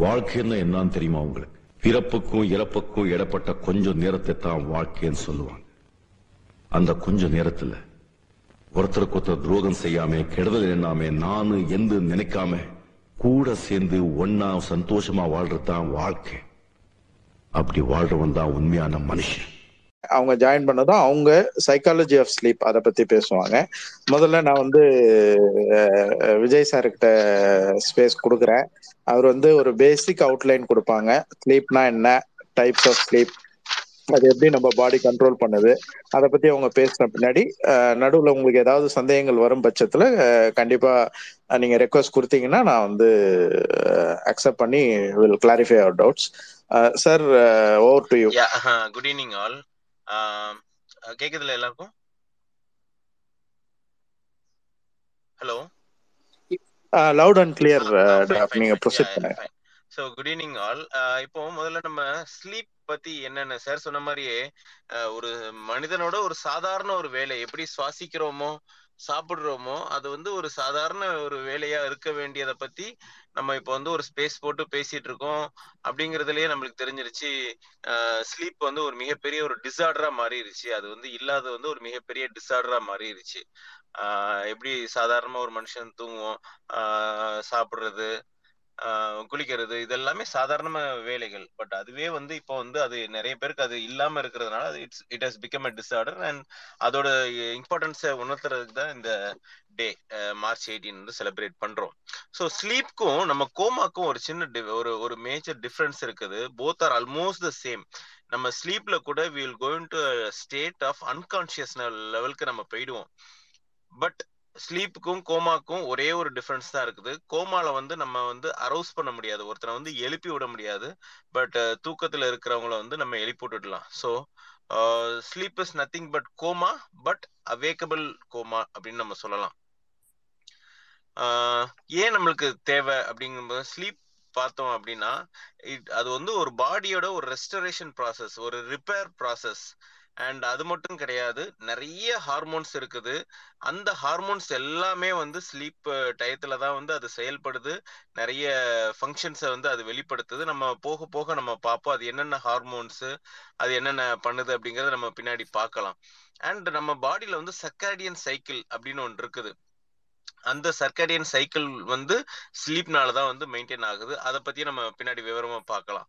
வாழ்க்கைன்னா என்னன்னு தெரியுமா உங்களுக்கு? பிறப்புக்கும் இறப்புக்கும் இடப்பட்ட கொஞ்சம் நேரத்தை தான் வாழ்க்கைன்னு சொல்லுவாங்க. அந்த கொஞ்ச நேரத்துல ஒருத்தருக்கு ஒருத்தர் துரோகம் செய்யாம கெடுதல் எண்ணாம நானு எந்த நினைக்காம கூட சேர்ந்து ஒன்னா சந்தோஷமா வாழ்றது தான் வாழ்க்கை. அப்படி வாழ்றவன் தான் உண்மையான மனுஷன். அவங்க ஜாயின் பண்ணதும் அவங்க சைக்காலஜி ஆஃப் ஸ்லீப் அதை பத்தி பேசுவாங்க. முதல்ல நான் வந்து விஜய் சார்கிட்ட ஸ்பேஸ் கொடுக்குறேன். அவர் வந்து ஒரு பேசிக் அவுட்லைன் கொடுப்பாங்க. ஸ்லீப்னா என்ன டைப்ஸ் ஆஃப் ஸ்லீப் அது எப்படி நம்ம பாடி கண்ட்ரோல் பண்ணுது அதை பத்தி அவங்க பேசின பின்னாடி நடுவில் உங்களுக்கு ஏதாவது சந்தேகங்கள் வரும் பட்சத்துல கண்டிப்பா நீங்க ரெக்வஸ்ட் கொடுத்தீங்கன்னா நான் வந்து அக்செப்ட் பண்ணி will clarify our doubts sir over to you good evening all கேக்குதுல எல்லாருக்கும்? ஹலோ லவுட் அண்ட் கிளியர் நீங்க ப்ரொசீட் பண்ணுங்க. ஸோ குட் ஈவினிங் ஆல் இப்போ முதல்ல நம்ம ஸ்லீப் பத்தி என்னென்ன? சார் சொன்ன மாதிரியே ஒரு மனிதனோட ஒரு சாதாரண ஒரு வேலை எப்படி சுவாசிக்கிறோமோ சாப்பிடுறோமோ அது வந்து ஒரு சாதாரண ஒரு வேலையா இருக்க வேண்டியதை பத்தி நம்ம இப்போ வந்து ஒரு ஸ்பேஸ் போட்டு பேசிட்டு இருக்கோம் அப்படிங்கறதுலயே நம்மளுக்கு தெரிஞ்சிருச்சு. ஸ்லீப் வந்து ஒரு மிகப்பெரிய ஒரு டிசார்டரா மாறிடுச்சு அது வந்து இல்லாத வந்து ஒரு மிகப்பெரிய டிசார்டரா மாறிடுச்சு ஆஹ் எப்படி சாதாரணமா ஒரு மனுஷன் தூங்குவோம் ஆஹ் சாப்பிடுறது குளிக்கிறது இதெல்லாமே சாதாரண வேலைகள். பட் அதுவே வந்து இப்போ வந்து அது நிறைய பேருக்கு அது இல்லாம இருக்கிறதுனால அது it's it has become a disorder and அதோட இம்பார்ட்டன்ஸை உணர்த்துறதுக்கு தான் இந்த டே மார்ச் எயிட்டீன் வந்து செலிப்ரேட் பண்றோம். ஸோ ஸ்லீப்க்கும் நம்ம கோமாக்கும் ஒரு சின்ன ஒரு ஒரு மேஜர் டிஃப்ரென்ஸ் இருக்குது. Both are almost the same நம்ம ஸ்லீப்ல கூட will going to state of unconscious லெவலுக்கு நம்ம போயிடுவோம். பட் ஸ்லீப்புக்கும் கோமாக்கும் ஒரே ஒரு டிஃபரன்ஸ் தான் இருக்குது. கோமால வந்து நம்ம வந்து அரௌஸ் பண்ண முடியாது. ஒருத்தனை வந்து எழுப்பி விட முடியாது. பட் தூக்கத்துல இருக்கிறவங்கள வந்து நம்ம எழுப்பி விட்டுடலாம். So sleep is nothing but coma but awakable coma அப்படின்னு நம்ம சொல்லலாம். ஆஹ் ஏன் நம்மளுக்கு தேவை அப்படிங்கும்போது ஸ்லீப் பார்த்தோம் அப்படின்னா அது வந்து ஒரு பாடியோட ஒரு ரெஸ்டரேஷன் ப்ராசஸ் ஒரு ரிப்பேர் ப்ராசஸ் அண்ட் அது மட்டும் கிடையாது நிறைய ஹார்மோன்ஸ் இருக்குது. அந்த ஹார்மோன்ஸ் எல்லாமே வந்து ஸ்லீப் டயத்துல தான் வந்து அது செயல்படுது. நிறைய ஃபங்க்ஷன்ஸை வந்து அது வெளிப்படுத்துது. நம்ம போக போக நம்ம பார்ப்போம் அது என்னென்ன ஹார்மோன்ஸ் அது என்னென்ன பண்ணுது அப்படிங்கறத நம்ம பின்னாடி பார்க்கலாம். அண்ட் நம்ம பாடியில வந்து சர்க்காடியன் சைக்கிள் அப்படின்னு ஒன்று இருக்குது. அந்த சர்க்காடியன் சைக்கிள் வந்து ஸ்லீப்னால தான் வந்து மெயின்டைன் ஆகுது. அதை பத்தி நம்ம பின்னாடி விவரமா பார்க்கலாம்.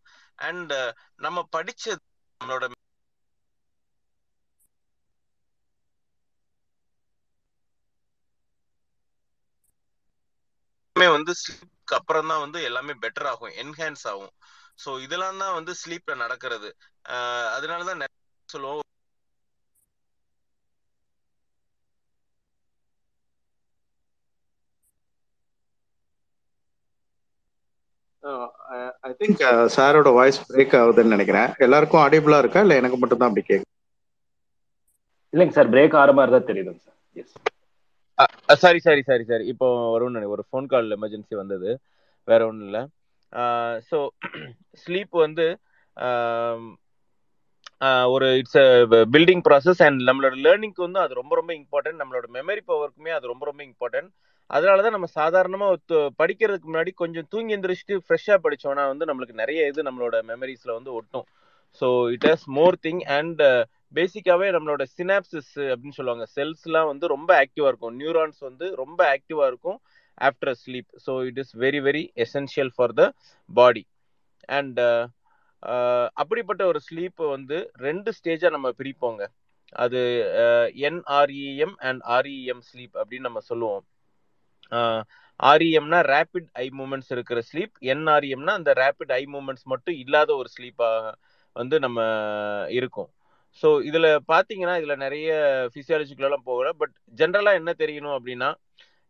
அண்ட் நம்ம படிச்சது நம்மளோட எல்லாமே வந்து ஸ்லீப்க்கு அப்புறம் தான் வந்து எல்லாமே பெட்டர் ஆகும் என்ஹான்ஸ் ஆகும். ஸோ இதெல்லாம் தான் வந்து ஸ்லீப்ல நடக்கிறது. அதனாலதான் நிறைய சொல்லுவோம் ஐ திங்க் சாரோட வாய்ஸ் பிரேக் ஆகுதுன்னு நினைக்கிறேன். எல்லாருக்கும் ஆடிபிளா இருக்கா? இல்ல எனக்கு மட்டும் தான் அப்படி கேக்கு இல்லைங்க சார் பிரேக் ஆகிற மாதிரி தான் தெரியுதுங்க sir. Yes sorry sorry sorry sorry. இப்போ வரும்னு ஒரு ஃபோன் கால் எமர்ஜென்சி வந்தது. வேற ஒன்றும் இல்லை. ஸோ ஸ்லீப் வந்து ஒரு இட்ஸ் பில்டிங் ப்ராசஸ் அண்ட் நம்மளோட லேர்னிங்க்கு வந்து அது ரொம்ப ரொம்ப இம்பார்ட்டன்ட் நம்மளோட மெமரி பவருக்குமே அது ரொம்ப ரொம்ப இம்பார்ட்டன்ட் அதனால தான் நம்ம சாதாரணமாக படிக்கிறதுக்கு முன்னாடி கொஞ்சம் தூங்கி எந்திரிச்சிட்டு ஃப்ரெஷ்ஷாக படித்தோன்னா வந்து நம்மளுக்கு நிறைய இது நம்மளோட மெமரிஸில் வந்து ஒட்டும். So it has more thing and பேசிக்காவே நம்மளோட சினாப்சிஸ் அப்படின்னு சொல்லுவாங்க. செல்ஸ்லாம் வந்து ரொம்ப ஆக்டிவா இருக்கும். நியூரான்ஸ் வந்து ரொம்ப ஆக்டிவா இருக்கும் after sleep so it is very very essential for the body and அப்படிப்பட்ட ஒரு ஸ்லீப் வந்து ரெண்டு ஸ்டேஜாக நம்ம பிரிப்போங்க. அது என்ஆர்இஎம் அண்ட் ஆர்இஎம் ஸ்லீப் அப்படின்னு நம்ம சொல்லுவோம். ஆர்இஎம்னா ரேபிட் ஐ மூமெண்ட்ஸ் இருக்கிற ஸ்லீப் என்ஆர்இஎம்னா அந்த ரேபிட் ஐ மூமெண்ட்ஸ் மட்டும் இல்லாத ஒரு ஸ்லீப்பாக வந்து நம்ம இருக்கும். ஸோ இதில் பார்த்தீங்கன்னா இதில் நிறைய ஃபிசியாலஜிக்குள்ளெல்லாம் போகல. பட் ஜென்ரலாக என்ன தெரியணும் அப்படின்னா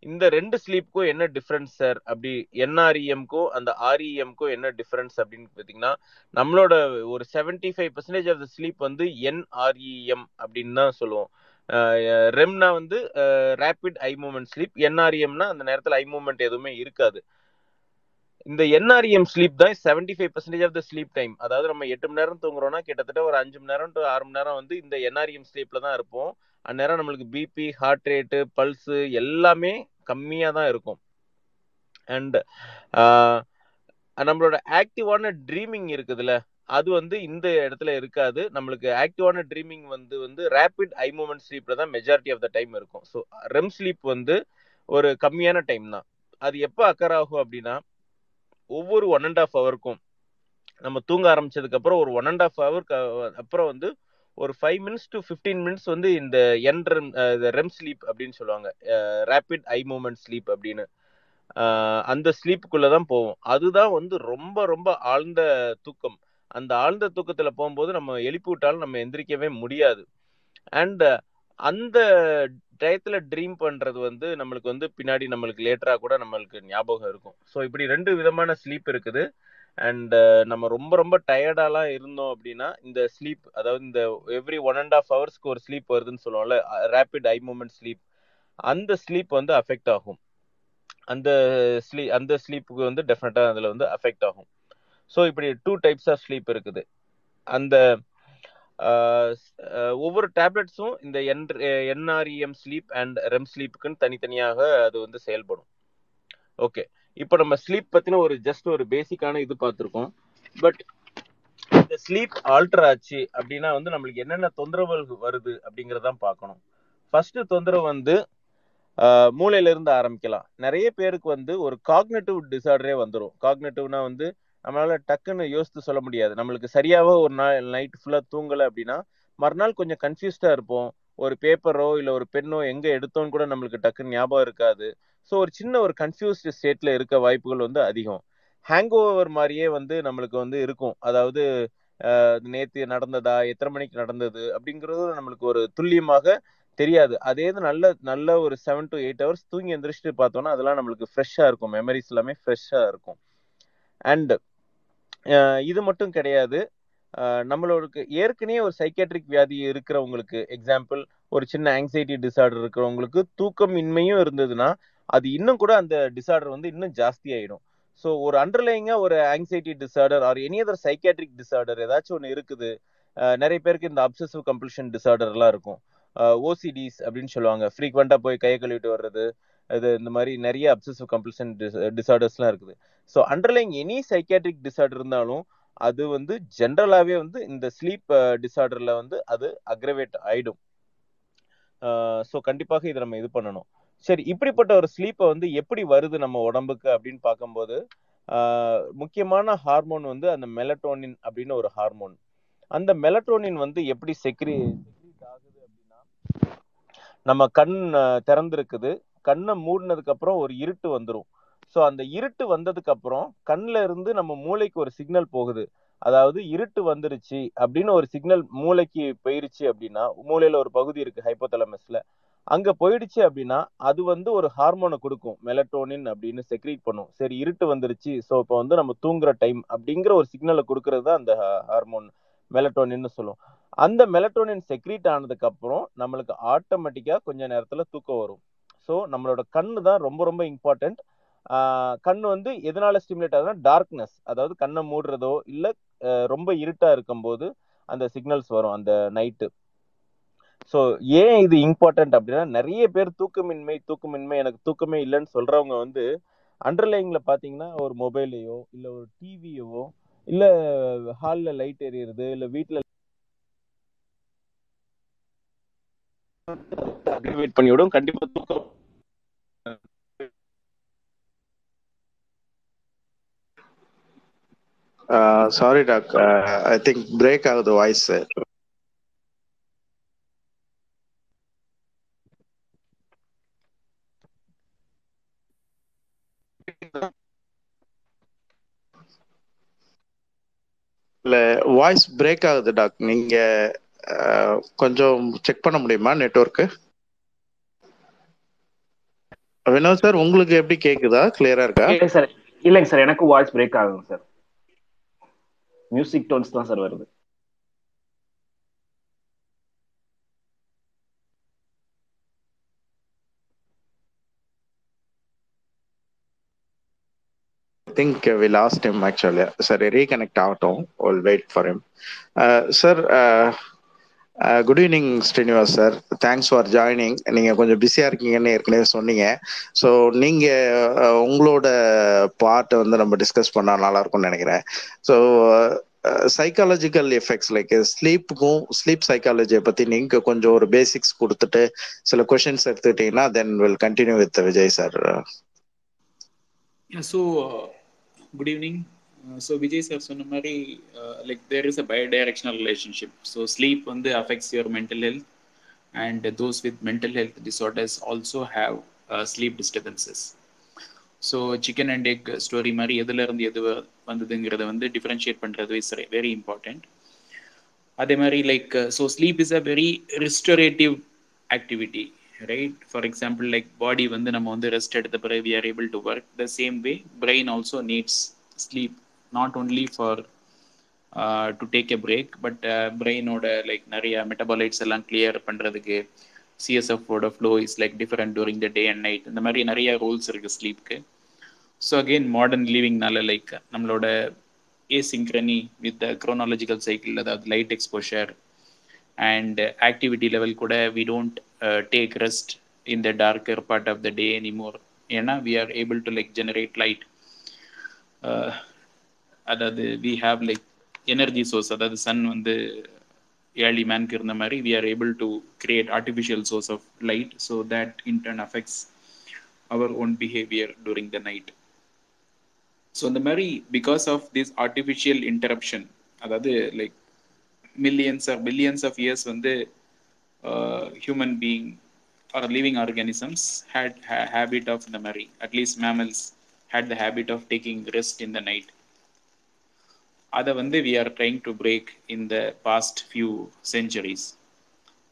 இந்த ரெண்டு ஸ்லீப்புக்கும் என்ன டிஃப்ரென்ஸ் சார் அப்படி என்ஆர்இஎம்க்கும் அந்த ஆர்இஎம்க்கும் என்ன டிஃப்ரென்ஸ் அப்படின்னு பார்த்தீங்கன்னா நம்மளோட ஒரு seventy five percentage of the sleep வந்து என்ஆர்இஎம் அப்படின்னு தான் சொல்லுவோம். ரெம்னா வந்து ரேபிட் ஐ மூமெண்ட் ஸ்லீப் என்ஆர்இஎம்னா அந்த நேரத்தில் ஐ மூமெண்ட் எதுவுமே இருக்காது. இந்த என்ஆர்இஎம் ஸ்லீப் தான் seventy five percentage of the sleep time அதாவது நம்ம எட்டு மணி நேரம் தூங்குறோம்னா கிட்டத்தட்ட ஒரு அஞ்சு மணி நேரம் டு ஆறு மணி நேரம் வந்து இந்த என்ஆர்இஎம் ஸ்லீப்ல தான் இருப்போம். அந்நேரம் நம்மளுக்கு பிபி ஹார்ட் ரேட்டு பல்ஸு எல்லாமே கம்மியாக தான் இருக்கும். அண்ட் நம்மளோட ஆக்டிவான ட்ரீமிங் இருக்குதுல்ல அது வந்து இந்த இடத்துல இருக்காது. நம்மளுக்கு ஆக்டிவான ட்ரீமிங் வந்து வந்து ரேபிட் ஐ மூமெண்ட் ஸ்லீப்ல தான் மெஜாரிட்டி ஆஃப் த டைம் இருக்கும். ஸோ ரெம் ஸ்லீப் வந்து ஒரு கம்மியான டைம் தான். அது எப்போ அக்கர் ஆகும் அப்படின்னா ஒவ்வொரு ஒன் அண்ட் ஆஃப் ஹவருக்கும் நம்ம தூங்க ஆரம்பிச்சதுக்கு அப்புறம் ஒரு ஒன் அண்ட் ஆஃப் ஹவருக்கு அப்புறம் வந்து ஒரு five minutes to fifteen minutes வந்து இந்த என் ரெம் ரெம் ஸ்லீப் அப்படின்னு சொல்லுவாங்க. ரேபிட் ஐ மூமெண்ட் ஸ்லீப் அப்படின்னு. அந்த ஸ்லீப்புக்குள்ளே தான் போவோம். அதுதான் வந்து ரொம்ப ரொம்ப ஆழ்ந்த தூக்கம். அந்த ஆழ்ந்த தூக்கத்தில் போகும்போது நம்ம எழுப்பி விட்டாலும் நம்ம எந்திரிக்கவே முடியாது. அண்ட் அந்த டயத்துல ட்ரீம் பண்றது வந்து நம்மளுக்கு வந்து பின்னாடி நம்மளுக்கு லேட்டரா கூட நம்மளுக்கு ஞாபகம் இருக்கும். ஸோ இப்படி ரெண்டு விதமான ஸ்லீப் இருக்குது. அண்ட் நம்ம ரொம்ப ரொம்ப டயர்டாலாம் இருந்தோம் அப்படின்னா இந்த ஸ்லீப் அதாவது இந்த எவ்ரி ஒன் அண்ட் ஆஃப் ஹவர்ஸ்க்கு ஒரு ஸ்லீப் வருதுன்னு சொல்லுவோம்ல ரேபிட் ஐ மூமெண்ட் ஸ்லீப் அந்த ஸ்லீப் வந்து அஃபெக்ட் ஆகும். அந்த ஸ்லீ அந்த ஸ்லீப்புக்கு வந்து டெஃபினட்டாக அதில் வந்து அஃபெக்ட் ஆகும். ஸோ இப்படி டூ டைப்ஸ் ஆஃப் ஸ்லீப் இருக்குது. அந்த ஒவ்வொரு டேப்லெட்ஸும் இந்த N NREM sleep and REM ஸ்லீப்புக்குன்னு தனித்தனியாக அது வந்து செயல்படும். ஓகே இப்போ நம்ம ஸ்லீப் பத்தின ஒரு ஜஸ்ட் ஒரு பேசிக்கான இது பார்த்துருக்கோம். பட் இந்த ஸ்லீப் ஆல்டர் ஆச்சு அப்படின்னா வந்து நம்மளுக்கு என்னென்ன தொந்தரவுகள் வருது அப்படிங்கிறதான் பார்க்கணும். ஃபர்ஸ்ட் தொந்தரவு வந்து ஆஹ் இருந்து ஆரம்பிக்கலாம். நிறைய பேருக்கு வந்து ஒரு காக்னேட்டிவ் டிசார்டரே வந்துடும் காக்னேட்டிவ்னா வந்து நம்மளால டக்குன்னு யோசித்து சொல்ல முடியாது. நம்மளுக்கு சரியாவோ ஒரு நாள் நைட் ஃபுல்லா தூங்கல அப்படின்னா மறுநாள் கொஞ்சம் கன்ஃபியூஸ்டா இருப்போம். ஒரு பேப்பரோ இல்ல ஒரு பெண்ணோ எங்க எடுத்தோன்னு கூட நம்மளுக்கு டக்குன்னு ஞாபகம் இருக்காது. ஸோ ஒரு சின்ன ஒரு கன்ஃபியூஸ்டு ஸ்டேட்ல இருக்க வாய்ப்புகள் வந்து அதிகம். ஹேங் ஓவர் மாதிரியே வந்து நம்மளுக்கு வந்து இருக்கும். அதாவது நேத்து நடந்ததா எத்தனை மணிக்கு நடந்தது அப்படிங்கிறது நம்மளுக்கு ஒரு துல்லியமாக தெரியாது. அதே இது நல்ல நல்ல ஒரு செவன் டு எயிட் ஹவர்ஸ் தூங்கி எந்திரிச்சிட்டு பார்த்தோம்னா அதெல்லாம் நம்மளுக்கு ஃப்ரெஷ்ஷாக இருக்கும். மெமரிஸ் எல்லாமே ஃப்ரெஷ்ஷாக இருக்கும். அண்ட் இது மட்டும் கிடையாது. நம்மளோட ஏற்கனவே ஒரு சைக்கேட்ரிக் வியாதி இருக்கிறவங்களுக்கு எக்ஸாம்பிள் ஒரு சின்ன ஆங்ஸைட்டி டிசார்டர் இருக்கிறவங்களுக்கு தூக்கம் இன்மையும் இருந்ததுன்னா அது இன்னும் கூட அந்த டிசார்டர் வந்து இன்னும் ஜாஸ்தி ஆயிடும் ஸோ ஒரு அண்டர்லைங்காக ஒரு anxiety disorder or any other psychiatric disorder ஏதாச்சும் ஒன்று இருக்குது நிறைய பேருக்கு இந்த அப்சசிவ் கம்பல்ஷன் டிசார்டர்லாம் இருக்கும். ஓசிடிஸ் அப்படின்னு சொல்லுவாங்க. ஃப்ரீக்வெண்ட்டாக போய் கையை கழுவிட்டு வர்றது இது இந்த மாதிரி நிறைய அப்சசிவ் கம்பல்ஷன் டிசார்டர்ஸ்லாம் இருக்குது. So underlying any psychiatric disorder இருந்தாலும் அது வந்து ஜென்ரலாகவே வந்து இந்த ஸ்லீப் uh, டிசார்டரில் வந்து அது அக்ரவேட் ஆகிடும் ஸோ கண்டிப்பாக இதை நம்ம இது பண்ணணும். சரி இப்படிப்பட்ட ஒரு ஸ்லீப்பை வந்து எப்படி வருது நம்ம உடம்புக்கு அப்படின்னு பார்க்கும்போது uh, முக்கியமான ஹார்மோன் வந்து அந்த மெலட்டோனின் அப்படின்னு ஒரு ஹார்மோன் அந்த மெலட்டோனின் வந்து எப்படி செக்ரி செக்ரீட் ஆகுது அப்படின்னா நம்ம கண் uh, திறந்திருக்குது. கண்ணை மூடினதுக்கு அப்புறம் ஒரு இருட்டு வந்துடும் ஸோ அந்த இருட்டு வந்ததுக்கு அப்புறம் கண்ணில் இருந்து நம்ம மூளைக்கு ஒரு சிக்னல் போகுது. அதாவது இருட்டு வந்துருச்சு அப்படின்னு ஒரு சிக்னல் மூளைக்கு போயிருச்சு அப்படின்னா மூளையில ஒரு பகுதி இருக்கு ஹைப்போதலமஸ்ல அங்க போயிடுச்சு அப்படின்னா அது வந்து ஒரு ஹார்மோனை கொடுக்கும். மெலட்டோனின் அப்படின்னு செக்ரீட் பண்ணும். சரி இருட்டு வந்துருச்சு. ஸோ இப்போ வந்து நம்ம தூங்குற டைம் அப்படிங்கிற ஒரு சிக்னலை கொடுக்கறது தான் அந்த ஹார்மோன் மெலட்டோனின்னு சொல்லும் அந்த மெலட்டோனின் செக்ரீட் ஆனதுக்கு அப்புறம் நம்மளுக்கு ஆட்டோமேட்டிக்கா கொஞ்ச நேரத்துல தூக்கம் வரும். ஸோ நம்மளோட கண்ணு தான் ரொம்ப ரொம்ப இம்பார்ட்டன்ட் கண் வந்து எதனால ஸ்டிமுலேட் ஆகுதுன்னா டார்க்னஸ் அதாவது கண்ணை மூடுறதோ இல்லை ரொம்ப இருட்டா இருக்கும்போது அந்த சிக்னல்ஸ் வரும் அந்த நைட்டு ஸோ ஏன் இது இம்பார்ட்டன்ட் அப்படின்னா நிறைய பேர் தூக்கமின்மை தூக்கமின்மை எனக்கு தூக்கமே இல்லைன்னு சொல்றவங்க வந்து அண்டர்லைங்ல பாத்தீங்கன்னா ஒரு மொபைலையோ இல்லை ஒரு டிவியவோ இல்லை ஹாலில் லைட் எரியுறது இல்லை வீட்டில் அக்ரிவேட் பண்ணிவிடும் கண்டிப்பா தூக்கம் sorry doc I think break ஆகுது வாய்ஸ் இல்ல வாய்ஸ் பிரேக் ஆகுது டாக் நீங்க கொஞ்சம் செக் பண்ண முடியுமா நெட்வொர்க்கு வினோத் சார் உங்களுக்கு எப்படி கேக்குதா? கிளியரா இருக்கா? இல்லைங்க சார் இல்லைங்க சார் எனக்கு வாய்ஸ் பிரேக் ஆகுங்க சார் மியூசிக் டோன்ஸ் தான் சார் வருது. Think we lost him actually சரி ரீகனெக்ட் ஆகட்டும். Will wait for him. Sir good evening Srinivas sir thanks for joining நீங்கள் கொஞ்சம் பிஸியாக இருக்கீங்கன்னு ஏற்கனவே சொன்னீங்க. ஸோ நீங்கள் உங்களோட பார்ட்டை வந்து நம்ம டிஸ்கஸ் பண்ணால் நல்லாயிருக்கும்னு நினைக்கிறேன். ஸோ சைக்காலஜிக்கல் எஃபெக்ட்ஸ் லைக் ஸ்லீப்புக்கும் ஸ்லீப் சைக்காலஜியை பற்றி நீங்கள் கொஞ்சம் ஒரு பேசிக்ஸ் கொடுத்துட்டு சில கொஷின்ஸ் எடுத்துக்கிட்டீங்கன்னா then will continue with Vijay sir so good evening so Vijay sir சொன்ன மாதிரி like there is a a directional relationship so sleep வந்து affects your mental health and those with mental health disorders also have sleep disturbances so chicken and egg story மாதிரி எதுல இருந்து எது வந்ததுங்கிறத வந்து differentiate பண்ணுறது இஸ் வெரி இம்பார்ட்டன்ட் அதே மாதிரி like so sleep is a very restorative activity right for example like body வந்து நம்ம வந்து ரெஸ்ட் எடுத்த பிறகு we are able to work the same way brain also needs sleep not only for to take a break but பிரெயினோட like நிறைய metabolites எல்லாம் clear பண்ணுறதுக்கு சிஎஸ்எஃபோட flow is like different during the day and night இந்த மாதிரி நிறைய rules இருக்குது ஸ்லீப்க்கு so again modern லீவிங்னால like நம்மளோட asynchrony with the chronological cycle அதாவது light exposure and activity level கூட we don't take rest in the darker part of the day anymore ஏன்னா we are able to like generate light அதாவது we have like energy source அதாவது sun வந்து early மேனுக்கு இருந்த மாதிரி we are able to create artificial source of light so that in turn affects our own behaviour during the night so இந்த மாதிரி because of this artificial interruption அதாவது like millions or billions of years வந்து human being or living organisms had habit of இந்த மாதிரி at least mammals had the habit of taking rest in the night அதை வந்து we are trying to break in the past few centuries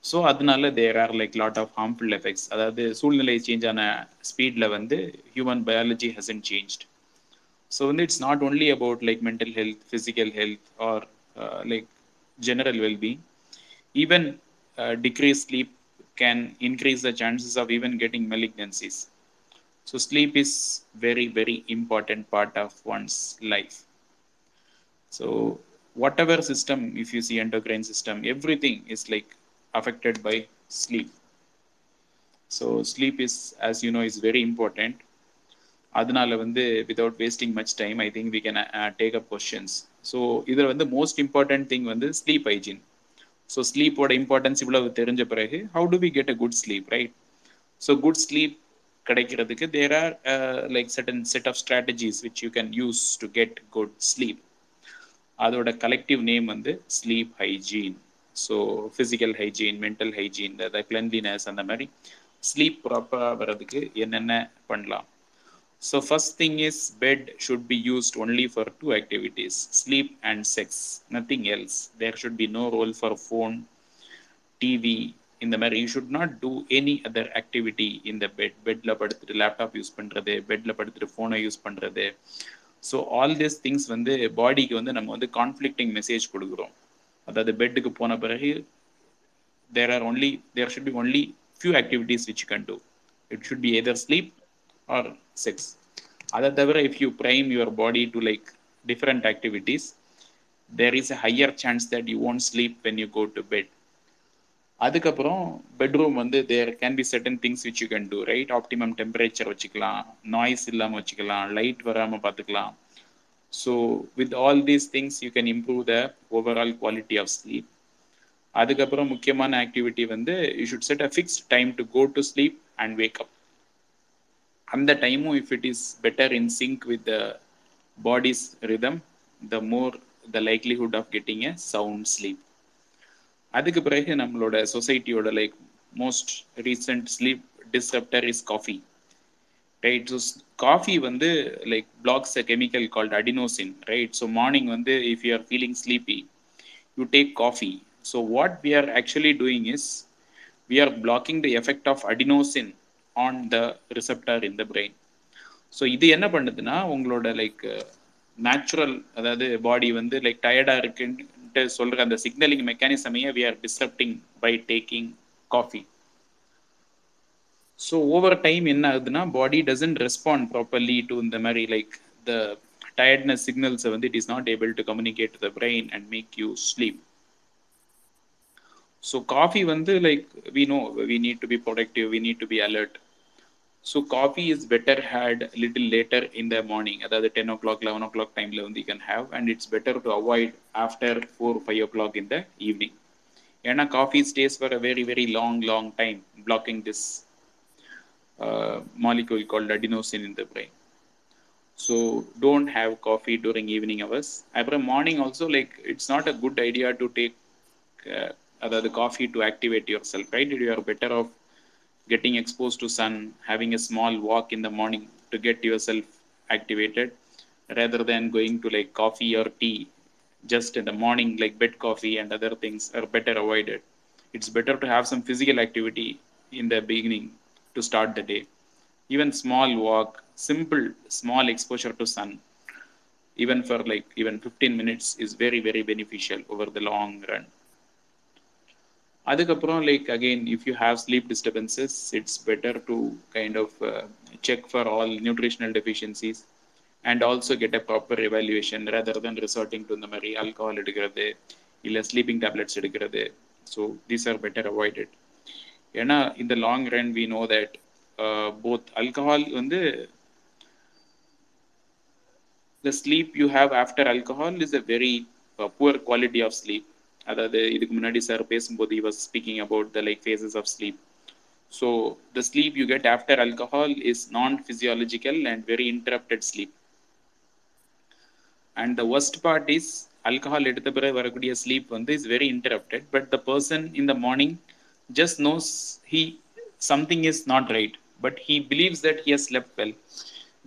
so அதனால there are like lot of harmful effects அதாவது சூழ்நிலை change ஆன ஸ்பீடில் வந்து human biology hasn't changed so வந்து it's not only about like mental health physical health or like general well-being. Even uh, decreased sleep can increase the chances of even getting malignancies. So sleep is very very important part of one's life. So whatever system if you see endocrine system everything is like affected by sleep. So sleep is as you know is very important. அதனால வந்து without wasting much time I think we can take up questions so இதில் வந்து most important thing வந்து sleep hygiene so ஸ்லீப்போட importance இவ்வளவு தெரிஞ்ச பிறகு how do we get a good sleep right so good sleep கிடைக்கிறதுக்கு there are like certain set of strategies which you can use to get good sleep அதோட collective name வந்து sleep hygiene so physical hygiene mental hygiene அதாவது cleanliness அந்த மாதிரி sleep ப்ராப்பராக வர்றதுக்கு என்னென்ன பண்ணலாம் so first thing is bed should be used only for two activities sleep and sex nothing else there should be no role for phone TV இந்த மாதிரி you should not do any other activity இந்த bed பெட்டில் படுத்துட்டு laptop use பண்ணுறது பெட்டில் படுத்துட்டு ஃபோனை use பண்ணுறது ஸோ ஆல் திஸ் திங்ஸ் வந்து பாடிக்கு வந்து நம்ம வந்து கான்ஃப்ளிக்டிங் மெசேஜ் கொடுக்குறோம். அதாவது பெட்டுக்கு போன பிறகு there are only there should be only few activities which can do it should be either sleep or sex அதை தவிர if you prime your body to like different activities there is a higher chance that you won't sleep when you go to bed அதுக்கப்புறம் bedroom வந்து there can be certain things which you can do right optimum temperature வச்சுக்கலாம் noise இல்லாமல் வச்சுக்கலாம் light வராமல் பார்த்துக்கலாம். So with all these things you can improve the overall quality of sleep அதுக்கப்புறம் முக்கியமான activity வந்து you should set a fixed time to go to sleep and wake up அந்த டைமும் if it is better in sync with the body's rhythm the more the likelihood of getting a sound sleep அதுக்கு பிறகு நம்மளோட சொசைட்டியோட like most recent sleep disruptor is coffee right so coffee வந்து like blocks a chemical called adenosine right so morning வந்து if you are feeling sleepy you take coffee so what we are actually doing is we are blocking the effect of adenosine on the receptor in the brain so இது என்ன பண்ணுதுன்னா உங்களோட like natural அதாவது பாடி வந்து like டயர்டாக இருக்குன்னு இருக்குன்ட்டு சொல்ற அந்த signalling மெக்கானிசமையே we are disturbing by taking coffee so over time என்ன ஆகுதுன்னா body doesn't respond properly to இந்த மாதிரி லைக் த டயர்ட்னஸ் சிக்னல்ஸை வந்து it is not able to communicate the brain and make you sleep so coffee வந்து like we know we need to be productive we need to be alert So coffee is better had little later in the morning அதாவது ten o'clock eleven o'clock டைமில் வந்து you can have and it's better to avoid after four five o'clock in the evening ஏன்னா coffee stays for a very very long long time blocking this molecule called adenosine in the brain. So don't have coffee during evening hours. Every morning also, like it's not a good idea to take uh, other the coffee to activate yourself, right? You are better off getting exposed to sun, having a small walk in the morning to get yourself activated, rather than going to like coffee or tea just in the morning, like bed coffee and other things are better avoided. It's better to have some physical activity in the beginning to start the day. Even small walk, simple small exposure to sun, even for like even 15 minutes is very very beneficial over the long run. அதுக்கப்புறம் like again if you have sleep disturbances it's better to kind of check for all nutritional deficiencies and also get a proper evaluation rather than resorting to இந்த மாதிரி alcohol எடுக்கிறது இல்லை sleeping tablets எடுக்கிறது. So these are better avoided ஏன்னா இந்த long run we know that both alcohol வந்து the sleep you have after alcohol is a very uh, poor quality of sleep. அதாவது இதுக்கு முன்னாடி சார் பேசும்போது he was speaking about the like phases of sleep so the sleep you get after alcohol is non physiological and very interrupted sleep and the worst part is alcohol எடுத்த பிறகு வரக்கூடிய sleep வந்து is very interrupted but the person in the morning just knows he something is not right but he believes that he has slept well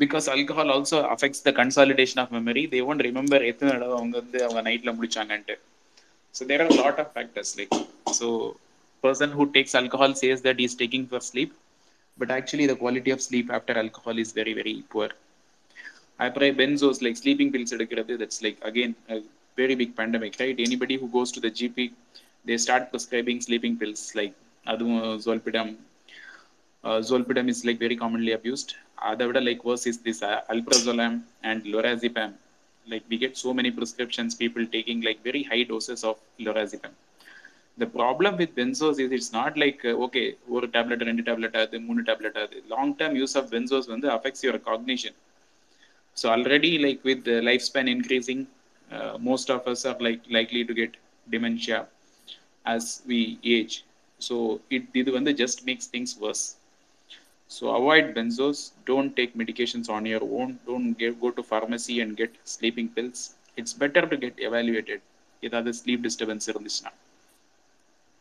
because alcohol also affects the consolidation of memory they won't remember எத்தனை தடவை அவங்க வந்து அவங்க நைட்ல முடிச்சாங்கன்ட்டு so there are a lot of factors like so person who takes alcohol says that he's taking for sleep but actually the quality of sleep after alcohol is very very poor அப்புறம் benzos like sleeping pills எடுக்கிறது that's like again a very big pandemic right anybody who goes to the gp they start prescribing sleeping pills like அதுவும் zolpidem uh, zolpidem is like very commonly abused அதை விட like worse is this uh, alprazolam and lorazepam like we get so many prescriptions people taking like very high doses of lorazepam the problem with benzos is it's not like uh, okay ஒரு tablet ரெண்டு tablet ஆகுது மூணு tablet ஆகுது long term use of benzos வந்து affects your cognition so already like with the lifespan increasing uh, most of us are like likely to get dementia as we age so it இது வந்து just makes things worse so avoid benzos. Don't take medications on your own. Don't get, go to pharmacy and get sleeping pills. It's better to get evaluated. ஏதாவது sleep disturbance இருந்துச்சுன்னா.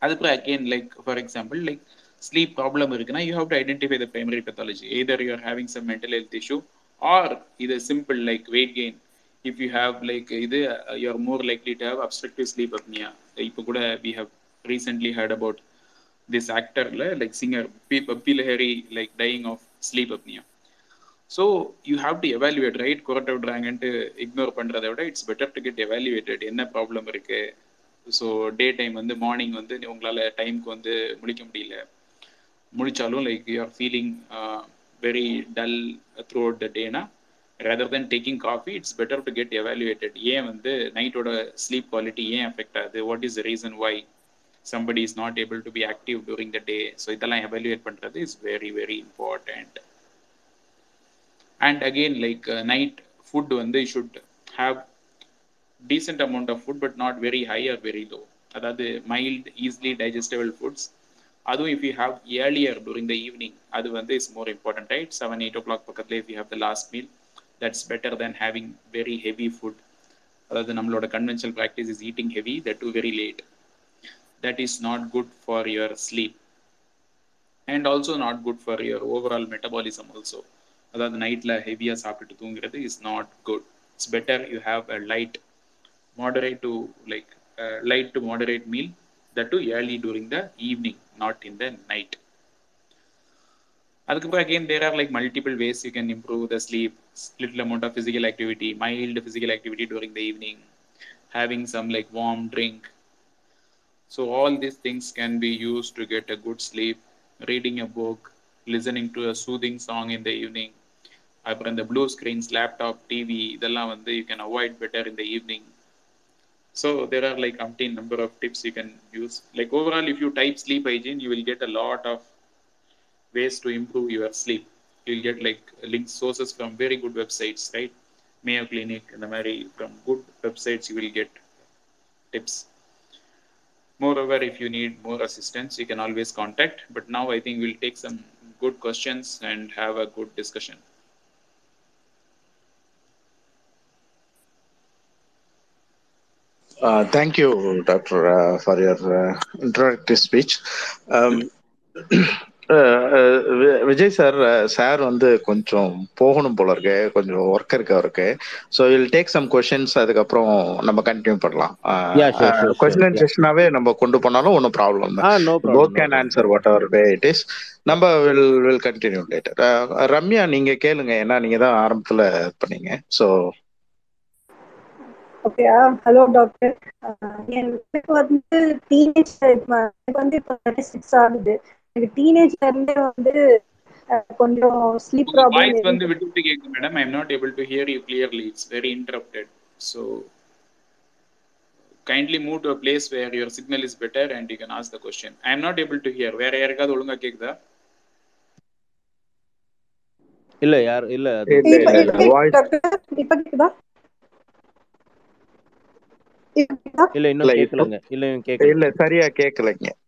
அதுக்கப்புறம் again like for example like sleep problem இருக்குன்னா you have to identify the primary pathology either you are having some mental health issue or இது simple like weight gain if you have like இது you are more likely to have obstructive sleep apnea இப்போ கூட we have recently heard about this ஆக்டர்ல like singer B Bappi Lahiri like dying of sleep apnea so you have to evaluate right குரட்டை விடுறாங்கன்ட்டு ignore பண்ணுறதை விட it's better to get evaluated என்ன problem இருக்கு? So day time வந்து morning வந்து உங்களால் டைமுக்கு வந்து முடிக்க முடியல. முடிச்சாலும் like you are feeling very dull throughout the டேனா rather than taking coffee it's better to get evaluated ஏன் வந்து நைட்டோட ஸ்லீப் குவாலிட்டி ஏன் அஃபெக்ட் ஆகுது? What is the reason why somebody is not able to be active during the day so இதெல்லாம் evaluate பண்ணுறது is very very important and again like night food வந்து should have decent amount of food but not very high or very low அதாவது mild easily digestible foods அதுவும் if you have earlier during the evening அது வந்து is more important right seven eight o'clock பக்கத்தில் if you have the last meal that's better than having very heavy food அதாவது நம்மளோட conventional practice is eating heavy that too very late that is not good for your sleep and also not good for your overall metabolism also அதாவது நைட்டில் ஹெவியாக சாப்பிட்டுட்டு தூங்குறது is not good it's better you have a light moderate to like uh, light to moderate meal that too early during the evening not in the night அதுக்கப்புறம் again there are like multiple ways you can improve the sleep little amount of physical activity mild physical activity during the evening having some like warm drink so all these things can be used to get a good sleep reading a book listening to a soothing song in the evening அப்புறம் இந்த blue screens laptop TV இதெல்லாம் வந்து you can avoid better இந்த evening So there are like umpteen number of tips you can use. Like overall, if you type sleep hygiene, you will get a lot of ways to improve your sleep. You'll get like link sources from very good websites, right? Mayo Clinic and the Mary from good websites, you will get tips. Moreover, if you need more assistance, you can always contact. But now I think we'll take some good questions and have a good discussion. Uh, thank you, Doctor, uh, for your uh, introductory speech. Um, Vijay sir sir வந்து கொஞ்சம் போகணும் போல இருக்கு. கொஞ்சம் work இருக்கு அவருக்கு. So will take some questions அதுக்கப்புறம் நம்ம கண்டினியூ பண்ணலாம். கொஸ்டின். செஷனாவே நம்ம கொண்டு போனாலும் ஒன்றும் problem no problem. Both No can problem. Answer whatever way it is நம்ம will will continue later Ramya நீங்க கேளுங்க. ஏன்னா நீங்க தான் ஆரம்பத்துல பண்ணீங்க. ஸோ ஓகே ஹலோ டாக்டர் எனக்கு வந்து டீனேஜ் எனக்கு வந்து இப்போ சிக்ஸ் ஆகுது. எனக்கு டீனேஜ்ல இருந்தே வந்து கொஞ்சம் ஸ்லீப் ப்ராப்ளம் வாய்ஸ் வந்து விட்டு விட்டு கேக்குது madam I am not able to hear you clearly it's very interrupted so kindly move to a place where your signal is better and you can ask the question I am not able to hear வேற யாருக்காவது ஒழுங்கா கேக்குதா? இல்ல யார் இல்ல இப்ப கேக்குதா? இல்ல இன்னும் கேட்கலங்க இல்ல சரியா கேட்கலைங்க ஆஹ்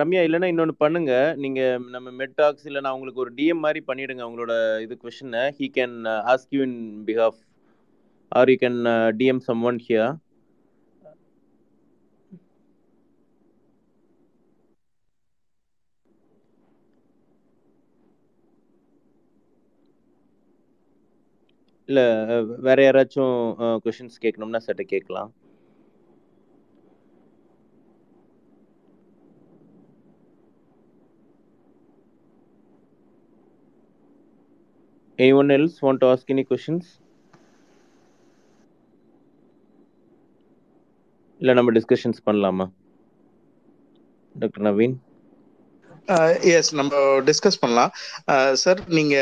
ரம்யா இல்லைன்னா இன்னொன்று பண்ணுங்க. நீங்க நம்ம மெட்டாக்ஸ் இல்லைன்னா அவங்களுக்கு ஒரு டிஎம் மாதிரி பண்ணிடுங்க அவங்களோட இது கொஷனை he can ask you in behalf or you can DM someone here இல்லை வேற யாராச்சும் கொஷின்ஸ் கேட்கணும்னா சட்டை கேட்கலாம். Anyone else want to ask any questions? இல்லை நம்ம டிஸ்கஷன்ஸ் பண்ணலாமா டாக்டர் நவீன் Uh, எஸ் நம்ம டிஸ்கஸ் பண்ணலாம். Uh, சார் நீங்க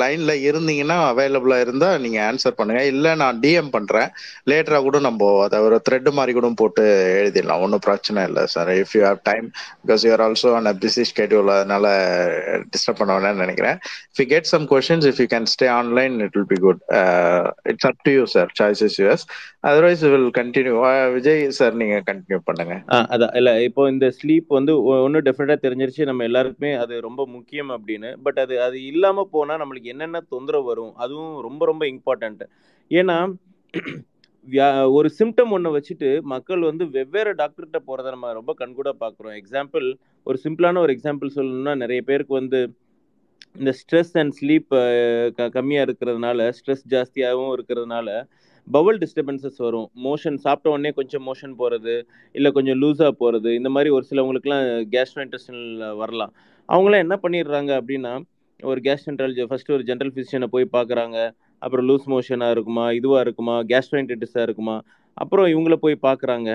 லைன்ல இருந்தீங்கன்னா அவைலபிளா இருந்தா நீங்க ஆன்சர் பண்ணுங்க. இல்ல நான் டிஎம் பண்றேன். லேட்டரா கூட நம்ம அதை ஒரு த்ரெட் மாதிரி கூட போட்டு எழுதிடலாம். ஒன்றும் பிரச்சனை இல்லை sir if you have time because you're also on a busy schedule அதனால டிஸ்டர்ப் பண்ண வேணாம்னு நினைக்கிறேன். If you get some questions if you can stay online it will be good it's up to you sir choice is yours otherwise will continue Vijay sir நீங்க continue பண்ணுங்க. அதான். இல்ல இப்போ இந்த ஸ்லீப் வந்து ஒன்னும் டெஃபினட்டா தெரிஞ்சிருச்சு. நம்ம எல்லாருக்குமே அது ரொம்ப முக்கியம் அப்படின்னு. பட் அது அது இல்லாமல் போனால் நம்மளுக்கு என்னென்ன தொந்தரவு வரும் அதுவும் ரொம்ப ரொம்ப இம்பார்ட்டண்ட் ஏன்னா வியா- ஒரு சிம்டம் ஒன்று வச்சுட்டு மக்கள் வந்து வெவ்வேறு டாக்டர்கிட்ட போகிறத நம்ம ரொம்ப கண்கூட பார்க்குறோம் எக்ஸாம்பிள் ஒரு சிம்பிளான ஒரு எக்ஸாம்பிள் சொல்லணும்னா நிறைய பேருக்கு வந்து இந்த ஸ்ட்ரெஸ் அண்ட் ஸ்லீப் க கம்மியாக இருக்கிறதுனால ஸ்ட்ரெஸ் ஜாஸ்தியாகவும் இருக்கிறதுனால பவல் டிஸ்டர்பன்சஸ் வரும். மோஷன் சாப்பிட்ட உடனே கொஞ்சம் மோஷன் போகிறது இல்லை கொஞ்சம் லூஸாக போகிறது இந்த மாதிரி ஒரு சிலவங்களுக்குலாம் கேஸ்ட்ரோ இன்டெஸ்டினல் வரலாம். அவங்களாம் என்ன பண்ணிடுறாங்க அப்படின்னா ஒரு கேஸ்ட்ரன்டாலஜி ஃபஸ்ட்டு ஒரு ஜென்ரல் ஃபிசிஷியனை போய் பார்க்குறாங்க. அப்புறம் லூஸ் மோஷனாக இருக்குமா இதுவாக இருக்குமா கேஸ்ட்ரோன்டிட்டிஸாக இருக்குமா அப்புறம் இவங்கள போய் பார்க்குறாங்க.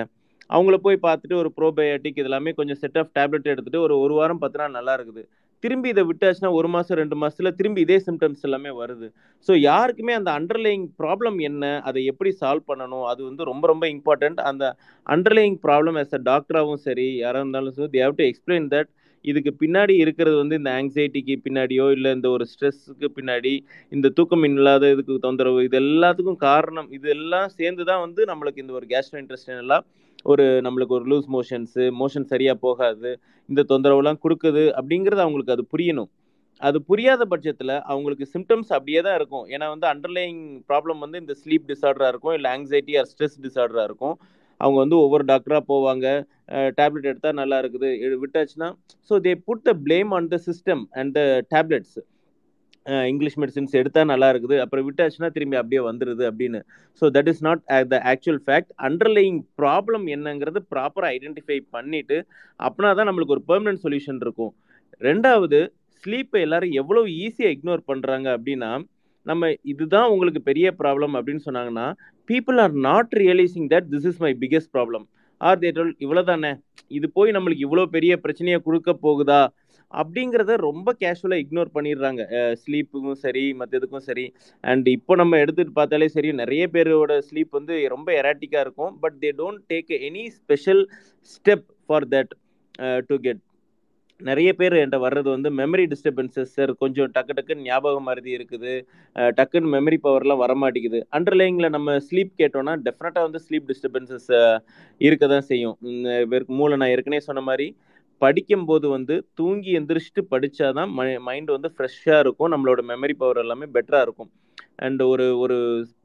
அவங்கள போய் பார்த்துட்டு ஒரு ப்ரோபயோட்டிக் இதெல்லாமே கொஞ்சம் செட் ஆஃப் டேப்லெட் எடுத்துகிட்டு ஒரு ஒரு வாரம் பத்து நாள் நல்லா இருக்குது. திரும்பி இதை விட்டாச்சுன்னா ஒரு மாதம் ரெண்டு மாசத்துல திரும்பி இதே சிம்டம்ஸ் எல்லாமே வருது. ஸோ யாருக்குமே அந்த அண்டர்லேயிங் ப்ராப்ளம் என்ன அதை எப்படி சால்வ் பண்ணணும் அது வந்து ரொம்ப ரொம்ப இம்பார்ட்டண்ட் அந்த அண்டர்லேயிங் ப்ராப்ளம் as அ டாக்டராகவும் சரி யாராக இருந்தாலும் சரி they have to explain that இதுக்கு பின்னாடி இருக்கிறது வந்து இந்த ஆங்ஸைட்டிக்கு பின்னாடியோ இல்லை இந்த ஒரு ஸ்ட்ரெஸ்ஸுக்கு பின்னாடி இந்த தூக்கம் இல்லாத இதுக்கு தொந்தரவு இது எல்லாத்துக்கும் காரணம் இது எல்லாம் சேர்ந்து தான் வந்து நம்மளுக்கு இந்த ஒரு கேஸ்ட்ரோ இன்ட்ரெஸ்ட் எல்லாம் ஒரு நம்மளுக்கு ஒரு லூஸ் மோஷன்ஸு மோஷன் சரியாக போகாது இந்த தொந்தரவுலாம் கொடுக்குது அப்படிங்கிறது அவங்களுக்கு அது புரியணும். அது புரியாத பட்சத்தில் அவங்களுக்கு சிம்டம்ஸ் அப்படியே தான் இருக்கும். ஏன்னா வந்து அண்டர்லைங் ப்ராப்ளம் வந்து இந்த ஸ்லீப் டிசார்டராக இருக்கும் இல்லை ஆங்ஸைட்டி ஆர் ஸ்ட்ரெஸ் டிசார்டராக இருக்கும். அவங்க வந்து ஒவ்வொரு டாக்டராக போவாங்க. டேப்லெட் எடுத்தால் நல்லா இருக்குது. விட்டாச்சுன்னா so they put the blame on the system and the tablets English medicines எடுத்தால் நல்லா இருக்குது. அப்புறம் விட்டாச்சுன்னா திரும்பி அப்படியே வந்துடுது அப்படின்னு. So that is not the actual fact underlying problem என்னங்கிறது ப்ராப்பராக ஐடென்டிஃபை பண்ணிவிட்டு அப்படின்னா தான் நம்மளுக்கு ஒரு பெர்மனன்ட் சொல்யூஷன் இருக்கும். ரெண்டாவது ஸ்லீப்பை எல்லாரும் எவ்வளோ ஈஸியாக இக்னோர் பண்ணுறாங்க அப்படின்னா நம்ம இதுதான் உங்களுக்கு பெரிய ப்ராப்ளம் அப்படின்னு சொன்னாங்கன்னா people are not realising that this is my biggest problem or தேட்டல் இவ்வளோ தானே இது போய் நம்மளுக்கு இவ்வளோ பெரிய பிரச்சனையை கொடுக்க போகுதா? அப்படிங்கிறத ரொம்ப கேஷுவலாக இக்னோர் பண்ணிடுறாங்க. ஸ்லீப்புக்கும் சரி மற்றதுக்கும் சரி. அண்ட் இப்போ நம்ம எடுத்துகிட்டு பார்த்தாலே சரி நிறைய பேரோட ஸ்லீப் வந்து ரொம்ப எராட்டிக்காக இருக்கும். But they don't take any special step for that to get நிறைய பேர் என்கிட்ட வர்றது வந்து மெமரி டிஸ்டர்பன்சஸ் சார் கொஞ்சம் டக்கு டக்குன்னு ஞாபகம் மருதி இருக்குது. டக்குன்னு மெமரி பவர்லாம் வரமாட்டேங்குது. அண்டர்லைங்கில் நம்ம ஸ்லீப் கேட்டோம்னா டெஃபினட்டாக வந்து ஸ்லீப் டிஸ்டர்பன்சஸ் இருக்க தான் செய்யும். மூளை நான் ஏற்கனவே சொன்ன மாதிரி படிக்கும்போது வந்து தூங்கி எந்திரிச்சிட்டு படித்தாதான் மைண்ட் வந்து ஃப்ரெஷ்ஷாக இருக்கும். நம்மளோட மெமரி பவர் எல்லாமே பெட்டராக இருக்கும். அண்ட் ஒரு ஒரு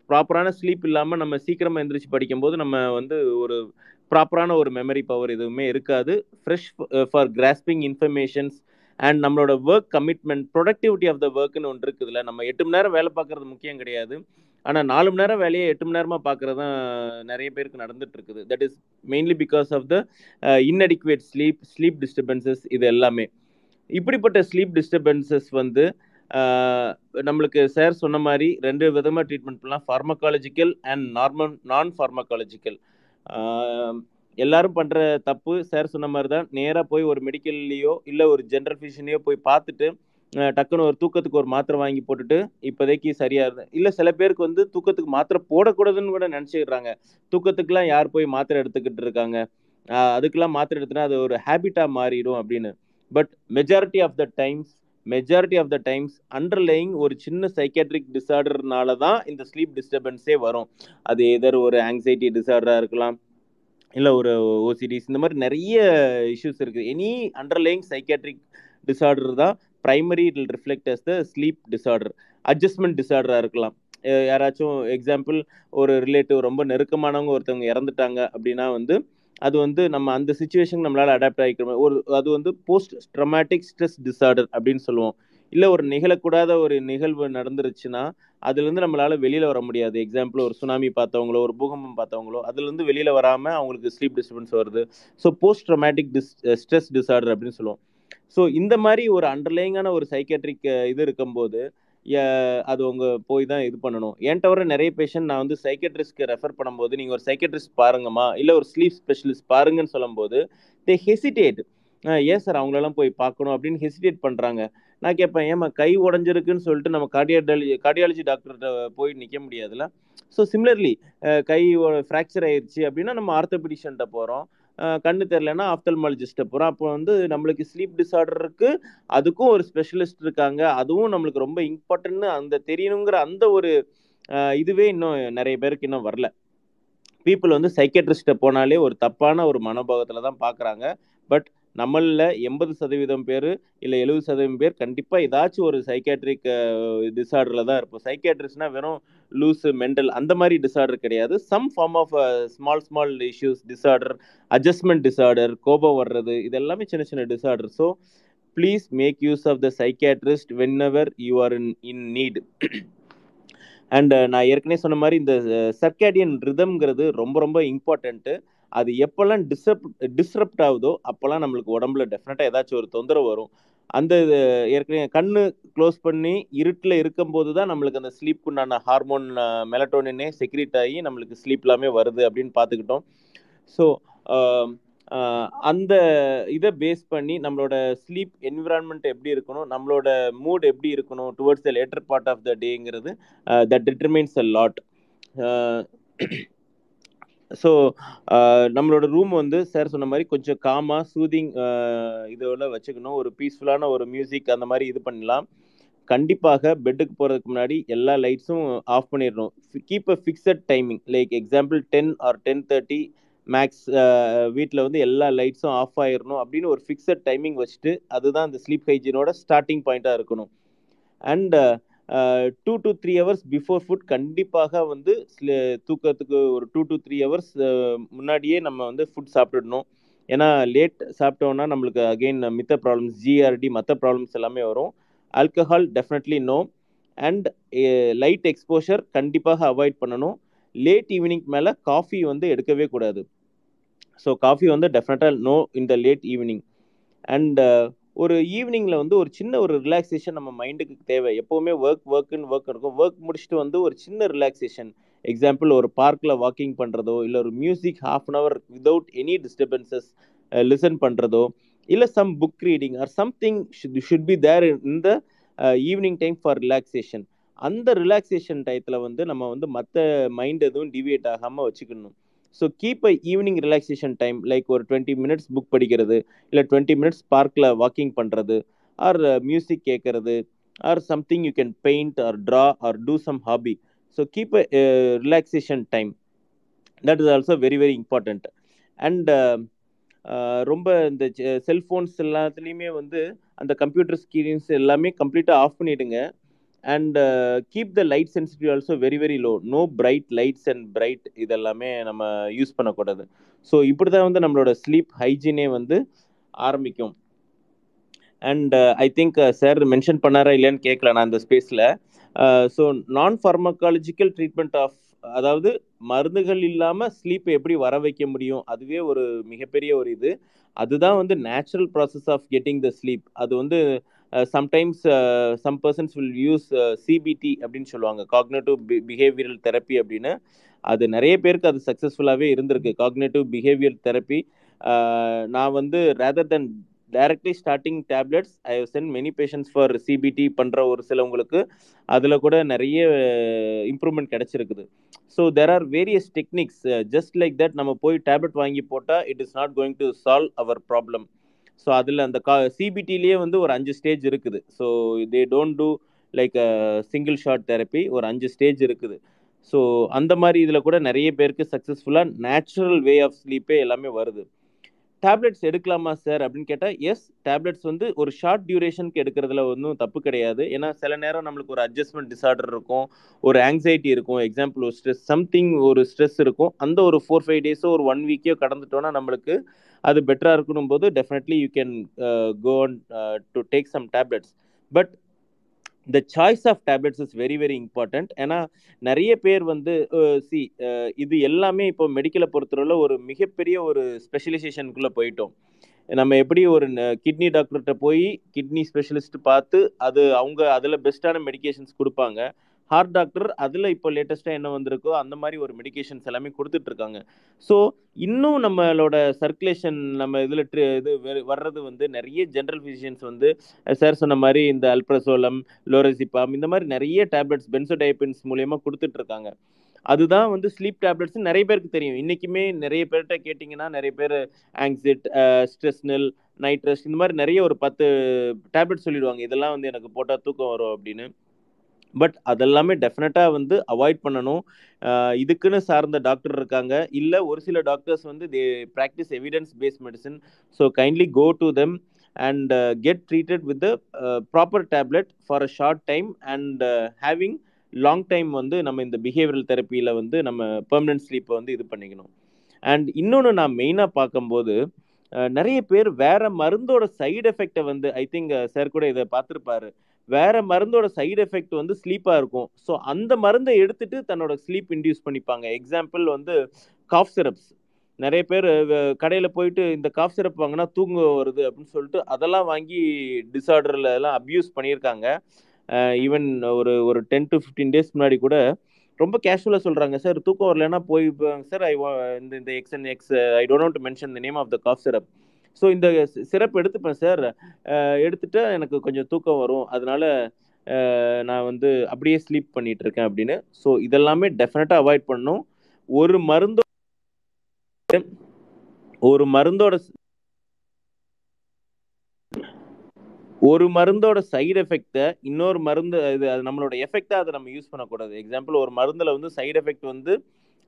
ப்ராப்பரான ஸ்லீப் இல்லாமல் நம்ம சீக்கிரமாக எந்திரிச்சு படிக்கும்போது நம்ம வந்து ஒரு ப்ராப்பரான ஒரு மெமரி பவர் எதுவுமே இருக்காது. Fresh for grasping informations and நம்மளோட work commitment productivity of the ஒர்க்குன்னு ஒன்று இருக்குதுல்ல நம்ம எட்டு மணி நேரம் வேலை பார்க்குறது முக்கியம் கிடையாது. ஆனால் நாலு மணி நேரம் வேலையை எட்டு மணி நேரமாக பார்க்குறது தான் நிறைய பேருக்கு நடந்துட்டு இருக்குது that is mainly because of the inadequate sleep sleep disturbances இது எல்லாமே. இப்படிப்பட்ட ஸ்லீப் டிஸ்டர்பன்சஸ் வந்து நம்மளுக்கு சார் சொன்ன மாதிரி ரெண்டு விதமாக ட்ரீட்மெண்ட் பண்ணலாம். Pharmacological and normal non pharmacological எல்லாரும் பண்ணுற தப்பு சார் சொன்ன மாதிரி தான் நேராக போய் ஒரு மெடிக்கல்லையோ இல்லை ஒரு ஜென்ரல் ஃபிசிஷனையோ போய் பார்த்துட்டு டக்குன்னு ஒரு தூக்கத்துக்கு ஒரு மாத்திரை வாங்கி போட்டுட்டு இப்போதைக்கு சரியா இருந்தது இல்லை சில பேருக்கு வந்து தூக்கத்துக்கு மாத்திரை போடக்கூடாதுன்னு கூட நினச்சிடுறாங்க தூக்கத்துக்குலாம் யார் போய் மாத்திரை எடுத்துக்கிட்டு இருக்காங்க? அதுக்கெல்லாம் மாத்திரை எடுத்துனா அது ஒரு ஹேபிட்டாக மாறிடும் அப்படின்னு. But majority of the times majority of the times underlying ஒரு சின்ன சைக்கேட்ரிக் டிசார்டர்னால தான் இந்த ஸ்லீப் டிஸ்டர்பன்ஸே வரும். அது எதர் ஒரு ஆங்ஸைட்டி டிசார்டராக இருக்கலாம் இல்லை ஒரு ஓசிடிஸ் இந்த மாதிரி நிறைய இஷ்யூஸ் இருக்குது. எனி அண்டர்லேயிங் சைக்கேட்ரிக் டிசார்டர் தான் primary it reflect as the sleep disorder adjustment டிசார்டராக இருக்கலாம் யாராச்சும் எக்ஸாம்பிள் ஒரு ரிலேட்டிவ் ரொம்ப நெருக்கமானவங்க ஒருத்தவங்க இறந்துட்டாங்க அப்படின்னா வந்து அது வந்து நம்ம அந்த சுச்சுவேஷன் நம்மளால் அடாப்ட் ஆகிக்கிற ஒரு அது வந்து போஸ்ட் ட்ரமாட்டிக் ஸ்ட்ரெஸ் டிசார்டர் அப்படின்னு சொல்லுவோம். இல்லை ஒரு நிகழக்கூடாத ஒரு நிகழ்வு நடந்துருச்சுன்னா அதுலேருந்து நம்மளால் வெளியில் வர முடியாது. எக்ஸாம்பிள் ஒரு சுனாமி பார்த்தவங்களோ ஒரு பூகம்பம் பார்த்தவங்களோ அதுலேருந்து வெளியில் வராமல் அவங்களுக்கு ஸ்லீப் டிஸ்டர்பன்ஸ் வருது. So post traumatic distress disorder அப்படின்னு சொல்லுவோம். ஸோ இந்த மாதிரி ஒரு அண்டர்லேயிங்கான ஒரு சைக்கேட்ரிக் இது இருக்கும்போது அது உங்க போய் தான் இது பண்ணணும். என்கிட்ட வர நிறைய பேஷண்ட் நான் வந்து சைக்கட்ரிஸ்ட்க்கு ரெஃபர் பண்ணும்போது நீங்கள் ஒரு சைக்கேட்ரிஸ்ட் பாருங்கம்மா இல்லை ஒரு ஸ்லீப் ஸ்பெஷலிஸ்ட் பாருங்கன்னு சொல்லும்போது தே ஹெசிடேட் ஏன் சார் அவங்களெல்லாம் போய் பார்க்கணும் அப்படின்னு ஹெசிடேட் பண்ணுறாங்க நான் கேட்பேன் ஏமா கை உடஞ்சிருக்குன்னு சொல்லிட்டு நம்ம கார்டியாலஜி கார்டியாலஜி டாக்டர்கிட்ட போய் நிற்க முடியாதுல்ல? ஸோ சிமிலர்லி கை ஃப்ராக்சர் ஆயிடுச்சு அப்படின்னா நம்ம ஆர்த்தோபிடிஷன்ட்ட போகிறோம் கண்ணு தெரிலனா ஆப்தல்மாலஜிஸ்ட்டை போகிறோம் அப்போ வந்து நம்மளுக்கு ஸ்லீப் டிசார்டருக்கு அதுக்கும் ஒரு ஸ்பெஷலிஸ்ட் இருக்காங்க. அதுவும் நம்மளுக்கு ரொம்ப இம்பார்ட்டன்ட்னு அந்த தெரியணுங்கிற அந்த ஒரு இதுவே இன்னும் நிறைய பேருக்கு இன்னும் வரல. பீப்புள் வந்து சைக்கட்ரிஸ்ட்டை போனாலே ஒரு தப்பான ஒரு மனோபாவத்தில் தான் பார்க்குறாங்க பட் நம்மளில் எண்பது சதவீதம் பேர் இல்லை எழுபது சதவீதம் பேர் கண்டிப்பாக ஏதாச்சும் ஒரு சைக்காட்ரிக் டிசார்டரில் தான் இருப்போம். சைக்காட்ரிஸ்ட்னா வெறும் லூஸு மெண்டல் அந்த மாதிரி டிசார்டர் கிடையாது. Some form of small small issues disorder adjustment disorder கோபம் வர்றது இது எல்லாமே சின்ன சின்ன disorder so please make use of the psychiatrist whenever you are in in need and நான் ஏற்கனவே சொன்ன மாதிரி இந்த சர்க்கேடியன் ரிதம்ங்கிறது ரொம்ப ரொம்ப இம்பார்ட்டண்ட்டு அது எப்போல்லாம் டிஸ்டர்ப் டிஸ்டர்ப்ட் ஆகுதோ அப்போல்லாம் நம்மளுக்கு உடம்புல டெஃபினட்டாக ஏதாச்சும் ஒரு தொந்தரவு வரும். அந்த இது ஏற்கனவே கண்ணு க்ளோஸ் பண்ணி இருட்டில் இருக்கும்போது தான் நம்மளுக்கு அந்த ஸ்லீப்புக்குண்டான ஹார்மோன் மெலட்டோனினே செக்ரீட் ஆகி நம்மளுக்கு ஸ்லீப் எல்லாமே வருது அப்படின்னு பார்த்துக்கிட்டோம். ஸோ அந்த இதை பேஸ் பண்ணி நம்மளோட ஸ்லீப் என்விரான்மெண்ட் எப்படி இருக்கணும் நம்மளோட மூட் எப்படி இருக்கணும் towards the later part of the டேங்கிறது that determines a lot so uh, நம்மளோட ரூம் வந்து சார் சொன்ன மாதிரி கொஞ்சம் காமாக சூதிங் uh, இதோட வச்சுக்கணும். ஒரு பீஸ்ஃபுல்லான ஒரு மியூசிக் அந்த மாதிரி இது பண்ணலாம். கண்டிப்பாக பெட்டுக்கு போகிறதுக்கு முன்னாடி எல்லா லைட்ஸும் ஆஃப் பண்ணிடணும். Keep a fixed timing like example ten or ten thirty max வீட்டில் வந்து எல்லா லைட்ஸும் ஆஃப் ஆயிடணும் அப்படின்னு ஒரு ஃபிக்ஸட் டைமிங் வச்சுட்டு அதுதான் அந்த ஸ்லீப் ஹைஜீனோட ஸ்டார்டிங் பாயிண்ட்டாக இருக்கணும். And two to three hours before food கண்டிப்பாக வந்து தூக்கத்துக்கு ஒரு டூ டு த்ரீ ஹவர்ஸ் முன்னாடியே நம்ம வந்து ஃபுட் சாப்பிட்டுடணும். ஏன்னா லேட் சாப்பிட்டோன்னா நம்மளுக்கு அகெயின் மித்த ப்ராப்ளம்ஸ் ஜிஆர்டி மற்ற ப்ராப்ளம்ஸ் எல்லாமே வரும். Alcohol definitely no and light exposure கண்டிப்பாக அவாய்ட் பண்ணணும். லேட் ஈவினிங் மேலே காஃபி வந்து எடுக்கவே கூடாது. ஸோ காஃபி வந்து டெஃபினட்டாக நோ இந்த லேட் ஈவினிங் அண்ட் ஒரு ஈவினிங்கில் வந்து ஒரு சின்ன ஒரு ரிலாக்ஸேஷன் நம்ம மைண்டுக்கு தேவை. எப்போவுமே ஒர்க் ஒர்க்குன்னு ஒர்க் இருக்கும் ஒர்க் முடிச்சுட்டு வந்து ஒரு சின்ன ரிலாக்ஸேஷன் எக்ஸாம்பிள் ஒரு பார்க்கில் வாக்கிங் பண்ணுறதோ இல்லை ஒரு music half an hour without any disturbances listen பண்ணுறதோ இல்லை some book reading or something should be there in the evening time for relaxation அந்த ரிலாக்ஸேஷன் டயத்தில் வந்து நம்ம வந்து மற்ற மைண்ட் எதுவும் டிவியேட் ஆகாமல் வச்சுக்கணும். So keep a evening relaxation time like ஒரு டுவெண்ட்டி மினிட்ஸ் புக் படிக்கிறது இல்லை டுவெண்ட்டி மினிட்ஸ் பார்க்கில் வாக்கிங் பண்ணுறது ஆர் மியூசிக் கேட்கறது or something you can paint or draw or do some hobby so keep a relaxation time that is also very very important and ரொம்ப இந்த cellphones எல்லாத்துலேயுமே வந்து அந்த கம்ப்யூட்டர் ஸ்க்ரீன்ஸ் எல்லாமே கம்ப்ளீட்டாக ஆஃப் பண்ணிவிடுங்க and keep the light sensitive also very very low no bright lights and bright இதெல்லாமே நம்ம யூஸ் பண்ணக்கூடாது. ஸோ இப்படி தான் வந்து நம்மளோட ஸ்லீப் ஹைஜீனே வந்து ஆரம்பிக்கும். And I think sir mention பண்ணாரா இல்லையான்னு கேட்கல நான் அந்த ஸ்பேஸில் ஸோ நான் ஃபார்மகாலஜிக்கல் ட்ரீட்மெண்ட் ஆஃப் அதாவது மருந்துகள் இல்லாமல் ஸ்லீப்பை எப்படி வர வைக்க முடியும்? அதுவே ஒரு மிகப்பெரிய ஒரு இது. அதுதான் வந்து natural process of getting the sleep அது வந்து sometimes some persons will use CBT அப்படின்னு சொல்லுவாங்க. காக்னேட்டிவ் பிஹேவியரல் தெரப்பி அப்படின்னு. அது நிறைய பேருக்கு அது சக்ஸஸ்ஃபுல்லாகவே இருந்திருக்கு. காக்னேட்டிவ் பிஹேவியர் தெரப்பி நான் வந்து rather than directly starting tablets I have sent many patients for CBT பண்ணுற ஒரு சிலவங்களுக்கு அதில் கூட நிறைய இம்ப்ரூவ்மெண்ட் கிடச்சிருக்குது. So there are various techniques just like that நம்ம போய் டேப்லெட் வாங்கி போட்டால் it is not going to solve our problem so அதில் அந்த கா சிபிடிலேயே வந்து ஒரு அஞ்சு ஸ்டேஜ் இருக்குது. So they don't do like single short therapy ஒரு அஞ்சு ஸ்டேஜ் இருக்குது. ஸோ அந்த மாதிரி இதில் கூட நிறைய பேருக்கு சக்ஸஸ்ஃபுல்லாக நேச்சுரல் வே ஆஃப் ஸ்லீப்பே எல்லாமே வருது. டேப்லெட்ஸ் எடுக்கலாமா சார் அப்படின்னு கேட்டால் எஸ் டேப்லெட்ஸ் வந்து ஒரு ஷார்ட் டியூரேஷனுக்கு எடுக்கிறதுல ஒன்றும் தப்பு கிடையாது. ஏன்னா சில நேரம் நம்மளுக்கு ஒரு அட்ஜஸ்ட்மெண்ட் டிசார்டர் இருக்கும் ஒரு ஆங்ஸைட்டி இருக்கும் எக்ஸாம்பிள் ஒரு ஸ்ட்ரெஸ் சம்திங் ஒரு ஸ்ட்ரெஸ் இருக்கும். அந்த ஒரு ஃபோர் ஃபைவ் டேஸோ ஒரு ஒன் வீக்கோ கடந்துட்டோன்னா நம்மளுக்கு அது பெட்டராக இருக்கணும் போது definitely you can go on to take some tablets but the choice of tablets is very very important ஏன்னா நிறைய பேர் வந்து uh, சி uh, இது எல்லாமே இப்போ மெடிக்கலை பொறுத்தவரை ஒரு மிகப்பெரிய ஒரு ஸ்பெஷலைசேஷனுக்குள்ளே போயிட்டோம். நம்ம எப்படி ஒரு கிட்னி டாக்டர்கிட்ட போய் கிட்னி ஸ்பெஷலிஸ்ட் பார்த்து அது அவங்க அதில் பெஸ்ட்டான மெடிக்கேஷன்ஸ் கொடுப்பாங்க. ஹார்ட் டாக்டர் அதில் இப்போ லேட்டஸ்ட்டாக என்ன வந்திருக்கோ அந்த மாதிரி ஒரு மெடிகேஷன்ஸ் எல்லாமே கொடுத்துட்ருக்காங்க. ஸோ இன்னும் நம்மளோட சர்க்குலேஷன் நம்ம இதில் இது வர்றது வந்து நிறைய ஜென்ரல் ஃபிசிஷியன்ஸ் வந்து சார் சொன்ன மாதிரி இந்த அல்ப்ரசோலம் லோரசிபாம் இந்த மாதிரி நிறைய டேப்லெட்ஸ் பென்சோடைபின்ஸ் மூலயமா கொடுத்துட்ருக்காங்க. அதுதான் வந்து ஸ்லீப் டேப்லெட்ஸ் நிறைய பேருக்கு தெரியும். இன்றைக்குமே நிறைய பேர்கிட்ட கேட்டிங்கன்னா நிறைய பேர் ஆங்ஸிட் ஸ்ட்ரெஸ்னல் நைட் ரெஸ்ட் இந்த மாதிரி நிறைய ஒரு பத்து டேப்லெட் சொல்லிடுவாங்க. இதெல்லாம் வந்து எனக்கு போட்டால் தூக்கம் வரும் அப்படின்னு. பட் அதெல்லாமே டெஃபினட்டாக வந்து அவாய்ட் பண்ணணும். இதுக்குன்னு சார்ந்த டாக்டர் இருக்காங்க. இல்லை ஒரு சில டாக்டர்ஸ் வந்து they practice evidence based medicine so kindly go to them and get treated with proper tablet for a short time and having long time வந்து நம்ம இந்த பிஹேவியரல் தெரப்பியில் வந்து நம்ம பெர்மனன்ட் ஸ்லீப்பை வந்து இது பண்ணிக்கணும். அண்ட் இன்னொன்று நான் மெயினாக பார்க்கும்போது நிறைய பேர் வேற மருந்தோட சைடு எஃபெக்டை வந்து ஐ திங்க் சார் கூட இதை பார்த்துருப்பாரு. வேற மருந்தோட சைடு எஃபெக்ட் வந்து ஸ்லீப்பாக இருக்கும். ஸோ அந்த மருந்தை எடுத்துட்டு தன்னோட ஸ்லீப் இன்டியூஸ் பண்ணிப்பாங்க. எக்ஸாம்பிள் வந்து காஃப் சிரப்ஸ் நிறைய பேர் கடையில் போயிட்டு இந்த காஃப் சிரப் வாங்கினா தூங்க வருது அப்படின்னு சொல்லிட்டு அதெல்லாம் வாங்கி டிஸார்டரில் எல்லாம் அப்யூஸ் பண்ணியிருக்காங்க. ஈவன் ஒரு ஒரு டென் டு ஃபிஃப்டீன் டேஸ் முன்னாடி கூட ரொம்ப கேஷுவலாக சொல்கிறாங்க சார் தூக்கம் வரலன்னா போய் சார் ஐ இந்த இந்த X and X I don't to mention the name of the cough syrup so இந்த சிரப் எடுத்துப்பேன் சார் எடுத்துட்டு எனக்கு கொஞ்சம் தூக்கம் வரும். அதனால நான் வந்து அப்படியே ஸ்லீப் பண்ணிட்டு இருக்கேன் அப்படின்னு. ஸோ இதெல்லாமே டெஃபினட்டாக அவாய்ட் பண்ணும் ஒரு மருந்தோ ஒரு மருந்தோட ஒரு மருந்தோட சைடு எஃபெக்டை இன்னொரு மருந்து இது அது நம்மளோட எஃபெக்டாக அதை நம்ம யூஸ் பண்ணக்கூடாது. எக்ஸாம்பிள் ஒரு மருந்தில் வந்து சைடு எஃபெக்ட் வந்து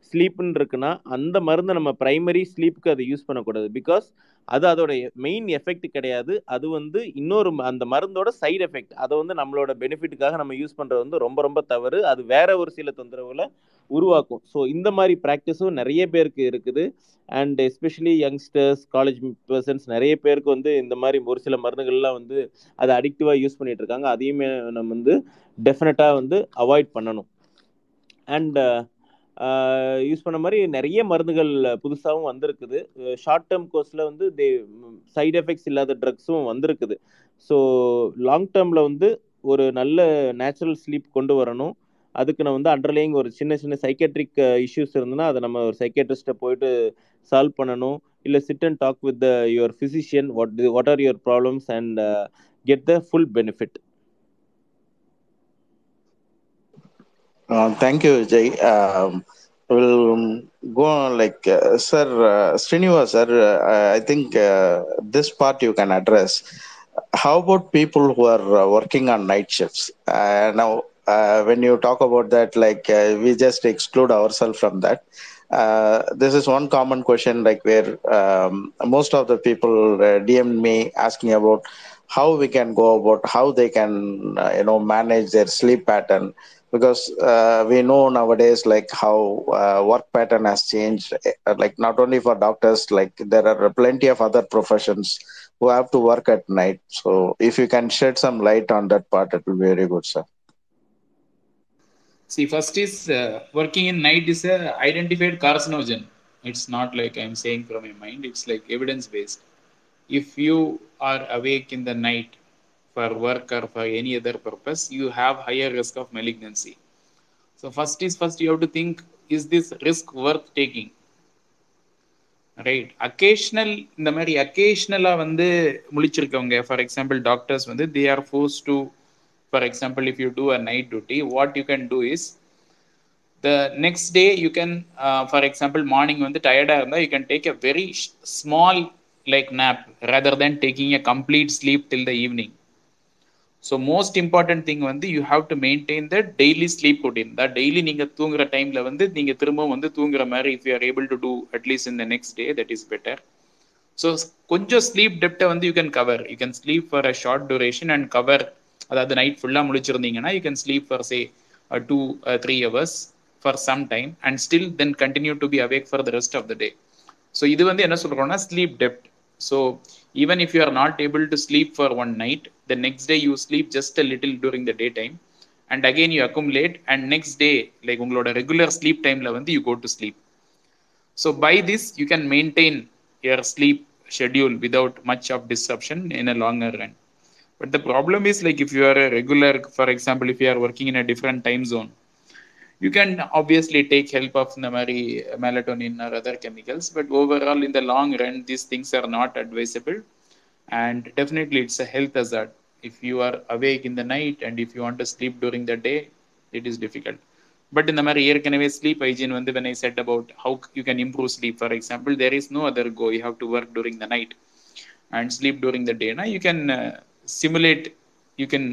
ஸ்லீப்புன்னு இருக்குன்னா அந்த மருந்தை நம்ம ப்ரைமரி ஸ்லீப்புக்கு அதை யூஸ் பண்ணக்கூடாது. பிகாஸ் அது அதோட மெயின் எஃபெக்ட் கிடையாது. அது வந்து இன்னொரு அந்த மருந்தோட சைடு எஃபெக்ட் அதை வந்து நம்மளோட பெனிஃபிட்டுக்காக நம்ம யூஸ் பண்ணுறது வந்து ரொம்ப ரொம்ப தவறு. அது வேற ஒரு சில தொந்தரவுகளை உருவாக்கும். ஸோ இந்த மாதிரி ப்ராக்டிஸும் நிறைய பேருக்கு இருக்குது. And especially youngsters college persons நிறைய பேருக்கு வந்து இந்த மாதிரி ஒரு சில மருந்துகள்லாம் வந்து அதை அடிக்டிவாக யூஸ் பண்ணிட்டு இருக்காங்க. அதையுமே நம்ம வந்து டெஃபினட்டாக வந்து அவாய்ட் பண்ணணும். அண்ட் யூஸ் பண்ண மாதிரி நிறைய மருந்துகள் புதுசாகவும் வந்திருக்குது. ஷார்ட் டேர்ம் கோர்ஸில் வந்து தே சைடு எஃபெக்ட்ஸ் இல்லாத ட்ரக்ஸும் வந்திருக்குது. ஸோ லாங் டேர்மில் வந்து ஒரு நல்ல நேச்சுரல் ஸ்லீப் கொண்டு வரணும். அதுக்கு நான் வந்து அண்டர்லேயிங் ஒரு சின்ன சின்ன சைக்கேட்ரிக் இஷ்யூஸ் இருந்ததுன்னா அதை நம்ம ஒரு சைக்கேட்ரிஸ்ட்டை போயிட்டு சால்வ் பண்ணணும். இல்லை sit and talk with your physician what what are your problems and get the full benefit Uh, thank you, Jay. Um, we'll go on like, uh, sir, uh, Srinivas, sir, uh, I think uh, this part you can address. How about people who are uh, working on night shifts? Uh, now, when you talk about that, like, we just exclude ourselves from that. This is one common question, like, where um, most of the people DM me asking about how we can go about how they can, you know, manage their sleep pattern because uh, we know nowadays like how uh, work pattern has changed uh, like not only for doctors like there are plenty of other professions who have to work at night so if you can shed some light on that part it will be very good sir See, first is uh, working in night is a identified carcinogen. It's not like I'm saying from my mind. It's like evidence based. If you are awake in the night for work or for any other purpose, you have higher risk of malignancy. So first is first you have to think: Is this risk worth taking? Right occasional இந்த மாதிரி அக்கேஷ்னலாக வந்து முழிச்சிருக்கவங்க for example doctors வந்து they are force to for example if you do a night duty what you can do is the next day you can for example morning வந்து டயர்டாக இருந்தால் you can take a very small like nap rather than taking a complete sleep till the evening so most important thing வந்து you have to maintain the daily sleep routine தான் daily நீங்கள் தூங்குற டைமில் வந்து நீங்கள் திரும்பவும் வந்து தூங்குற மாதிரி if you are able to do at least in the next day that is better so கொஞ்சம் ஸ்லீப் டெப்டை வந்து you can cover you can sleep for a short duration and cover அதாவது நைட் ஃபுல்லாக முழிச்சிருந்தீங்கன்னா you can sleep for say two three hours for some time and still then continue to be awake for the rest of the day so இது வந்து என்ன சொல்கிறோம்னா sleep dept so even if you are not able to sleep for one night the next day you sleep just a little during the daytime and again you accumulate and next day like உங்களோட regular sleep timeல வந்து you go to sleep so by this you can maintain your sleep schedule without much of disruption in a longer run but the problem is like if you are a regular for example if you are working in a different time zone you can obviously take help of the mari melatonin or other chemicals but overall in the long run these things are not advisable and definitely it's a health hazard if you are awake in the night and if you want to sleep during the day it is difficult but in the mari ஏற்கனவே sleep hygiene வந்து when i said about how you can improve sleep for example there is no other go you have to work during the night and sleep during the day now you can uh, simulate you can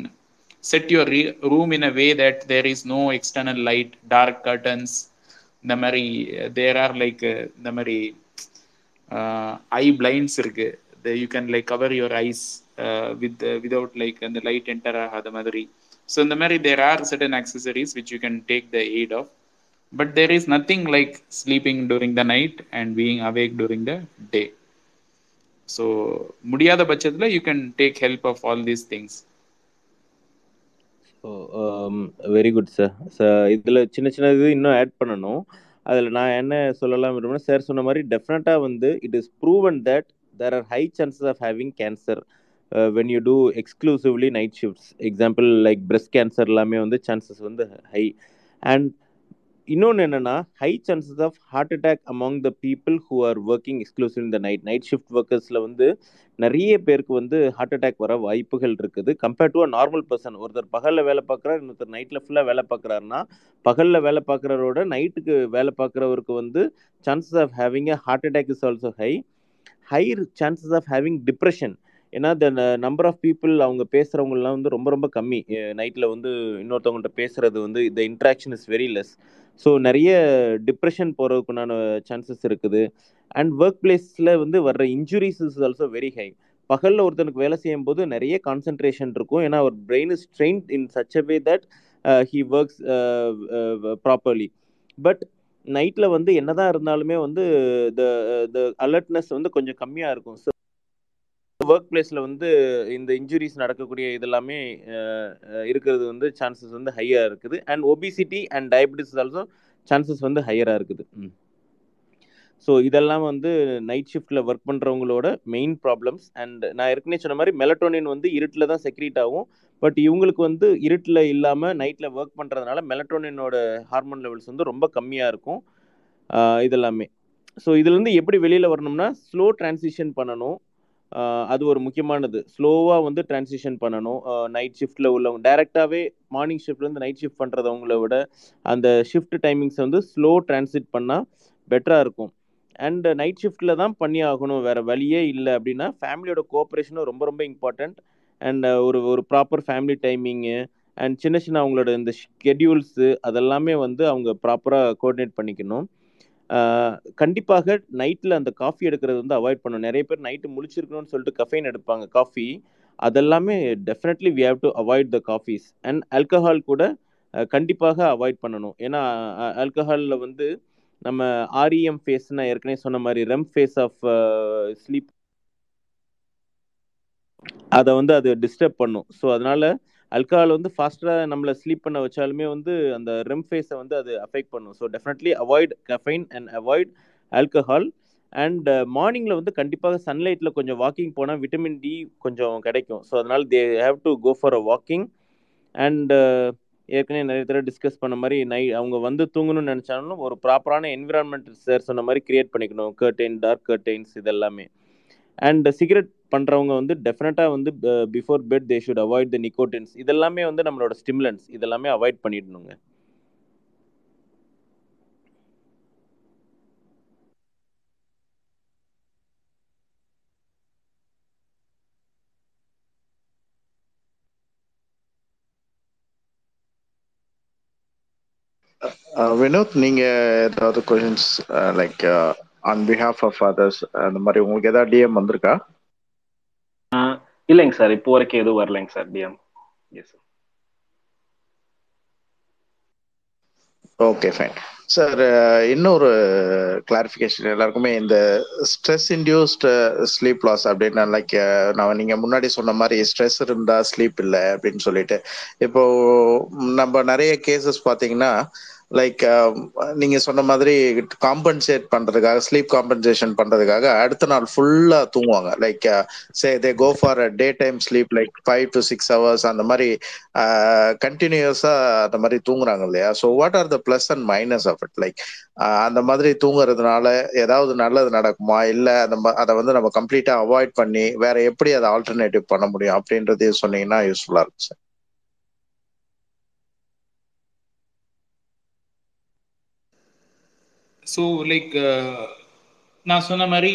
set your re- room in a way that there is no external light dark curtains இந்த மாதிரி there are like இந்த மாதிரி eye blinds இருக்கு you can like cover your eyes with without like அந்த light enter ஆகாத மாதிரி so இந்த மாதிரி there are certain accessories which you can take the aid of but there is nothing like sleeping during the night and being awake during the day so முடியாத பட்சத்தில் you can take help of all these things so very good sir sir இதில் சின்ன சின்ன இது இன்னும் add பண்ணணும். அதில் நான் என்ன சொல்லலாம் விரும்புகிறேன் சார் சொன்ன மாதிரி டெஃபினட்டாக வந்து it is proven that there are high chances of having cancer when you do exclusively night shifts example like breast cancer எல்லாமே வந்து சான்சஸ் வந்து ஹை அண்ட் இன்னொன்று என்னென்னா high chances of heart attack among the people who are working exclusive இந்த night night shift ஒர்க்கர்ஸில் வந்து நிறைய பேருக்கு வந்து ஹார்ட் அட்டாக் வர வாய்ப்புகள் இருக்குது. Compared to a normal person ஒருத்தர் பகலில் வேலை பார்க்குறாரு இன்னொருத்தர் நைட்டில் ஃபுல்லாக வேலை பார்க்குறாருன்னா பகலில் வேலை பார்க்குறவரோட நைட்டுக்கு வேலை பார்க்குறவருக்கு வந்து chances of having a heart attack is also high high chances of having depression ஏன்னா த நம்பர் ஆஃப் பீப்புள் அவங்க பேசுகிறவங்கலாம் வந்து ரொம்ப ரொம்ப கம்மி. நைட்டில் வந்து இன்னொருத்தவங்கள்ட்ட பேசுகிறது வந்து the interaction is very less so நிறைய டிப்ரெஷன் போகிறதுக்குண்டான சான்சஸ் இருக்குது. அண்ட் ஒர்க் பிளேஸில் வந்து வர்ற injuries is also very high பகலில் ஒருத்தனுக்கு வேலை செய்யும் போது நிறைய கான்சென்ட்ரேஷன் இருக்கும். ஏன்னா அவர் brain is train in such a way that he works properly but நைட்டில் வந்து என்னதான் இருந்தாலுமே வந்து த த அலர்ட்னஸ் வந்து கொஞ்சம் கம்மியாக இருக்கும். ஸோ ஒர்க் பிளேஸில் வந்து இந்த இன்ஜுரிஸ் நடக்கக்கூடிய இதெல்லாமே இருக்கிறது வந்து சான்சஸ் வந்து ஹையாக இருக்குது. And obesity and diabetes also chances வந்து ஹையராக இருக்குது. ஸோ இதெல்லாம் வந்து நைட் ஷிஃப்ட்டில் ஒர்க் பண்ணுறவங்களோட மெயின் ப்ராப்ளம்ஸ் அண்ட் நான் ஏற்கனவே சொன்ன மாதிரி மெலட்டோனின் வந்து இருட்டில் தான் செக்ரீட் ஆகும். பட் இவங்களுக்கு வந்து இருட்டில் இல்லாமல் நைட்டில் ஒர்க் பண்ணுறதுனால மெலட்டோனினோட ஹார்மோன் லெவல்ஸ் வந்து ரொம்ப கம்மியாக இருக்கும். இதெல்லாமே. ஸோ இதுலேருந்து எப்படி வெளியில் வரணும்னா ஸ்லோ டிரான்சிஷன் பண்ணணும். அது ஒரு முக்கியமானது. ஸ்லோவாக வந்து டிரான்சிஷன் பண்ணணும். நைட் ஷிஃப்ட்டில் உள்ளவங்க டைரெக்டாகவே மார்னிங் ஷிஃப்ட்லேருந்து நைட் ஷிஃப்ட் பண்ணுறவங்கள விட அந்த ஷிஃப்ட் டைமிங்ஸ் வந்து ஸ்லோ டிரான்சிட் பண்ணால் பெட்டராக இருக்கும். அண்ட் நைட் ஷிஃப்ட்டில் தான் பண்ணி ஆகணும் வேறு வழியே இல்லை அப்படின்னா ஃபேமிலியோட கோஆப்ரேஷனும் ரொம்ப ரொம்ப இம்பார்ட்டண்ட் அண்ட் ஒரு ஒரு ப்ராப்பர் ஃபேமிலி டைமிங்கு அண்ட் சின்ன சின்ன அவங்களோட இந்த ஷெட்யூல்ஸு அதெல்லாமே வந்து அவங்க ப்ராப்பராக கோஆர்டினேட் பண்ணிக்கணும். கண்டிப்பாக நைட்டில் அந்த காஃபி எடுக்கிறது வந்து அவாய்ட் பண்ணணும். நிறைய பேர் நைட்டு முழிச்சிருக்கணும்னு சொல்லிட்டு கஃபைன் எடுப்பாங்க காஃபி. அதெல்லாமே definitely we have to avoid the coffees and alcohol கூட கண்டிப்பாக அவாய்ட் பண்ணணும். ஏன்னா ஆல்கஹாலில் வந்து நம்ம ஆர்இஎம் ஃபேஸ்னா ஏற்கனவே சொன்ன மாதிரி ரெம் ஃபேஸ் ஆஃப் ஸ்லீப் அதை வந்து அது டிஸ்டர்ப் பண்ணும். ஸோ அதனால அல்கஹால் வந்து ஃபாஸ்ட்டாக நம்மளை ஸ்லீப் பண்ண வச்சாலுமே வந்து அந்த ரெம் ஃபேஸை வந்து அது அஃபெக்ட் பண்ணும். So definitely avoid caffeine and avoid alcohol and மார்னிங்கில் வந்து கண்டிப்பாக சன்லைட்டில் கொஞ்சம் வாக்கிங் போனால் விட்டமின் டி கொஞ்சம் கிடைக்கும். ஸோ அதனால் they have to go for a walking and ஏற்கனவே நிறைய தடவை டிஸ்கஸ் பண்ண மாதிரி நை அவங்க வந்து தூங்கணும்னு நினச்சாலும் ஒரு ப்ராப்பரான என்விரான்மெண்ட் சார் சொன்ன மாதிரி கிரியேட் பண்ணிக்கணும். கர்டைன் டார்க் கர்டைன்ஸ் இதெல்லாமே. அண்ட் சிகரெட் uh, பண்ணுறவங்க வந்து டெஃபினட்டாக வந்து before bed they should avoid the nicotines இதெல்லாமே வந்து நம்மளோட ஸ்டிமுலன்ஸ் இதெல்லாமே அவாய்ட் பண்ணிடணுங்க. Uh, வினோத் நீங்க ஏதாவது questions like on behalf of others அந்த மாதிரி உங்களுக்கு ஏதாவது டிஎம் வந்திருக்கா? இல்லைங்க சார் இப்போ வரைக்கும் எதுவும் வரலைங்க sir DMs okay fine sir இன்னொரு கிளாரிஃபிகேஷன் எல்லாருக்குமே இந்த ஸ்ட்ரெஸ் இன்டியூஸ்ட் ஸ்லீப் லாஸ் அப்படின்னு லைக் நான் நீங்க முன்னாடி சொன்ன மாதிரி ஸ்ட்ரெஸ் இருந்தா ஸ்லீப் இல்லை அப்படின்னு சொல்லிட்டு. இப்போ நம்ம நிறைய கேசஸ் பார்த்தீங்கன்னா லைக் um, நீங்க சொன்ன மாதிரி காம்பன்சேட் பண்றதுக்காக ஸ்லீப் காம்பன்சேஷன் பண்றதுக்காக அடுத்த நாள் ஃபுல்லா தூங்குவாங்க. Like say they go for a day time sleep like five to six hours அந்த மாதிரி uh, கண்டினியூஸா அந்த மாதிரி தூங்குறாங்க இல்லையா? So what are the plus and minus of it like அந்த மாதிரி தூங்குறதுனால ஏதாவது நல்லது நடக்குமா? இல்லை அந்த அதை வந்து நம்ம கம்ப்ளீட்டா அவாய்ட் பண்ணி வேற எப்படி அதை ஆல்டர்னேட்டிவ் பண்ண முடியும் அப்படின்றதையும் சொன்னீங்கன்னா யூஸ்ஃபுல்லா இருக்கும் சார் ஸோ லைக் uh, நான் சொன்ன மாதிரி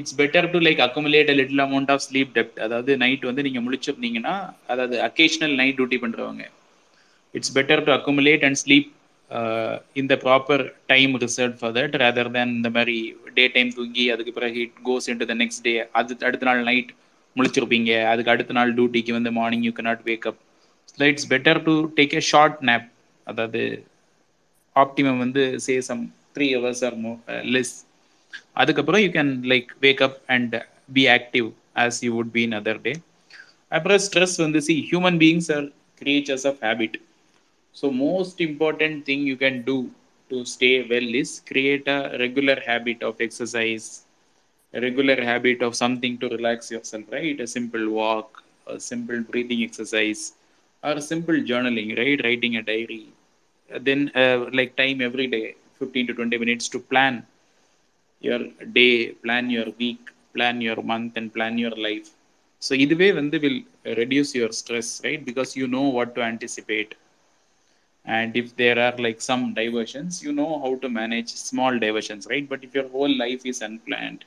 it's better to like accumulate a little amount of sleep டெப்ட் அதாவது நைட் வந்து நீங்கள் முடிச்சிருந்தீங்கன்னா அதாவது அக்கேஷனல் நைட் டியூட்டி பண்ணுறவங்க it's better to accumulate and sleep இந்த proper time reserve for that rather than இந்த மாதிரி டே டைம் தூங்கி அதுக்கு பிறகு it goes into the next day அது அடுத்த நாள் நைட் முழிச்சிருப்பீங்க. அதுக்கு அடுத்த நாள் டியூட்டிக்கு வந்து morning you cannot wake up. So it's better to take a short nap அதாவது ஆப்டிமம் வந்து say some three hours or more less அதுக்கப்புறம் you can like wake up and be active as you would be in other day அப்புறம் stress வந்து see human beings are creatures of habit so most important thing you can do to stay well is create a regular habit of exercise regular habit of something to relax yourself right a simple walk a simple breathing exercise or a simple journaling right writing a diary then uh, like time every day 15 to 20 minutes to plan your day plan your week plan your month and plan your life so இதுவே வந்து will reduce your stress right because you know what to anticipate and if there are like some diversions you know how to manage small diversions right but if your whole life is unplanned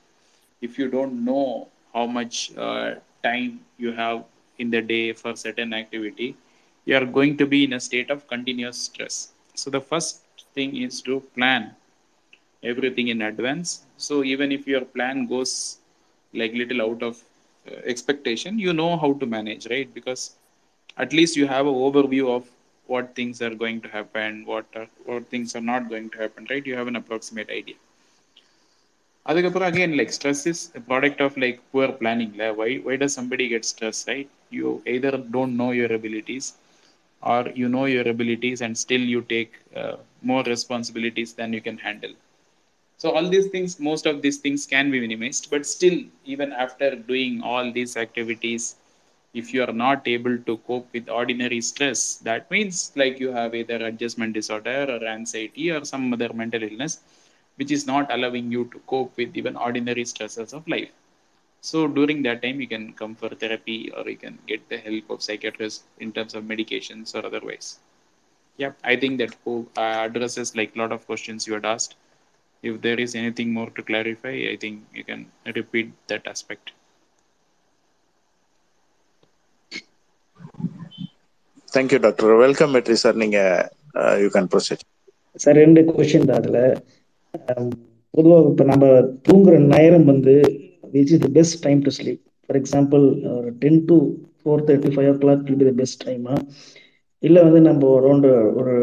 if you don't know how much uh, time you have in the day for certain activity you are going to be in a state of continuous stress so the first thing is to plan everything in advance so even if your plan goes like little out of uh, expectation you know how to manage right because at least you have an overview of what things are going to happen what are what things are not going to happen right you have an approximate idea அதுக்கப்புறம் again like stress is a product of like poor planning la. why why does somebody get stressed right you either don't know your abilities or you know your abilities and still you take uh, more responsibilities than you can handle. So all these things most of these things can be minimized but still even after doing all these activities if you are not able to cope with ordinary stress that means like you have either adjustment disorder or anxiety or some other mental illness which is not allowing you to cope with even ordinary stresses of life so during that time you can come for therapy or you can get the help of psychiatrists in terms of medications or otherwise yeah i think that uh, addresses like a lot of questions you had asked if there is anything more to clarify i think you can repeat that aspect thank you doctor welcome Vetri sir நீங்க you can proceed sir ரெண்டு question தான் அதில் பொதுவாக இப்போ நம்ம தூங்குற நேரம் வந்து which is the best time to sleep for example ஒரு ten to four thirty five o'clock will be the best டைமா இல்லை வந்து நம்ம அரௌண்டு ஒரு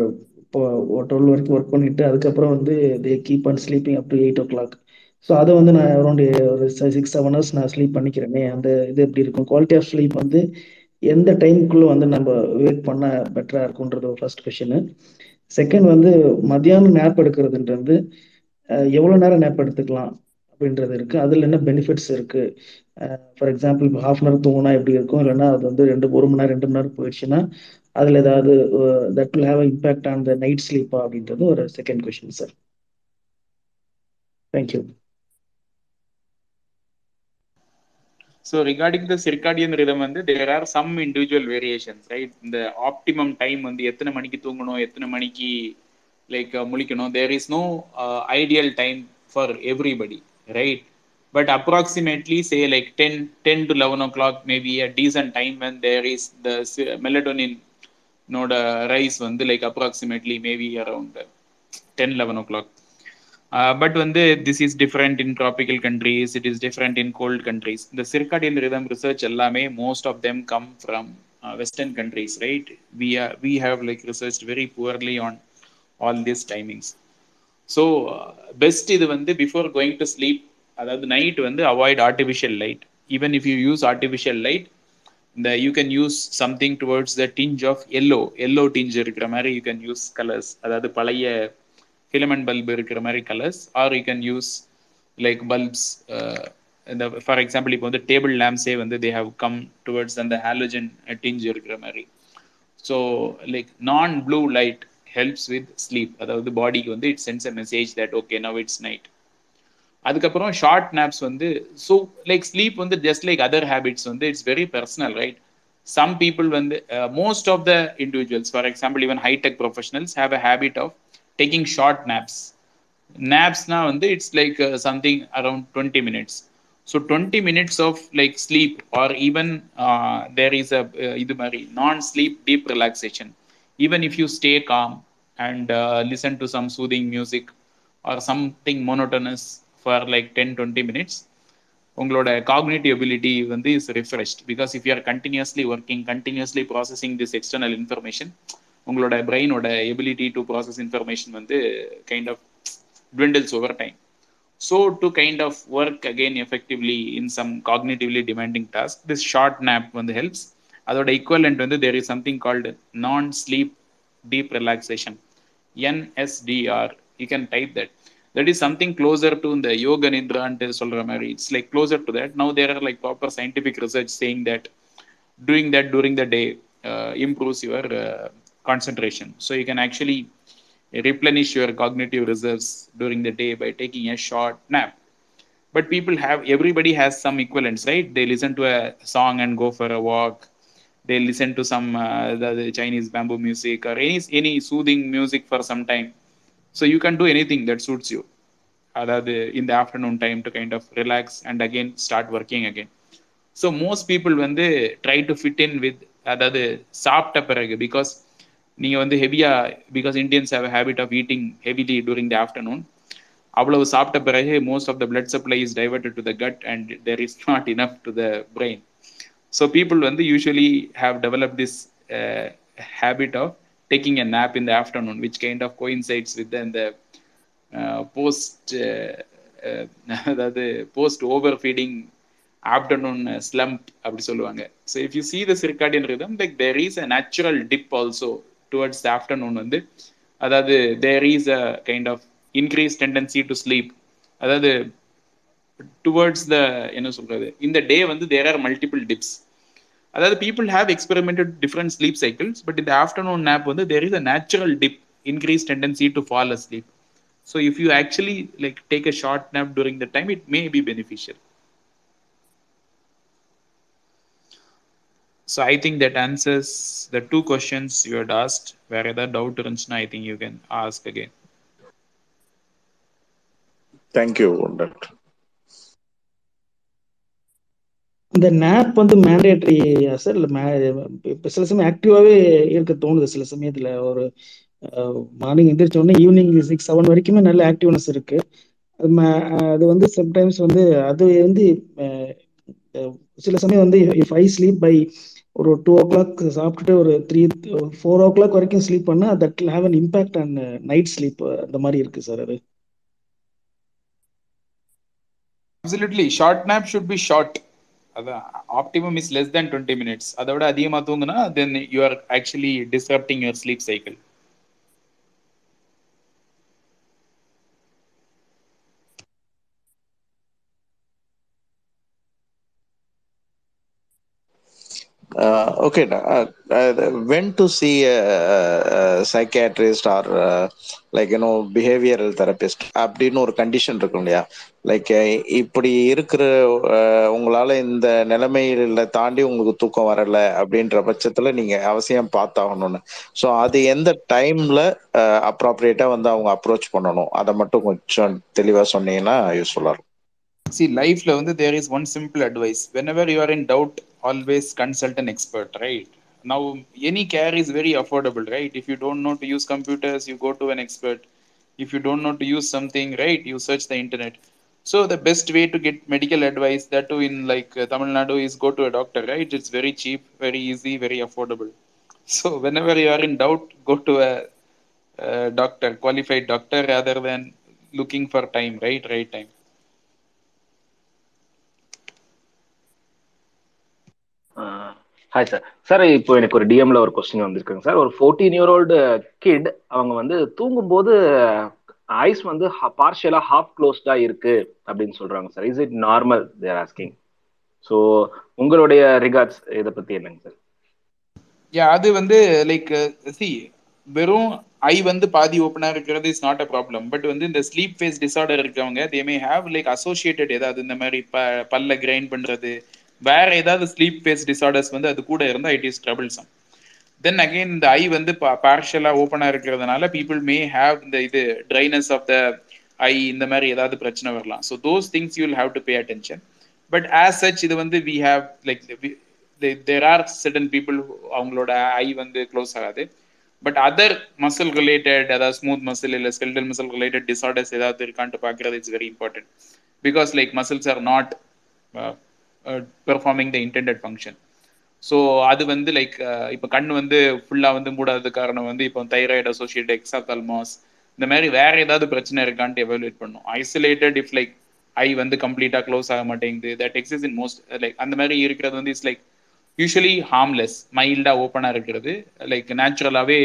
இப்போ டுவெல் வரைக்கும் ஒர்க் பண்ணிட்டு அதுக்கப்புறம் வந்து they keep on sleeping up to eight o'clock so அதை வந்து நான் அரௌண்டு ஒரு சிக்ஸ் செவன் ஹவர்ஸ் நான் ஸ்லீப் பண்ணிக்கிறேனே. அந்த இது எப்படி இருக்கும்? குவாலிட்டி ஆஃப் ஸ்லீப் வந்து எந்த டைமுக்குள்ளே வந்து நம்ம வெயிட் பண்ண பெட்டராக இருக்குன்றது ஃபர்ஸ்ட் கொஷனு செகண்ட் வந்து மத்தியானம் நேப் எடுக்கிறதுன்றது எவ்வளோ நேரம் நேப் எடுத்துக்கலாம்? அப்படின்றது இருக்குது அதில் என்ன பெனிஃபிட்ஸ் இருக்குது ஃபார் எக்ஸாம்பிள் இப்போ ஹாஃப் அன் ஹவர் தூங்கினா எப்படி இருக்கும்? இல்லைன்னா அது வந்து ரெண்டு ஒரு மணி நேரம் ரெண்டு மணி நேரம் போயிடுச்சுன்னா அதில் ஏதாவது that will have impact on the night ஸ்லீப்பா அப்படின்றது ஒரு second question sir thank you So regarding the circadian rhythm வந்து there are some individual variations, right? இந்த optimum time வந்து எத்தனை மணிக்கு தூங்கணும் எத்தனை மணிக்கு like முழிக்கணும்? There is no ideal time for everybody right? But approximately, say like 10, 10 to 11 o'clock, maybe a decent time when there is the melatonin node rise, one, like approximately maybe around 10, 11 o'clock. Uh, but when the, this is different in tropical countries, it is different in cold countries. The circadian rhythm research, allame, most of them come from uh, Western countries, right? We are we have like researched very poorly on all these timings. So best இது வந்து before going to sleep அதாவது night வந்து avoid artificial light even if you use artificial light இந்த you can use something towards the tinge of yellow yellow tinge இருக்கிற மாதிரி you can use colours அதாவது பழைய filament bulb இருக்கிற மாதிரி colours are you can use like bulbs இந்த for example இப்போ வந்து டேபிள் லேம்ப்ஸே வந்து தே ஹவ் கம் டுவர்ட்ஸ் அந்த ஹாலோஜன் டிஞ்ச் இருக்கிற மாதிரி. So like non blue light helps with sleep அதாவது பாடிக்கு வந்து it sends a message that okay now it's night அதுக்கப்புறம் ஷார்ட் நாப்ஸ் வந்து ஸோ லைக் ஸ்லீப் வந்து ஜஸ்ட் லைக் அதர் ஹேபிட்ஸ் வந்து it's very personal right some people வந்து most of the individuals for example even high tech professionals have a habit of taking short naps நாப்ஸ்னா வந்து it's like something something around 20 minutes. So 20 minutes of like sleep or even uh, there is a uh, இது மாதிரி non sleep deep relaxation even if you stay calm and uh, listen to some soothing music or something monotonous for like 10 20 minutes உங்களோட cognitive ability வந்து is refreshed because if you are continuously working continuously processing this external information உங்களோட பிரெயினோட ability to process information வந்து kind of dwindles over time so to kind of work again effectively in some cognitively demanding task this short nap வந்து helps அதோட equivalent வந்து there is something called non sleep deep relaxation NSDR you can type that that is something closer to இந்த யோக நித்ரான்ட்டு சொல்ற மாதிரி it's like closer to that now there are like proper scientific research saying that doing that during the day improves your concentration. So you can actually replenish your cognitive reserves during the day by taking a short nap. But people have, everybody has some equivalents, right? They listen to a song and go for a walk. They listen to some uh, the, the Chinese bamboo music or any any soothing music for some time. So you can do anything that suits you. அதாவது in the afternoon time to kind of relax and again start working again. So most people வந்து try to fit in with அதாவது சாப்பிட்ட பிறகு because நீங்கள் வந்து ஹெவியாக because Indians have habit of eating heavily during the afternoon அவ்வளவு சாப்பிட்ட பிறகு most of the blood supply is diverted to the gut and there is not enough to the brain So people வந்து usually have develop this habit of taking a nap in the afternoon which kind of coincides with இந்த post அதாவது post over feeding afternoon slump அப்படி சொல்லுவாங்க. So if you see the circadian rhythm like there is a natural dip also towards the afternoon வந்து. அதாவது there is a kind of increase tendency to sleep அதாவது towards the என்ன சொல்றது இந்த day வந்து தேர் are multiple dips அதாவது people have experimented different sleep cycles but இந்த afternoon nap வந்து there is a natural dip increase tendency to fall asleep so if you actually like take a short nap during the time it may be beneficial So I think that answers the two questions you had asked. Where other doubt இருந்துச்சுன்னா I think you can ask again. Thank you doctor இந்த nap வந்து mandatory sir இல்லை மே இப்போ சில சமயம் ஆக்டிவாகவே இருக்க தோணுது. சில சமயத்தில் ஒரு மார்னிங் எந்திரிச்ச உடனே ஈவினிங் சிக்ஸ் செவன் வரைக்குமே நல்ல ஆக்டிவ்னஸ் இருக்கு. அது அது வந்து சம்டைம்ஸ் வந்து அது வந்து சில சமயம் வந்து இஃப் ஐ ஸ்லீப் பை ஒரு டூ ஓ கிளாக் சாப்பிட்டுட்டு ஒரு த்ரீ ஃபோர் ஓ கிளாக் வரைக்கும் ஸ்லீப் பண்ணா that will have an impact night sleep அந்த மாதிரி இருக்கு சார் அது. Absolutely short nap should be short அதான் optimum is less than twenty minutes அதை விட அதிகமாக தூங்குனா then you are actually disturbing your sleep cycle Uh, okay, uh, uh, when to see a, a psychiatrist or uh, like you know behavioral therapist அப்படின்னு ஒரு condition இருக்கும் இல்லையா? Like uh, இப்படி இருக்கிற uh, உங்களால இந்த நிலைமையில தாண்டி உங்களுக்கு தூக்கம் வரல அப்படின்ற பட்சத்துல நீங்க அவசியம் பார்த்தாகணும்னு. ஸோ அது எந்த டைம்ல அப்ராப்ரியேட்டா uh, வந்து அவங்க அப்ரோச் பண்ணணும்? அதை மட்டும் கொஞ்சம் தெளிவா சொன்னீங்கன்னா யூஸ்ஃபுல்லா இருக்கும். See, லைஃப்ல வந்து there is one simple advice whenever you are in doubt always consult an expert right now any care is very affordable right if you don't know to use computers you go to an expert if you don't know to use something right you search the internet So the best way to get medical advice, that too in like uh, Tamil Nadu, is go to a doctor, right? It's very cheap, very easy, very affordable. So whenever you are in doubt, go to a, a doctor, qualified doctor, rather than looking for time, right? Right time. Hi sir sir இப்போ எனக்கு ஒரு டிஎம்ல ஒரு question வந்திருக்குங்க சார் ஒரு fourteen year old kid அவங்க வந்து தூங்கும்போது ஐஸ் வந்து பார்ஷியலா ஹாஃப் க்ளோஸ்டா இருக்கு அப்படின்னு சொல்றாங்க sir is it normal there asking so உங்களுடைய ரிகார்ட்ஸ் இதை பத்தி என்னங்க சார் யா அது வந்து லைக் சி வெறும் ஐ வந்து பாதி ஓப்பனா இருக்கிறது is not a problem but வந்து இந்த ஸ்லீப் ஃபேஸ் டிசார்டர் இருக்கவங்க they may have like associated ஏதாவது இந்த மாதிரி ப பல்ல கிரைண்ட் பண்றது வேற ஏதாவது ஸ்லீப் ஃபேஸ் டிசார்டர்ஸ் வந்து அது கூட இருந்தா it is troublesome then again இந்த ஐ வந்து பார்ஷலா ஓப்பனா இருக்கிறதுனால பீப்புள் மே ஹேவ் இந்த இது ட்ரைனஸ் ஆஃப் த ஐ இந்த மாதிரி ஏதாவது பிரச்சனை வரலாம். So those things you will have to pay attention but as such இது வந்து we have like there are certain people அவங்களோட ஐ வந்து க்ளோஸ் ஆகாது. பட் அதர் மசில் ரிலேட்டட் அதாவது ஸ்மூத் மசில் இல்லை ஸ்கெல்டல் மசில் ரிலேட்டட் டிசார்டர்ஸ் ஏதாவது இருக்கான்ட்டு பார்க்கறது it's very important because like muscles are not performing the intended function so அது வந்து லைக் uh, இப்போ கண் வந்து ஃபுல்லாக வந்து மூடாதது காரணம் வந்து இப்போ தைராய்டு அசோசியேட் எக்ஸாதல்மாஸ் இந்த மாதிரி வேற ஏதாவது பிரச்சனை இருக்கான்ட்டு எவாலுவேட் பண்ணும். ஐசோலேட்டட் இஃப் லைக் ஐ வந்து கம்ப்ளீட்டாக க்ளோஸ் ஆக மாட்டேங்குது. That exists in most like அந்த மாதிரி இருக்கிறது வந்து இட்ஸ் லைக் யூஸ்வலி ஹார்ம்லெஸ் மைல்டாக ஓப்பனாக இருக்கிறது. லைக் நேச்சுரலாகவே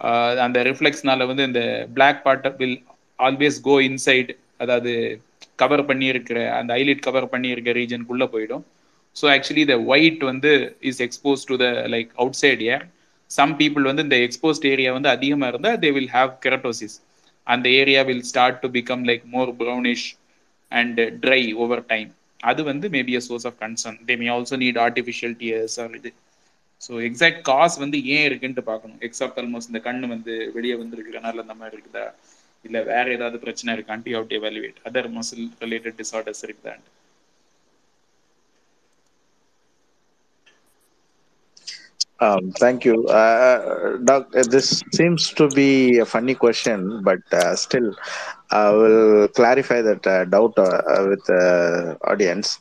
uh, அந்த ரிஃப்ளெக்ஸ்னால வந்து இந்த black part will always go inside அதாவது கவர் பண்ணியிருக்கிற அந்த ஐலிட் கவர் பண்ணியிருக்க ரீஜனுக்குள்ளே போயிடும். ஸோ ஆக்சுவலி த ஒயிட் வந்து is expose to the like outside air some people வந்து இந்த எக்ஸ்போஸ்ட் ஏரியா வந்து அதிகமாக இருந்தால் தே வில் ஹாவ் கெரட்டோசிஸ் அந்த area will start to become like more brownish and dry over time அது வந்து maybe a source of concern they may also need artificial tears or இது. So exact cause வந்து ஏன் இருக்குன்ட்டு பார்க்கணும். எக்ஸாப்ட் almost இந்த கண்ணு வந்து வெளியே வந்துருக்கிறனால அந்த மாதிரி இருக்குதா? இல்லை வேற ஏதாவது பிரச்சனை இருக்கான்ட்டு you to evaluate other muscle related disorders இருக்குதான்ட்டு Um, thank you. Uh, Doc, this seems to be a funny question, but uh, still, I will clarify that uh, doubt uh, with the audience.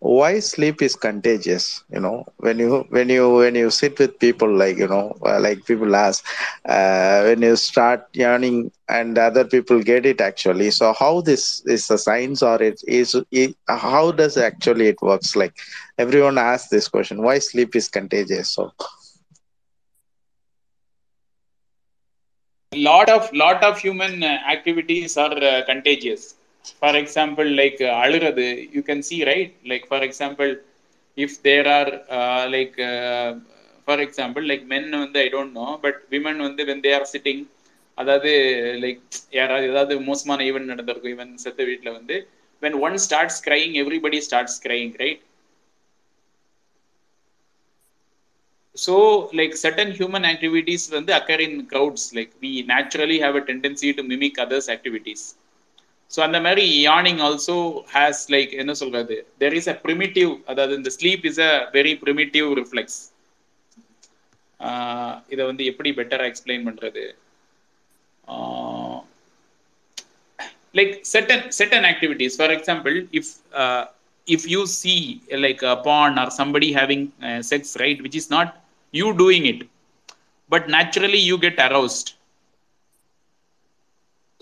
Why sleep is contagious? You know, when you when you when you sit with people, like you know, uh, like people ask, uh, when you start yawning, and other people get it actually. So how this is a science, or it is it, how does actually it works? Like everyone asks this question: Why sleep is contagious? So. lot of lot of human uh, activities are uh, contagious for example like uh, அழுறது you can see right like for example if there are uh, like uh, for example like men வந்து I don't know but women வந்து when they are sitting அதாவது like யாராவது ஏதாவது மோசமான event நடந்திருக்கும் even செத்த வீட்டில் வந்து when one starts crying everybody starts crying right so like certain human activities வந்து occur in crowds like we naturally have a tendency to mimic others activities so அந்த மாதிரி யானிங் ஆல்சோ ஹேஸ் லைக் என்ன சொல்றது? There is a primitive அதாவது இந்த sleep is a very primitive reflex இதை வந்து எப்படி பெட்டராக எக்ஸ்பிளைன் பண்றது? Like certain certain activities for example if if you see like a porn or somebody having uh, sex right which is not you doing it but naturally you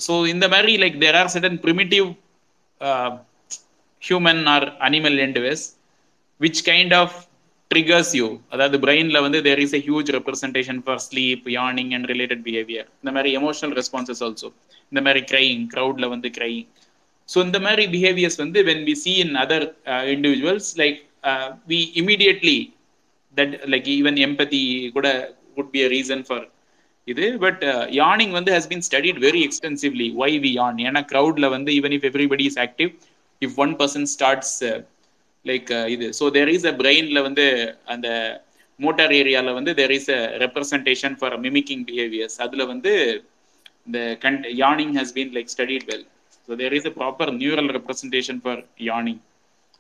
get aroused so in the very like there are certain primitive uh, human or animal endeavors which kind of triggers you அதாவது பிரெயின்ல வந்து there is a huge representation for sleep yawning and related behavior இந்த மாதிரி emotional responses also இந்த மாதிரி crying crowdல வந்து crying so இந்த மாதிரி behaviours வந்து when we see in other individuals like we immediately that like even empathy கூட could be a reason for இது பட் யானிங் வந்து has been studied very extensively why we yawn ஏன்னா க்ரௌட்ல வந்து even if everybody is active if one person starts like இது. So there is a பிரெயின்ல வந்து அந்த மோட்டார் ஏரியாவில் வந்து there is a representation for mimicking behaviours அதில் வந்து இந்த கண்ட் yawning has been like studied well So there is a proper neural representation for yawning.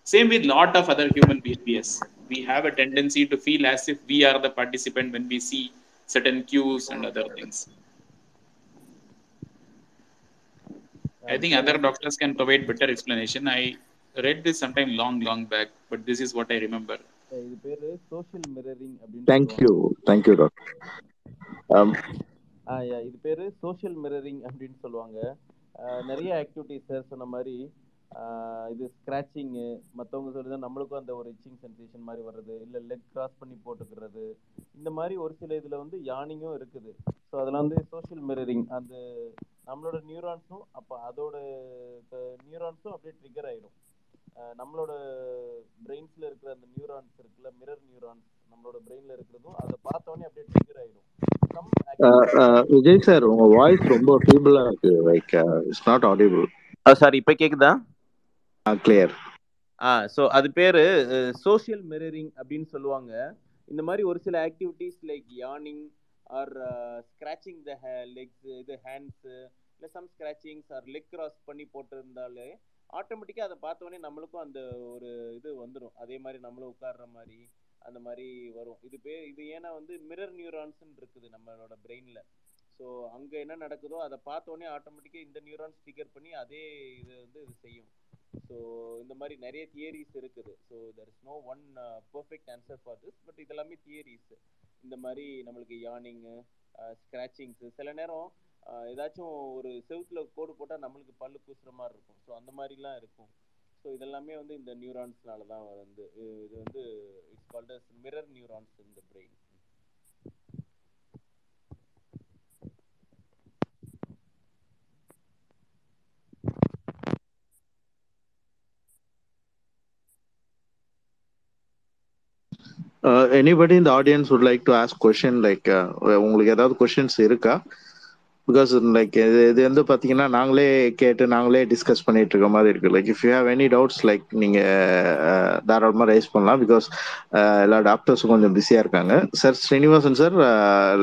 Same with lot of other human behaviors. We have a tendency to feel as if we are the participant when we see certain cues and other things. I think other doctors can provide better explanation. I read this sometime long, long back, but this is what I remember. இது பேரு social mirroring அப்படின்னு thank you thank you doctor இது பேரு social mirroring அப்படின்னு சொல்லுவாங்க நிறைய activities sir சொன்ன மாதிரி இது ஸ்க்ராச்சிங்கு மற்றவங்க சொல்லுறது நம்மளுக்கும் அந்த ஒரு இச்சிங் சென்சேஷன் மாதிரி வர்றது இல்லை லெக் கிராஸ் பண்ணி போட்டுக்கிறது இந்த மாதிரி ஒரு சில இதில் வந்து யானிங்கும் இருக்குது. ஸோ அதில் வந்து சோஷியல் மிரரிங் அந்த நம்மளோட நியூரான்ஸும் அப்போ அதோட நியூரான்ஸும் அப்படியே ட்ரிகர் ஆகிடும் நம்மளோட பிரெயின்ஸில் இருக்கிற அந்த நியூரான்ஸ் இருக்குல்ல மிரர் நியூரான்ஸ் நம்மளோட பிரெயினில் இருக்கிறதும் அதை பார்த்தோன்னே அப்படியே ட்ரிகர் ஆகிடும் விஜய் சார் உங்க வாய்ஸ் ரொம்ப ஃபீபிளா இருக்கு like it's not audible sir இப்போ கேக்குதா? கிளியர் ஆ ஸோ அது பேர் சோஷியல் மிரரிங் அப்படின்னு சொல்லுவாங்க. இந்த மாதிரி ஒரு சில activities like yawning or scratching the legs இது ஹேண்ட்ஸு இல்லை some scratchings or leg cross பண்ணி போட்டிருந்தாலே ஆட்டோமேட்டிக்காக அதை பார்த்தோன்னே நம்மளுக்கும் அந்த ஒரு இது வந்துடும் அதே மாதிரி நம்மளும் உட்கார்ற மாதிரி அந்த மாதிரி வரும். இது பே இது ஏன்னா வந்து மிரர் நியூரான்ஸ்ன்னு இருக்குது நம்மளோட பிரெயினில் ஸோ அங்கே என்ன நடக்குதோ அதை பார்த்தோன்னே ஆட்டோமேட்டிக்காக இந்த நியூரான்ஸ் ஸ்டிக்கர் பண்ணி அதே இது வந்து இது செய்யும். ஸோ இந்த மாதிரி நிறைய தியரிஸ் இருக்குது. So there is no one perfect answer for this but இதெல்லாமே தியரிஸ் இந்த மாதிரி நம்மளுக்கு யானிங்கு ஸ்க்ராச்சிங்ஸு uh, சில நேரம் uh, ஏதாச்சும் ஒரு செவுத்தில் கோடு போட்டால் நம்மளுக்கு பல்லு கூசுற மாதிரி இருக்கும். ஸோ அந்த மாதிரிலாம் இருக்கும். ஸோ இதெல்லாமே வந்து இந்த நியூரான்ஸ்னால தான் வந்து இது வந்து it's called as mirror neurons இந்த பிரெயின் எனிபடி இந்த audience would like to ask question like உங்களுக்கு ஏதாவது கொஷின்ஸ் இருக்கா? பிகாஸ் லைக் இது இது வந்து பார்த்தீங்கன்னா நாங்களே கேட்டு நாங்களே டிஸ்கஸ் பண்ணிட்டு இருக்க மாதிரி இருக்கு. Like if you have any doubts like நீங்க uh, தாராளமாக ரைஸ் பண்ணலாம். பிகாஸ் uh, எல்லா டாக்டர்ஸும் கொஞ்சம் பிஸியாக இருக்காங்க. Sir Srinivasan sir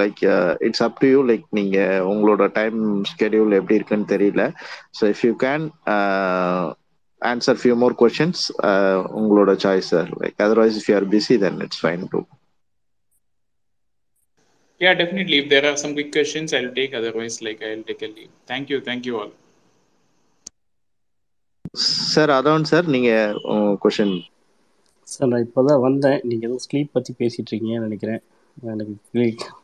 like it's up to you like நீங்க உங்களோட டைம் ஸ்கெடியூல் எப்படி இருக்குன்னு தெரியல. So if you can answer few more questions uh, உங்களோட choice sir like otherwise if you are busy then it's fine to Yeah, definitely. If there are some quick questions, I'll take. Otherwise, like I'll take a leave. Thank you. Thank you all. Sir அதான் sir நீங்க question sir நான் இப்போ தான் வந்தேன் நீங்கள் எதுவும் sleep பற்றி பேசிகிட்டு இருக்கீங்கன்னு நினைக்கிறேன் எனக்கு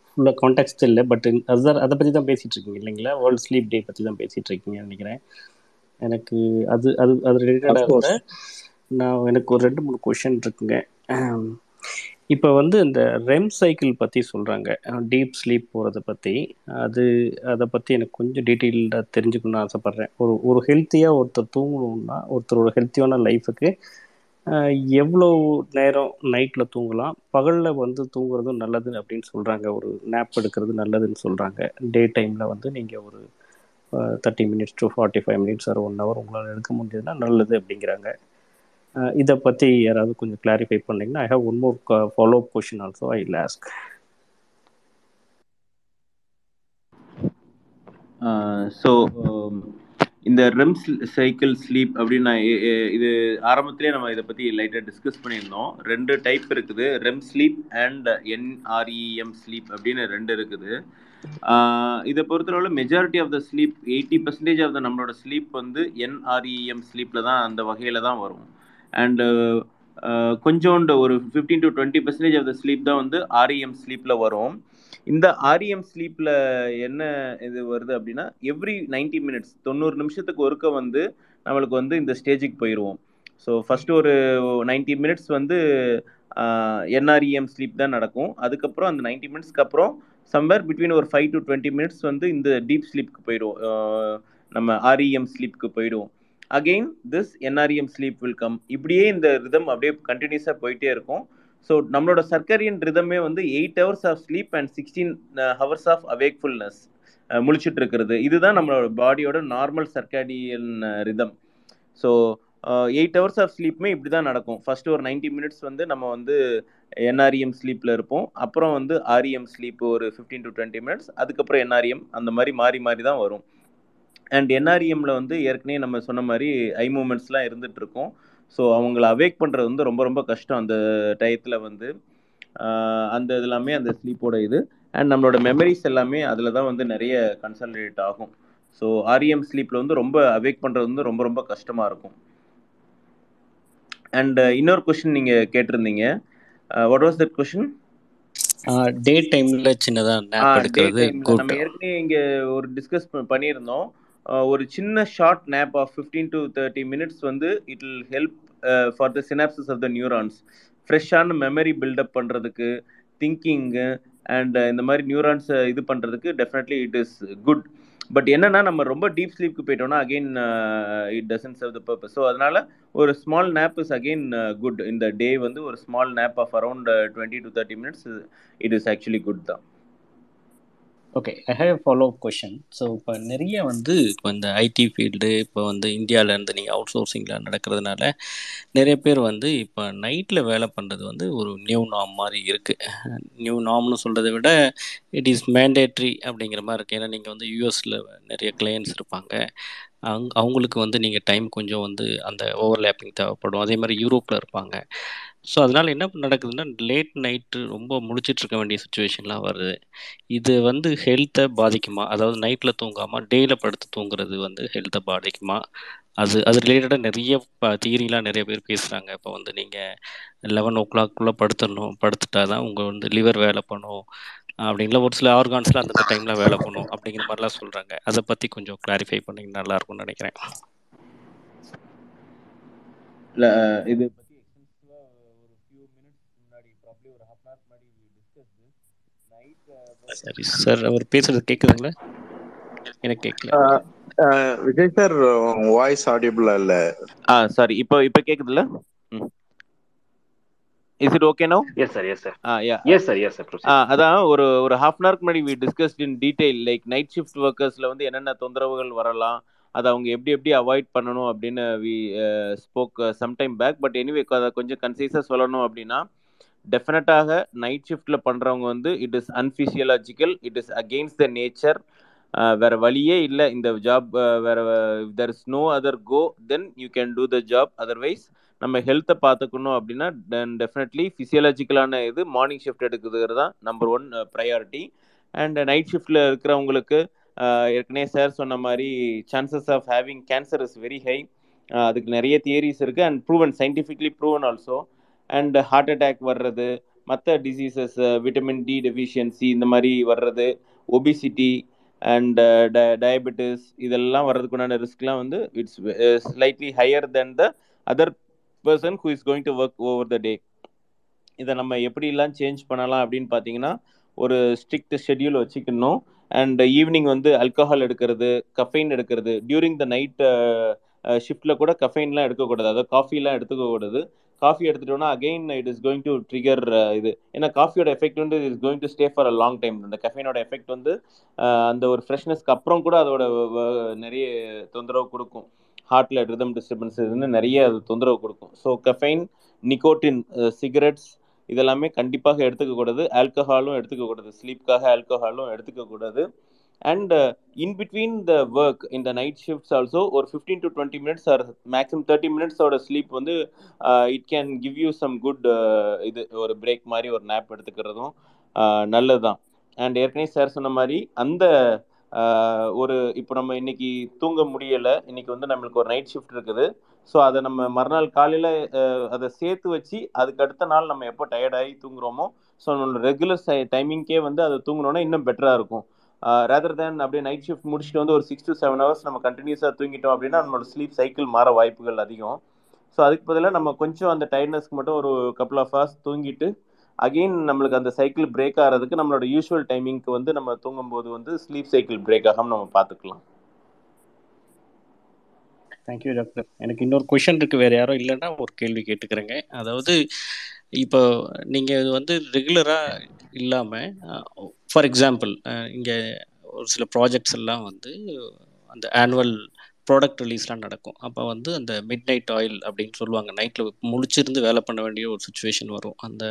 ஃபுல்லாக கான்டாக்ட் இல்லை பட் அதுதான் அதை பற்றி தான் பேசிகிட்டு இருக்கீங்க இல்லைங்களா வேர்ல்டு ஸ்லீப் டே பற்றி தான் பேசிகிட்டு இருக்கீங்கன்னு நினைக்கிறேன் எனக்கு அது அது அது ரிலேட்டடாக நான் எனக்கு ஒரு ரெண்டு மூணு கொஷின் இருக்குங்க. இப்போ வந்து இந்த ரெம் சைக்கிள் பற்றி சொல்கிறாங்க டீப் ஸ்லீப் போகிறத பற்றி அது அதை பற்றி எனக்கு கொஞ்சம் டீட்டெயில்டாக தெரிஞ்சுக்கணும்னு ஆசைப்பட்றேன். ஒரு ஒரு ஹெல்த்தியாக ஒருத்தர் தூங்கணும்னா ஒருத்தரோட ஹெல்த்தியான லைஃபுக்கு எவ்வளோ நேரம் நைட்டில் தூங்கலாம்? பகலில் வந்து தூங்குறதும் நல்லது அப்படின்னு சொல்கிறாங்க ஒரு நேப் எடுக்கிறது நல்லதுன்னு சொல்கிறாங்க டே டைமில் வந்து நீங்கள் ஒரு thirty minutes to forty five minutes ஒரு ஒன் ஹவர் உங்களால் எடுக்க முடிஞ்சதுன்னா நல்லது அப்படிங்கிறாங்க. இதை பற்றி யாராவது கொஞ்சம் கிளாரிஃபை பண்ணிங்கன்னா I have one more follow up question also I ask so இந்த ரெம் சைக்கிள் ஸ்லீப் அப்படின்னு நான் இது ஆரம்பத்திலே நம்ம இதை பற்றி லைட்டாக டிஸ்கஸ் பண்ணியிருந்தோம். ரெண்டு டைப் இருக்குது REM sleep and NREM sleep அப்படின்னு ரெண்டு இருக்குது. இதை பொறுத்தளவில் majority of the sleep eighty percentage of the நம்மளோட ஸ்லீப் வந்து என்ஆர்இஎம் ஸ்லீப்பில் தான் அந்த வகையில் தான் வரும். அண்டு கொஞ்சோண்டு ஒரு fifteen to twenty percentage of the sleep தான் வந்து ஆர்இஎம் ஸ்லீப்பில் வரும். இந்த ஆர்இஎம் ஸ்லீப்பில் என்ன இது வருது அப்படின்னா எவ்ரி நைன்டி மினிட்ஸ் தொண்ணூறு நிமிஷத்துக்கு ஒருக்க வந்து நம்மளுக்கு வந்து இந்த ஸ்டேஜுக்கு போயிடுவோம் ஸோ ஃபஸ்ட்டு ஒரு நைன்டி மினிட்ஸ் வந்து என்ஆர்இஎம் ஸ்லீப் தான் நடக்கும். அதுக்கப்புறம் அந்த நைன்டி மினிட்ஸ்க்கு அப்புறம் சம்வேர் பிட்வீன் ஒரு ஃபைவ் டு டுவெண்ட்டி மினிட்ஸ் வந்து இந்த டீப் ஸ்லீப்க்கு போயிடும். நம்ம ஆர்இஎம் ஸ்லீப்க்கு போயிடும். Again this NREM sleep will come இப்படியே இந்த ரிதம் அப்படியே கண்டினியூஸாக போயிட்டே இருக்கும். ஸோ நம்மளோட சர்க்கரியன் ரிதமே வந்து eight hours of sleep and sixteen hours of awakefulness முழிச்சிட்டு இருக்கிறது. இதுதான் நம்மளோட பாடியோட normal circadian rhythm so eight hours of ஸ்லீப்புமே இப்படி தான் நடக்கும். ஃபர்ஸ்ட் ஒரு நைன்டி மினிட்ஸ் வந்து நம்ம வந்து என்ஆர்இஎம் ஸ்லீப்பில் இருப்போம். அப்புறம் வந்து ஆர்இஎம் ஸ்லீப் ஒரு ஃபிஃப்டீன் டு டுவெண்ட்டி மினிட்ஸ் அதுக்கப்புறம் என்ஆர்இஎம் அந்த மாதிரி மாறி மாறி தான் வரும். அண்ட் என்ஆர்இஎம்மில் வந்து ஏற்கனவே நம்ம சொன்ன மாதிரி ஐ மூமெண்ட்ஸ்லாம் இருந்துகிட்ருக்கோம் இருக்கும். ஸோ அவங்கள அவேக் பண்ணுறது வந்து ரொம்ப ரொம்ப கஷ்டம் அந்த டயத்தில் வந்து. அந்த இது எல்லாமே அந்த ஸ்லீப்போட இது. அண்ட் நம்மளோட மெமரிஸ் எல்லாமே அதில் தான் வந்து நிறைய கன்சல்டேட் ஆகும். ஸோ ஆர்இஎம் ஸ்லீப்பில் வந்து ரொம்ப அவேக் பண்ணுறது வந்து ரொம்ப ரொம்ப கஷ்டமாக இருக்கும். அண்ட் இன்னொரு கொஷின் நீங்கள் கேட்டிருந்தீங்க. What was that question day டைம்ல சின்னதா குட் நம்ம ஏற்கனவே இங்க ஒரு டிஸ்கஸ் பண்ணியிருந்தோம். ஒரு சின்ன short nap of fifteen to thirty minutes வந்து it will help for the synapsis of the neurons ஃப்ரெஷ்ஷான மெமரி பில்டப் பண்ணுறதுக்கு திங்கிங்கு அண்ட் இந்த மாதிரி நியூரான்ஸை இது பண்ணுறதுக்கு definitely it is good but என்னன்னா நம்ம ரொம்ப டீப் ஸ்லீப்க்கு போயிட்டோம்னா again it doesn't serve the purpose so அதனால ஒரு small nap is again good இந்த டே வந்து ஒரு small nap of around twenty to thirty minutes it is actually good தான். Okay I have follow up question so இப்போ நிறைய வந்து இப்போ இந்த ஐடி ஃபீல்டு இப்போ வந்து இந்தியாவிலேருந்து நீங்கள் அவுட் சோர்சிங்கில் நடக்கிறதுனால நிறைய பேர் வந்து இப்போ நைட்டில் வேலை பண்ணுறது வந்து ஒரு நியூ நாம் மாதிரி இருக்குது நியூ நாம்னு சொல்கிறத விட இட் இஸ் மேண்டேட்ரி அப்படிங்கிற மாதிரி இருக்குது ஏன்னா நீங்கள் வந்து யூஎஸில் நிறைய கிளையன்ஸ் இருப்பாங்க. அங் அவங்களுக்கு வந்து நீங்கள் டைம் கொஞ்சம் வந்து அந்த ஓவர்லேப்பிங் தேவைப்படும். அதே மாதிரி யூரோப்பில் இருப்பாங்க. ஸோ அதனால் என்ன நடக்குதுன்னா லேட் நைட்டு ரொம்ப முழிச்சிட்டு இருக்க வேண்டிய சுச்சுவேஷன்லாம் வருது. இது வந்து ஹெல்த்தை பாதிக்குமா? அதாவது நைட்டில் தூங்காமல் டேயில் படுத்து தூங்குறது வந்து ஹெல்த்தை பாதிக்குமா? அது அது ரிலேட்டடாக நிறைய தியரிலாம் நிறைய பேர் பேசுகிறாங்க இப்போ வந்து நீங்கள் லெவன் ஓ கிளாக்குள்ளே படுத்துடணும். படுத்துட்டா தான் உங்கள் வந்து லிவர் வேலை பண்ணும். அப்படிங்களா ஒரு சில ஆர்கான்ஸ்லாம் அந்த டைமில் வேலை பண்ணும் அப்படிங்கிற மாதிரிலாம் சொல்கிறாங்க அதை பற்றி கொஞ்சம் கிளாரிஃபை பண்ணிங்கன்னா நல்லாயிருக்கும்னு நினைக்கிறேன். இல்லை இது பற்றி எக்ஸ்டென்சிவாக ஒரு ஃபியூ மினிட்ஸ் முன்னாடி ப்ராப்ளி ஒரு ஹாஃப் அன் முன்னாடி டிஸ்கஸ் நைட் சரி சார் அவர் பேசுறது கேட்குதுங்களா எனக்கு கேட்கல விஜய் சார் வாய்ஸ் ஆடிபிளா இல்ல? ஆ சாரி இப்போ இப்போ கேக்குதுல்ல? Is it okay no yes sir yes sir yeah yes sir yes sir அதான் ஒரு ஒரு ஹாஃப் அன் ஹவருக்கு முன்னாடி we discussed in detail like night shift ஒர்க்கர்ஸ்ல வந்து என்னென்ன தொந்தரவுகள் வரலாம் அதை அவங்க எப்படி எப்படி அவாய்ட் பண்ணணும் அப்படின்னு we spoke sometime back but anyway அதை கொஞ்சம் கன்சைஸாக சொல்லணும் அப்படின்னா டெஃபினட்டாக நைட் ஷிஃப்டில் பண்ணுறவங்க வந்து it is unphysiological it is against the nature வேற வழியே இல்லை. இந்த ஜாப் வேற there is no other go then you can do the job otherwise நம்ம ஹெல்த்தை பார்த்துக்கணும் அப்படின்னா தென் டெஃபினெட்லி ஃபிசியலாஜிக்கலான இது மார்னிங் ஷிஃப்ட் எடுக்கிறது தான் number one priority and night ஷிஃப்டில் இருக்கிறவங்களுக்கு uh, ஏற்கனவே சார் சொன்ன மாதிரி chances of having cancer is very high அதுக்கு நிறைய தியரிஸ் இருக்குது and proven scientifically proven also and heart attack வர்றது மற்ற டிசீசஸ் விட்டமின் டி டெஃபிஷியன்சி இந்த மாதிரி வர்றது ஒபிசிட்டி அண்ட் டயபெட்டிஸ் இதெல்லாம் வர்றதுக்குண்டான ரிஸ்க்லாம் வந்து it's slightly higher then the other person who is going to work over the day இதை நம்ம எப்படிலாம் சேஞ்ச் பண்ணலாம் அப்படின்னு பார்த்தீங்கன்னா ஒரு ஸ்ட்ரிக்ட் ஷெட்யூல் வச்சுக்கணும். அண்ட் ஈவினிங் வந்து அல்கஹால் எடுக்கிறது கஃபைன் எடுக்கிறது. டியூரிங் த நைட் ஷிஃப்ட்டில் கூட கஃபைன்லாம் எடுக்கக்கூடாது. அதாவது காஃபிலாம் எடுத்துக்கக்கூடாது. காஃபி எடுத்துட்டோம்னா again it is going to trigger இது. ஏன்னா காஃபியோட எஃபெக்ட் வந்து is going to stay for a long time அந்த கஃபைனோட எஃபெக்ட் வந்து அந்த ஒரு ஃப்ரெஷ்னஸ்க்கு அப்புறம் கூட அதோட நிறைய தொந்தரவு கொடுக்கும். ஹார்ட்டில் ரிதம் டிஸ்டர்பன்ஸ் இதுன்னு நிறைய அது தொந்தரவு கொடுக்கும். ஸோ கஃபைன் நிக்கோட்டின் சிகரெட்ஸ் இதெல்லாமே கண்டிப்பாக எடுத்துக்கக்கூடாது. ஆல்கஹாலும் எடுத்துக்கக்கூடாது. ஸ்லீப்காக ஆல்கஹாலும் எடுத்துக்கக்கூடாது. And in between the work இந்த நைட் ஷிஃப்ட்ஸ் ஆல்சோ ஒரு fifteen to twenty minutes or maximum thirty மினிட்ஸோட sleep வந்து it can give you some good இது ஒரு பிரேக் மாதிரி ஒரு நேப் எடுத்துக்கிறதும் uh, நல்லது தான் அண்ட் ஏற்கனவே சார் சொன்ன மாதிரி அந்த ஒரு இப்போ நம்ம இன்னைக்கு தூங்க முடியலை. இன்னைக்கு வந்து நம்மளுக்கு ஒரு நைட் ஷிஃப்ட் இருக்குது. ஸோ அதை நம்ம மறுநாள் காலையில் அதை சேர்த்து வச்சு அதுக்கு அடுத்த நாள் நம்ம எப்போ டயர்டாகி தூங்குறோமோ ஸோ நம்மளோட ரெகுலர் டைமிங்க்கே வந்து அதை தூங்கினோன்னா இன்னும் பெட்டராக இருக்கும். ரேதர் தேன் அப்படியே நைட் ஷிஃப்ட் முடிச்சுட்டு வந்து ஒரு சிக்ஸ் டு செவன் ஹவர்ஸ் நம்ம கண்டினியூஸாக தூங்கிட்டோம் அப்படின்னா நம்மளோட ஸ்லீப் சைக்கிள் மாற வாய்ப்புகள் அதிகம். ஸோ அதுக்கு பதிலாக நம்ம கொஞ்சம் அந்த டயர்ட்னஸ்க்கு மட்டும் ஒரு கப்புள் ஆஃப் ஹவர்ஸ் தூங்கிட்டு அகெயின் நம்மளுக்கு அந்த சைக்கிள் பிரேக் ஆகிறதுக்கு நம்மளோட யூஸ்வல் டைமிங்க்கு வந்து நம்ம தூங்கும்போது வந்து ஸ்லீப் சைக்கிள் பிரேக் ஆகாமல் நம்ம பார்த்துக்கலாம். தேங்க்யூ டாக்டர் எனக்கு இன்னொரு கொஷின் இருக்குது வேறு யாரும் இல்லைன்னா ஒரு கேள்வி கேட்டுக்கிறேங்க. அதாவது இப்போ நீங்கள் வந்து ரெகுலராக இல்லாமல் ஃபார் எக்ஸாம்பிள் இங்கே ஒரு சில ப்ராஜெக்ட்ஸ் எல்லாம் வந்து அந்த ஆனுவல் ப்ராடக்ட் ரிலீஸ்லாம் நடக்கும். அப்போ வந்து அந்த மிட் நைட் ஆயில் அப்படின்னு சொல்லுவாங்க. நைட்டில் முழிச்சிருந்து வேலை பண்ண வேண்டிய ஒரு சுச்சுவேஷன் வரும். அந்த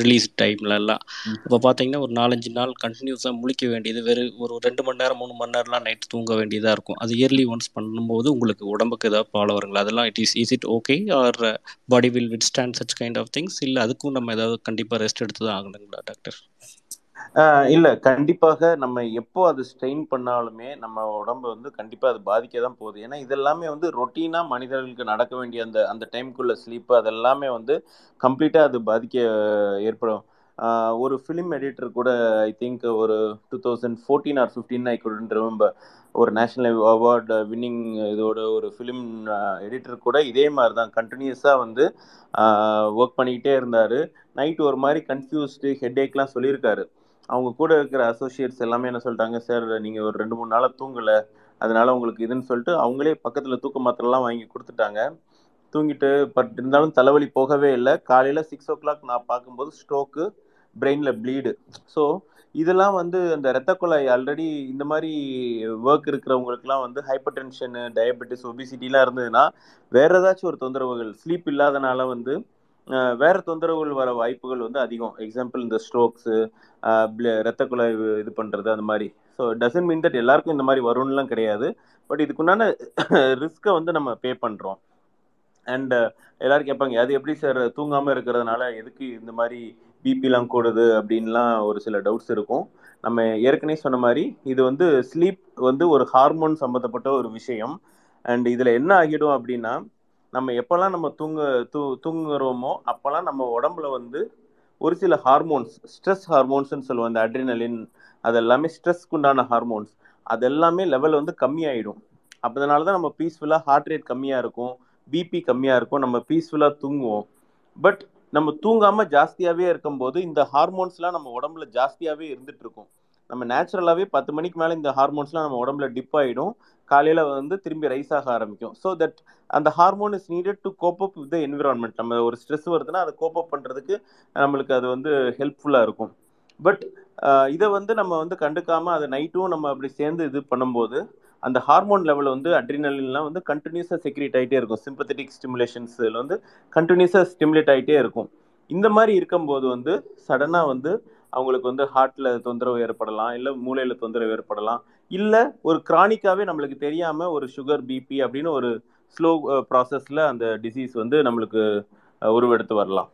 ரிலீஸ் டைம்லலாம் இப்போ பார்த்தீங்கன்னா ஒரு நாலஞ்சு நாள் கண்டினியூஸாக முழிக்க வேண்டியது வெறும் ஒரு ரெண்டு மணி நேரம் மூணு மணி நேரம்லாம் நைட் தூங்க வேண்டியதாக இருக்கும். அது இயர்லி ஒன்ஸ் பண்ணும்போது உங்களுக்கு உடம்புக்கு ஏதாவது ப்ராப்ளம் வருங்களா? அதெல்லாம் it is is it okay or body will withstand such kind of things இல்லை அதுக்கும் நம்ம ஏதாவது கண்டிப்பாக ரெஸ்ட் எடுத்து தான் ஆகணுங்களா டாக்டர் இல்லை கண்டிப்பாக நம்ம எப்போ அது ஸ்ட்ரெயின் பண்ணாலுமே நம்ம உடம்பு வந்து கண்டிப்பாக அது பாதிக்க தான் போகுது. ஏன்னா இதெல்லாமே வந்து ரொட்டீனாக மனிதர்களுக்கு நடக்க வேண்டிய அந்த அந்த டைம்குள்ள ஸ்லீப்பு அதெல்லாமே வந்து கம்ப்ளீட்டாக அது பாதிக்க ஏற்படும். ஒரு ஃபிலிம் எடிட்டர் கூட ஐ திங்க் ஒரு two thousand fourteen or fifteen I couldn't remember ஒரு நேஷ்னல் அவார்டு வின்னிங் இதோட ஒரு ஃபிலிம் எடிட்டர் கூட இதே மாதிரி தான் கண்டினியூஸாக வந்து ஒர்க் பண்ணிக்கிட்டே இருந்தார். நைட் ஒரு மாதிரி கன்ஃபியூஸ்டு ஹெட்ஏக்லாம் சொல்லியிருக்காரு. அவங்க கூட இருக்கிற அசோசியேட்ஸ் எல்லாமே என்ன சொல்லிட்டாங்க சார் நீங்கள் ஒரு ரெண்டு மூணு நாளாக தூங்கலை. அதனால உங்களுக்கு இதுன்னு சொல்லிட்டு அவங்களே பக்கத்தில் தூக்க மாத்திரலாம் வாங்கி கொடுத்துட்டாங்க. தூங்கிட்டு பட் இருந்தாலும் தலைவலி போகவே இல்லை. காலையில் சிக்ஸ் ஓ கிளாக் நான் பார்க்கும்போது ஸ்ட்ரோக்கு பிரெயினில் ப்ளீடு ஸோ இதெல்லாம் வந்து அந்த ரத்த குழாய் ஆல்ரெடி இந்த மாதிரி ஒர்க் இருக்கிறவங்களுக்குலாம் வந்து ஹைப்பர் டென்ஷனு டயபெட்டிஸ் ஒபிசிட்டிலாம் இருந்ததுன்னா வேறு ஏதாச்சும் ஒரு தொந்தரவுகள் ஸ்லீப் இல்லாதனால வந்து வேற தொந்தரவுகள் வர வாய்ப்புகள் வந்து அதிகம். எக்ஸாம்பிள் இந்த ஸ்ட்ரோக்ஸு ரத்த குழாய் இது பண்ணுறது அந்த மாதிரி. ஸோ டசன்ட் மீன் தட் எல்லாருக்கும் இந்த மாதிரி வரும்லாம் கிடையாது. பட் இதுக்குண்டான ரிஸ்க்கை வந்து நம்ம பே பண்ணுறோம் அண்ட் எல்லாரும் கேட்பாங்க அது எப்படி சார் தூங்காமல் இருக்கிறதுனால எதுக்கு இந்த மாதிரி பிபிலாம் கூடுது? அப்படின்லாம் ஒரு சில டவுட்ஸ் இருக்கும். நம்ம ஏற்கனவே சொன்ன மாதிரி இது வந்து ஸ்லீப் வந்து ஒரு ஹார்மோன் சம்மந்தப்பட்ட ஒரு விஷயம். அண்ட் இதில் என்ன ஆகிடும் அப்படின்னா நம்ம எப்போல்லாம் நம்ம தூங்க தூ தூங்குறோமோ அப்போல்லாம் நம்ம உடம்புல வந்து ஒரு சில ஹார்மோன்ஸ் ஸ்ட்ரெஸ் ஹார்மோன்ஸ்னு சொல்லுவோம். இந்த அட்ரினலின் அது எல்லாமே ஸ்ட்ரெஸ்க்கு உண்டான ஹார்மோன்ஸ் அது எல்லாமே லெவல் வந்து கம்மியாயிடும். அதனால தான் நம்ம பீஸ்ஃபுல்லாக ஹார்ட் ரேட் கம்மியாக இருக்கும் பிபி கம்மியாக இருக்கும் நம்ம பீஸ்ஃபுல்லாக தூங்குவோம். பட் நம்ம தூங்காமல் ஜாஸ்தியாகவே இருக்கும்போது இந்த ஹார்மோன்ஸ்லாம் நம்ம உடம்புல ஜாஸ்தியாகவே இருந்துட்டு இருக்கும். நம்ம நேச்சுரலாகவே பத்து மணிக்கு மேலே இந்த ஹார்மோன்ஸ்லாம் நம்ம உடம்புல டிப் ஆகிடும் காலையில் வந்து திரும்பி ரைஸ் ஆக ஆரம்பிக்கும். ஸோ தட் அந்த hormone is needed to cope up with environment நம்ம ஒரு ஸ்ட்ரெஸ் வருதுன்னா அதை கோப் அப் பண்ணுறதுக்கு நம்மளுக்கு அது வந்து ஹெல்ப்ஃபுல்லாக இருக்கும். பட் இதை வந்து நம்ம வந்து கண்டுக்காமல் அதை நைட்டும் நம்ம அப்படி சேர்ந்து இது பண்ணும்போது அந்த ஹார்மோன் லெவல் வந்து அட்ரினலின்லாம் வந்து கண்டினியூஸாக செக்ரேட் ஆகிட்டே இருக்கும். சிம்பத்தட்டிக் ஸ்டிமுலேஷன்ஸில் வந்து கண்டினியூஸாக ஸ்டிமுலேட் ஆகிட்டே இருக்கும். இந்த மாதிரி இருக்கும்போது வந்து சடனாக வந்து அவங்களுக்கு வந்து ஹார்ட்டில் தொந்தரவு ஏற்படலாம் இல்லை மூளையில் தொந்தரவு ஏற்படலாம். இல்லை ஒரு கிரானிக்காகவே நம்மளுக்கு தெரியாமல் ஒரு சுகர் பிபி அப்படின்னு ஒரு ஸ்லோ ப்ராசஸில் அந்த டிசீஸ் வந்து நம்மளுக்கு உருவெடுத்து வரலாம்.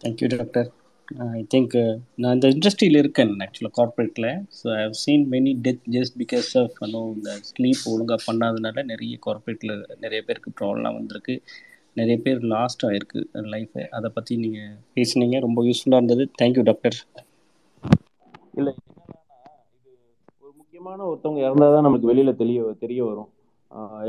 தேங்க்யூ டாக்டர் ஐ திங்க் நான் இந்த இண்டஸ்ட்ரியில் இருக்கேன் ஆக்சுவலாக கார்ப்பரேட்டில் so I have seen many death just because of no இந்த ஸ்லீப் ஒழுங்காக பண்ணாதனால நிறைய கார்ப்பரேட்டில் நிறைய பேருக்கு ப்ராப்ளம்லாம் வந்திருக்கு. நிறைய பேர் லாஸ்ட் ஆகிருக்கு லைஃபை அதை பற்றி நீங்கள் பேசுனீங்க ரொம்ப யூஸ்ஃபுல்லாக இருந்தது. தேங்க்யூ டாக்டர் இல்லை முக்கியமான ஒருத்தவங்க இறந்தால் தான் நமக்கு வெளியில் தெரிய தெரிய வரும்.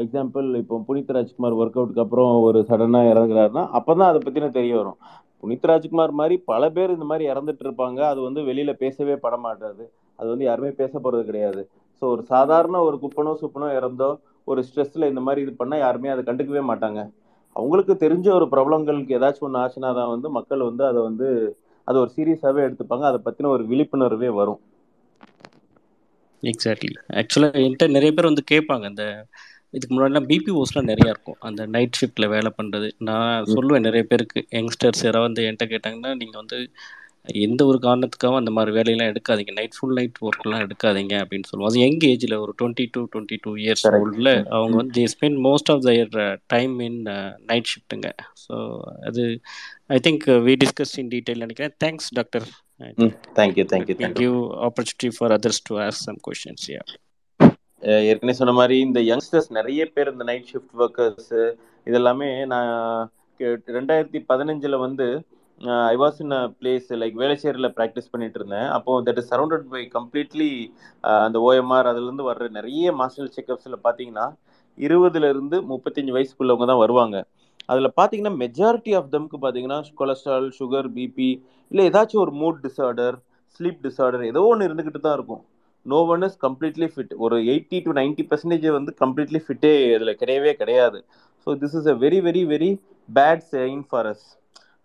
எக்ஸாம்பிள் இப்போ புனித் ராஜ்குமார் ஒர்க் அவுட்டுக்கு அப்புறம் ஒரு சடனாக இறங்குறாருன்னா அப்போ தான் அதை பற்றின தெரிய வரும். புனித் ராஜ்குமார் மாதிரி பல பேர் இந்த மாதிரி இறந்துட்டு இருப்பாங்க. அது வந்து வெளியில் பேசவே பட மாட்டாது. அது வந்து யாருமே பேச போகிறது கிடையாது. ஸோ ஒரு சாதாரண ஒரு குப்பனோ சுப்பனோ இறந்தோ ஒரு ஸ்ட்ரெஸ்ஸில் இந்த மாதிரி இது பண்ணால் யாருமே அதை கண்டுக்கவே மாட்டாங்க. அவங்களுக்கு தெரிஞ்ச ஒரு பிரபலங்களுக்கு ஏதாச்சும் ஒன்று ஆச்சுன்னா தான் வந்து மக்கள் வந்து அதை வந்து அதை ஒரு சீரியஸாகவே எடுத்துப்பாங்க. அதை பற்றின ஒரு விழிப்புணர்வே வரும். எக்ஸாக்ட்லி ஆக்சுவலாக என்கிட்ட நிறைய பேர் வந்து கேட்பாங்க இந்த இதுக்கு முன்னாடிலாம் பிபிஓஸ்லாம் நிறையா இருக்கும். அந்த நைட் ஷிஃப்ட்டில் வேலை பண்ணுறது நான் சொல்லுவேன் நிறைய பேருக்கு யங்ஸ்டர்ஸ் யாராவது வந்து என்கிட்ட கேட்டாங்கன்னா நீங்கள் வந்து எந்த ஒரு காரணத்துக்காகவும் அந்த மாதிரி வேலையெல்லாம் எடுக்காதீங்க. நைட் ஃபுல் நைட் ஒர்க்லாம் எடுக்காதீங்க அப்படின்னு சொல்லுவோம் அது யங் ஏஜில் ஒரு twenty two twenty two years. ஓல்டில் அவங்க வந்து they spend most of their time in night ஷிஃப்ட்டுங்க so அது I think we discuss in detail நினைக்கிறேன். Thanks doctor hmm thank you thank you will thank you give opportunity for others to ask some questions yeah ah ஏற்கனவே சொன்ன மாதிரி இந்த youngsters நிறைய பேர் இந்த night shift workers இதெல்லாமே நான் ரெண்டாயிரத்தி பதினஞ்சுல வந்து I was in a place like வேளச்சேரியில் practice பண்ணிட்டு இருந்தேன். அப்போ that is surrounded by completely அந்த ஓஎம்ஆர் அதுலேருந்து வர்ற நிறைய மாஸ்டர் செக்கப்ஸில் பார்த்தீங்கன்னா இருபதுல இருந்து முப்பத்தஞ்சு வயசுக்குள்ளவங்க தான் வருவாங்க. அதில் பார்த்தீங்கன்னா மெஜாரிட்டி ஆஃப் தம்க்கு பார்த்தீங்கன்னா கொலஸ்ட்ரால் சுகர் பிபி இல்லை ஏதாச்சும் ஒரு மூட் டிஸார்டர் ஸ்லீப் டிஸார்டர் ஏதோ ஒன்று இருந்துக்கிட்டு தான் இருக்கும். No one is completely fit ஒரு எயிட்டி டு நைன்டி பர்சன்டேஜ் வந்து கம்ப்ளீட்லி ஃபிட்டே இதில் கிடையவே கிடையாது. So this is a very very very bad sign for us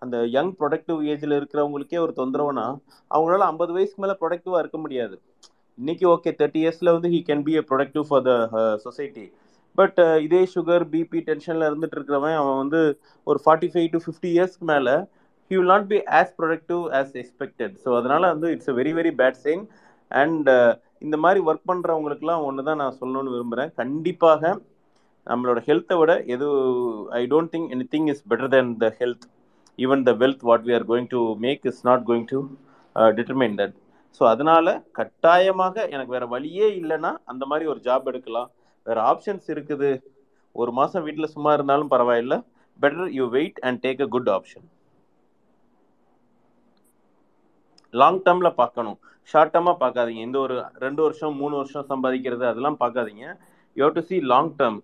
அந்த யங் ப்ரொடக்டிவ் ஏஜில் இருக்கிறவங்களுக்கே ஒரு தொந்தரவுனா அவங்களால ஐம்பது வயசுக்கு மேலே ப்ரொடக்டிவாக இருக்க முடியாது. இன்னைக்கு ஓகே தேர்ட்டி இயர்ஸில் வந்து he can be a productive for the society but இதே சுகர் பிபி டென்ஷனில் இருந்துட்டு இருக்கிறவன் அவன் வந்து ஒரு ஃபார்ட்டி ஃபைவ் டு ஃபிஃப்டி இயர்ஸ்க்கு மேலே he will not be as productive as expected so அதனால வந்து it's a very very bad sign and இந்த மாதிரி ஒர்க் பண்ணுறவங்களுக்குலாம் ஒன்று தான் நான் சொல்லணும்னு விரும்புகிறேன் கண்டிப்பாக நம்மளோட ஹெல்த்தை விட எது I don't think anything is better than the health even the wealth what we are going to make is not going to determine that so அதனால கட்டாயமாக எனக்கு வேறு வழியே இல்லைன்னா அந்த மாதிரி ஒரு ஜாப் எடுக்கலாம். வேற ஆப்ஷன்ஸ் இருக்குது. ஒரு மாசம் வீட்டில் சும்மா இருந்தாலும் பரவாயில்ல. Better you wait and take a good option long டேர்ம்ல பார்க்கணும். ஷார்ட் டேர்மா பார்க்காதீங்க. இந்த ஒரு ரெண்டு வருஷம் மூணு வருஷம் சம்பாதிக்கிறது அதெல்லாம் பார்க்காதீங்க. You have to see long term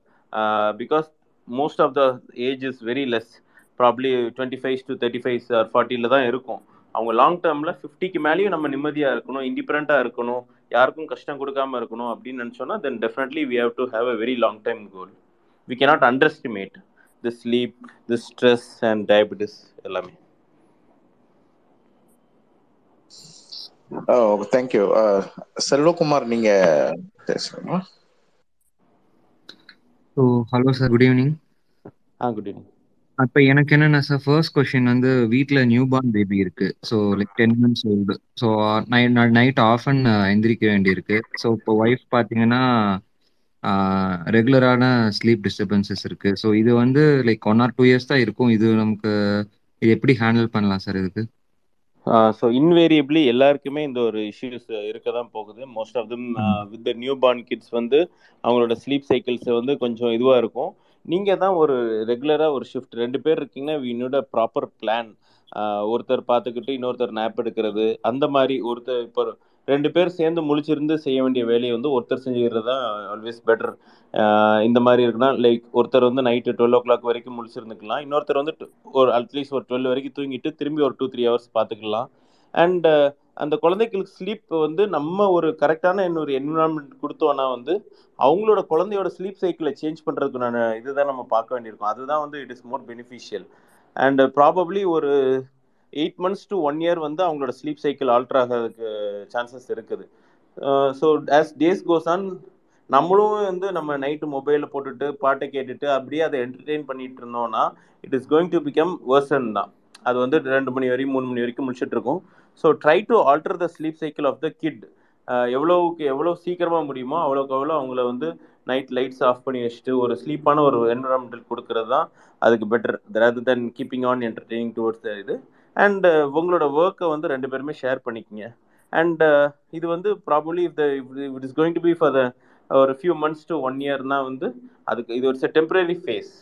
because most of the age is very less probably twenty five to thirty five or ஃபார்ட்டியில் தான் இருக்கும். அவங்க லாங் டேர்மில் ஃபிஃப்டிக்கு மேலேயும் நம்ம நிம்மதியாக இருக்கணும் இண்டிபெண்ட்டாக இருக்கணும். யாருக்கும் கஷ்டம் கொடுக்காம இருக்கணும் அப்படின்னு நினச்சோன்னா then definitely we have to have a very long time goal we cannot underestimate the sleep the stress and diabetes எல்லாமே ஓ தேங்க்யூ செல்வகுமார் நீங்க பேசுறீங்களா so hello sir good evening ah good evening அப்ப எனக்கு என்னென்ன சார் ஃபர்ஸ்ட் கொஸ்டின் வந்து வீட்டில் new born baby இருக்கு so like ten months old so night night off and எந்திரிக்க வேண்டியிருக்கு. ஸோ இப்போ ஒய்ஃப் பார்த்தீங்கன்னா ரெகுலரான ஸ்லீப் டிஸ்டர்பன்சஸ் இருக்கு. ஸோ இது வந்து like one or two years தான் இருக்கும். இது நமக்கு இது எப்படி ஹேண்டில் பண்ணலாம் சார் இதுக்கு? Uh, ஸோ இன்வேரியபிளி எல்லாருக்குமே இந்த ஒரு இஷ்யூஸ் இருக்க தான் போகுது. Most of them with the new born kids வந்து அவங்களோட ஸ்லீப் சைக்கிள்ஸ் வந்து கொஞ்சம் இதுவாக இருக்கும். நீங்கள் தான் ஒரு ரெகுலராக ஒரு ஷிஃப்ட் ரெண்டு பேர் இருக்கீங்கன்னா வினோட ப்ராப்பர் பிளான் ஒருத்தர் பார்த்துக்கிட்டு இன்னொருத்தர் நேப் எடுக்கிறது. அந்த மாதிரி ஒருத்தர் இப்போ ரெண்டு பேர் சேர்ந்து முழிச்சிருந்து செய்ய வேண்டிய வேலையை வந்து ஒருத்தர் செஞ்சுக்கிறது தான் ஆல்வேஸ் பெட்டர் இந்த மாதிரி இருக்குன்னா லைக் ஒருத்தர் வந்து நைட்டு டுவெல் ஓ கிளாக் வரைக்கும் முழிச்சிருந்துக்கலாம். இன்னொருத்தர் வந்து ஒரு அட்லீஸ்ட் ஒரு டுவெல் வரைக்கும் தூங்கிட்டு திரும்பி ஒரு டூ த்ரீ ஹவர்ஸ் பார்த்துக்கலாம். அண்ட் அந்த குழந்தைகளுக்கு ஸ்லீப் வந்து நம்ம ஒரு கரெக்டான இன்னொரு என்விரான்மெண்ட் கொடுத்தோன்னா வந்து அவங்களோட குழந்தையோட ஸ்லீப் சைக்கிளை சேஞ்ச் பண்ணுறதுக்கு நான் இதுதான் நம்ம பார்க்க வேண்டியிருக்கோம். அதுதான் வந்து it is more beneficial and probably ஒரு eight months to one year வந்து அவங்களோட ஸ்லீப் சைக்கிள் ஆல்டர் ஆகிறதுக்கு சான்சஸ் இருக்குது. So as days goes on நம்மளும் வந்து நம்ம நைட்டு மொபைலில் போட்டுட்டு பாட்டை கேட்டுட்டு அப்படியே அதை என்டர்டெயின் பண்ணிட்டு இருந்தோம்னா it is going to become worsen தான். அது வந்து ரெண்டு மணி வரைக்கும் மூணு மணி வரைக்கும் முடிச்சுட்டு இருக்கும். So try to alter the sleep cycle of the kid uh, எவ்வளோவுக்கு எவ்வளோ சீக்கிரமாக முடியுமோ அவ்வளோக்கு அவ்வளோ அவங்கள வந்து நைட் லைட்ஸ் ஆஃப் பண்ணி வச்சுட்டு ஒரு ஸ்லீப்பான ஒரு என்வரான்மெண்டல் கொடுக்கறது தான் அதுக்கு better rather than keeping on entertaining towards the இது. அண்ட் uh, உங்களோட ஒர்க்கை வந்து ரெண்டு பேருமே ஷேர் பண்ணிக்கிங்க. அண்ட் uh, இது வந்து probably if the it is going to be for the ஒரு ஃபியூ மந்த்ஸ் டு ஒன் இயர்னா வந்து அதுக்கு இது ஒரு temporary phase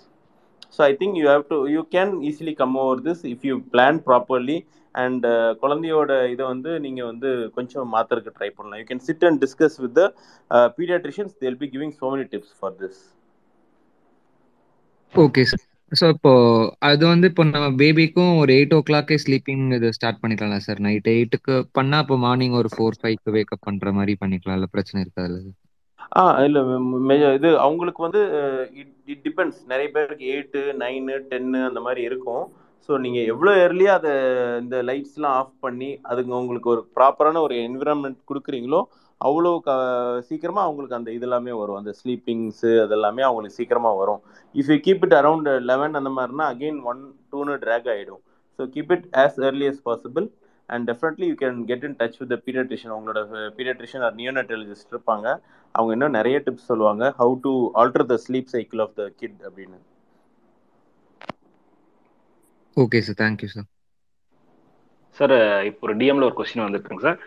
so I think you have to you can easily come over this if you plan properly and குழந்தையோட இதை வந்து நீங்கள் வந்து கொஞ்சம் மாற்றுறதுக்கு ட்ரை பண்ணலாம். You can sit and discuss with the paediatricians they'll be giving so many tips for this okay sir so இப்போ அது வந்து இப்போ நம்ம பேபிக்கும் ஒரு எயிட் ஓ கிளாக்கே ஸ்லீப்பிங் இது ஸ்டார்ட் பண்ணிக்கலாம் சார் நைட் எயிட்டுக்கு பண்ணால் இப்போ மார்னிங் ஒரு ஃபோர் ஃபைவ்க்கு வேக்கப் பண்ணுற மாதிரி பண்ணிக்கலாம்ல? பிரச்சனை இருக்காதுல்ல ஆ இல்லை இது அவங்களுக்கு வந்து இட் இட் டிபெண்ட்ஸ் நிறைய பேருக்கு எயிட்டு நைனு டென்னு அந்த மாதிரி இருக்கும். ஸோ நீங்கள் எவ்வளோ ஏர்லியாக அதை இந்த லைட்ஸ்லாம் ஆஃப் பண்ணி அதுக்கு உங்களுக்கு ஒரு ப்ராப்பரான ஒரு என்விரான்மெண்ட் கொடுக்குறீங்களோ அவ்வளோ க சீக்கிரமாக அவங்களுக்கு அந்த இதெல்லாமே வரும். அந்த ஸ்லீப்பிங்ஸு அதெல்லாமே அவங்களுக்கு சீக்கிரமாக வரும். If you keep it around eleven அந்த மாதிரினா அகெயின் ஒன் டூன்னு ட்ராக் ஆகிடும் so keep it as early as possible and definitely you can get in touch with paediatrician உங்களோட பீடியாட்ரிஷியன் ஆர் நியோனட்டாலஜிஸ்ட் இருப்பாங்க. அவங்க இன்னும் நிறைய டிப்ஸ் சொல்லுவாங்க. How to alter the sleep cycle of the kid அப்படின்னு. Okay sir thank you sir sir இப்போ ஒரு டிஎம்ல ஒரு கொஸ்டின் வந்திருக்குங்க சார்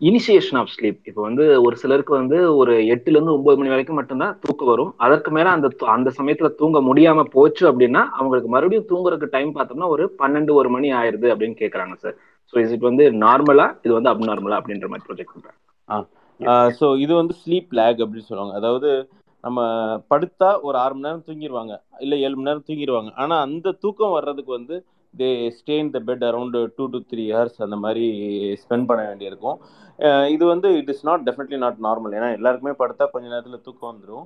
இனிஷியேஷன் ஆஃப் ஸ்லீப் இப்போ வந்து ஒரு சிலருக்கு வந்து ஒரு எட்டுல இருந்து ஒன்பது மணி வரைக்கும் மட்டும்தான் தூக்கம் வரும். அதற்கு மேல அந்த து- அந்த சமயத்துல தூங்க முடியாம போச்சு அப்படின்னா அவங்களுக்கு மறுபடியும் தூங்குறதுக்கு டைம் பார்த்தோம்னா ஒரு பன்னெண்டு ஒரு மணி ஆயிருது அப்படின்னு கேக்குறாங்க சார் ஸோ இது வந்து நார்மலா இது வந்து அப்நார்மலா அப்படின்ற மாதிரி ப்ரொஜெக்ட் பண்றாங்க. ஆ. ஸோ இது வந்து ஸ்லீப் லேக் அப்படின்னு சொல்லுவாங்க. அதாவது நம்ம படுத்தா ஒரு ஆறு மணி நேரம் தூங்கிடுவாங்க இல்லை ஏழு மணி நேரம் தூங்கிடுவாங்க ஆனால் அந்த தூக்கம் வர்றதுக்கு வந்து they stay in the bed around two to three hours அந்த மாதிரி ஸ்பெண்ட் பண்ண வேண்டியிருக்கும். இது வந்து it is not definitely not normal ஏன்னா எல்லாருக்குமே படுத்தா கொஞ்ச நேரத்தில் தூக்கம் வந்துடும்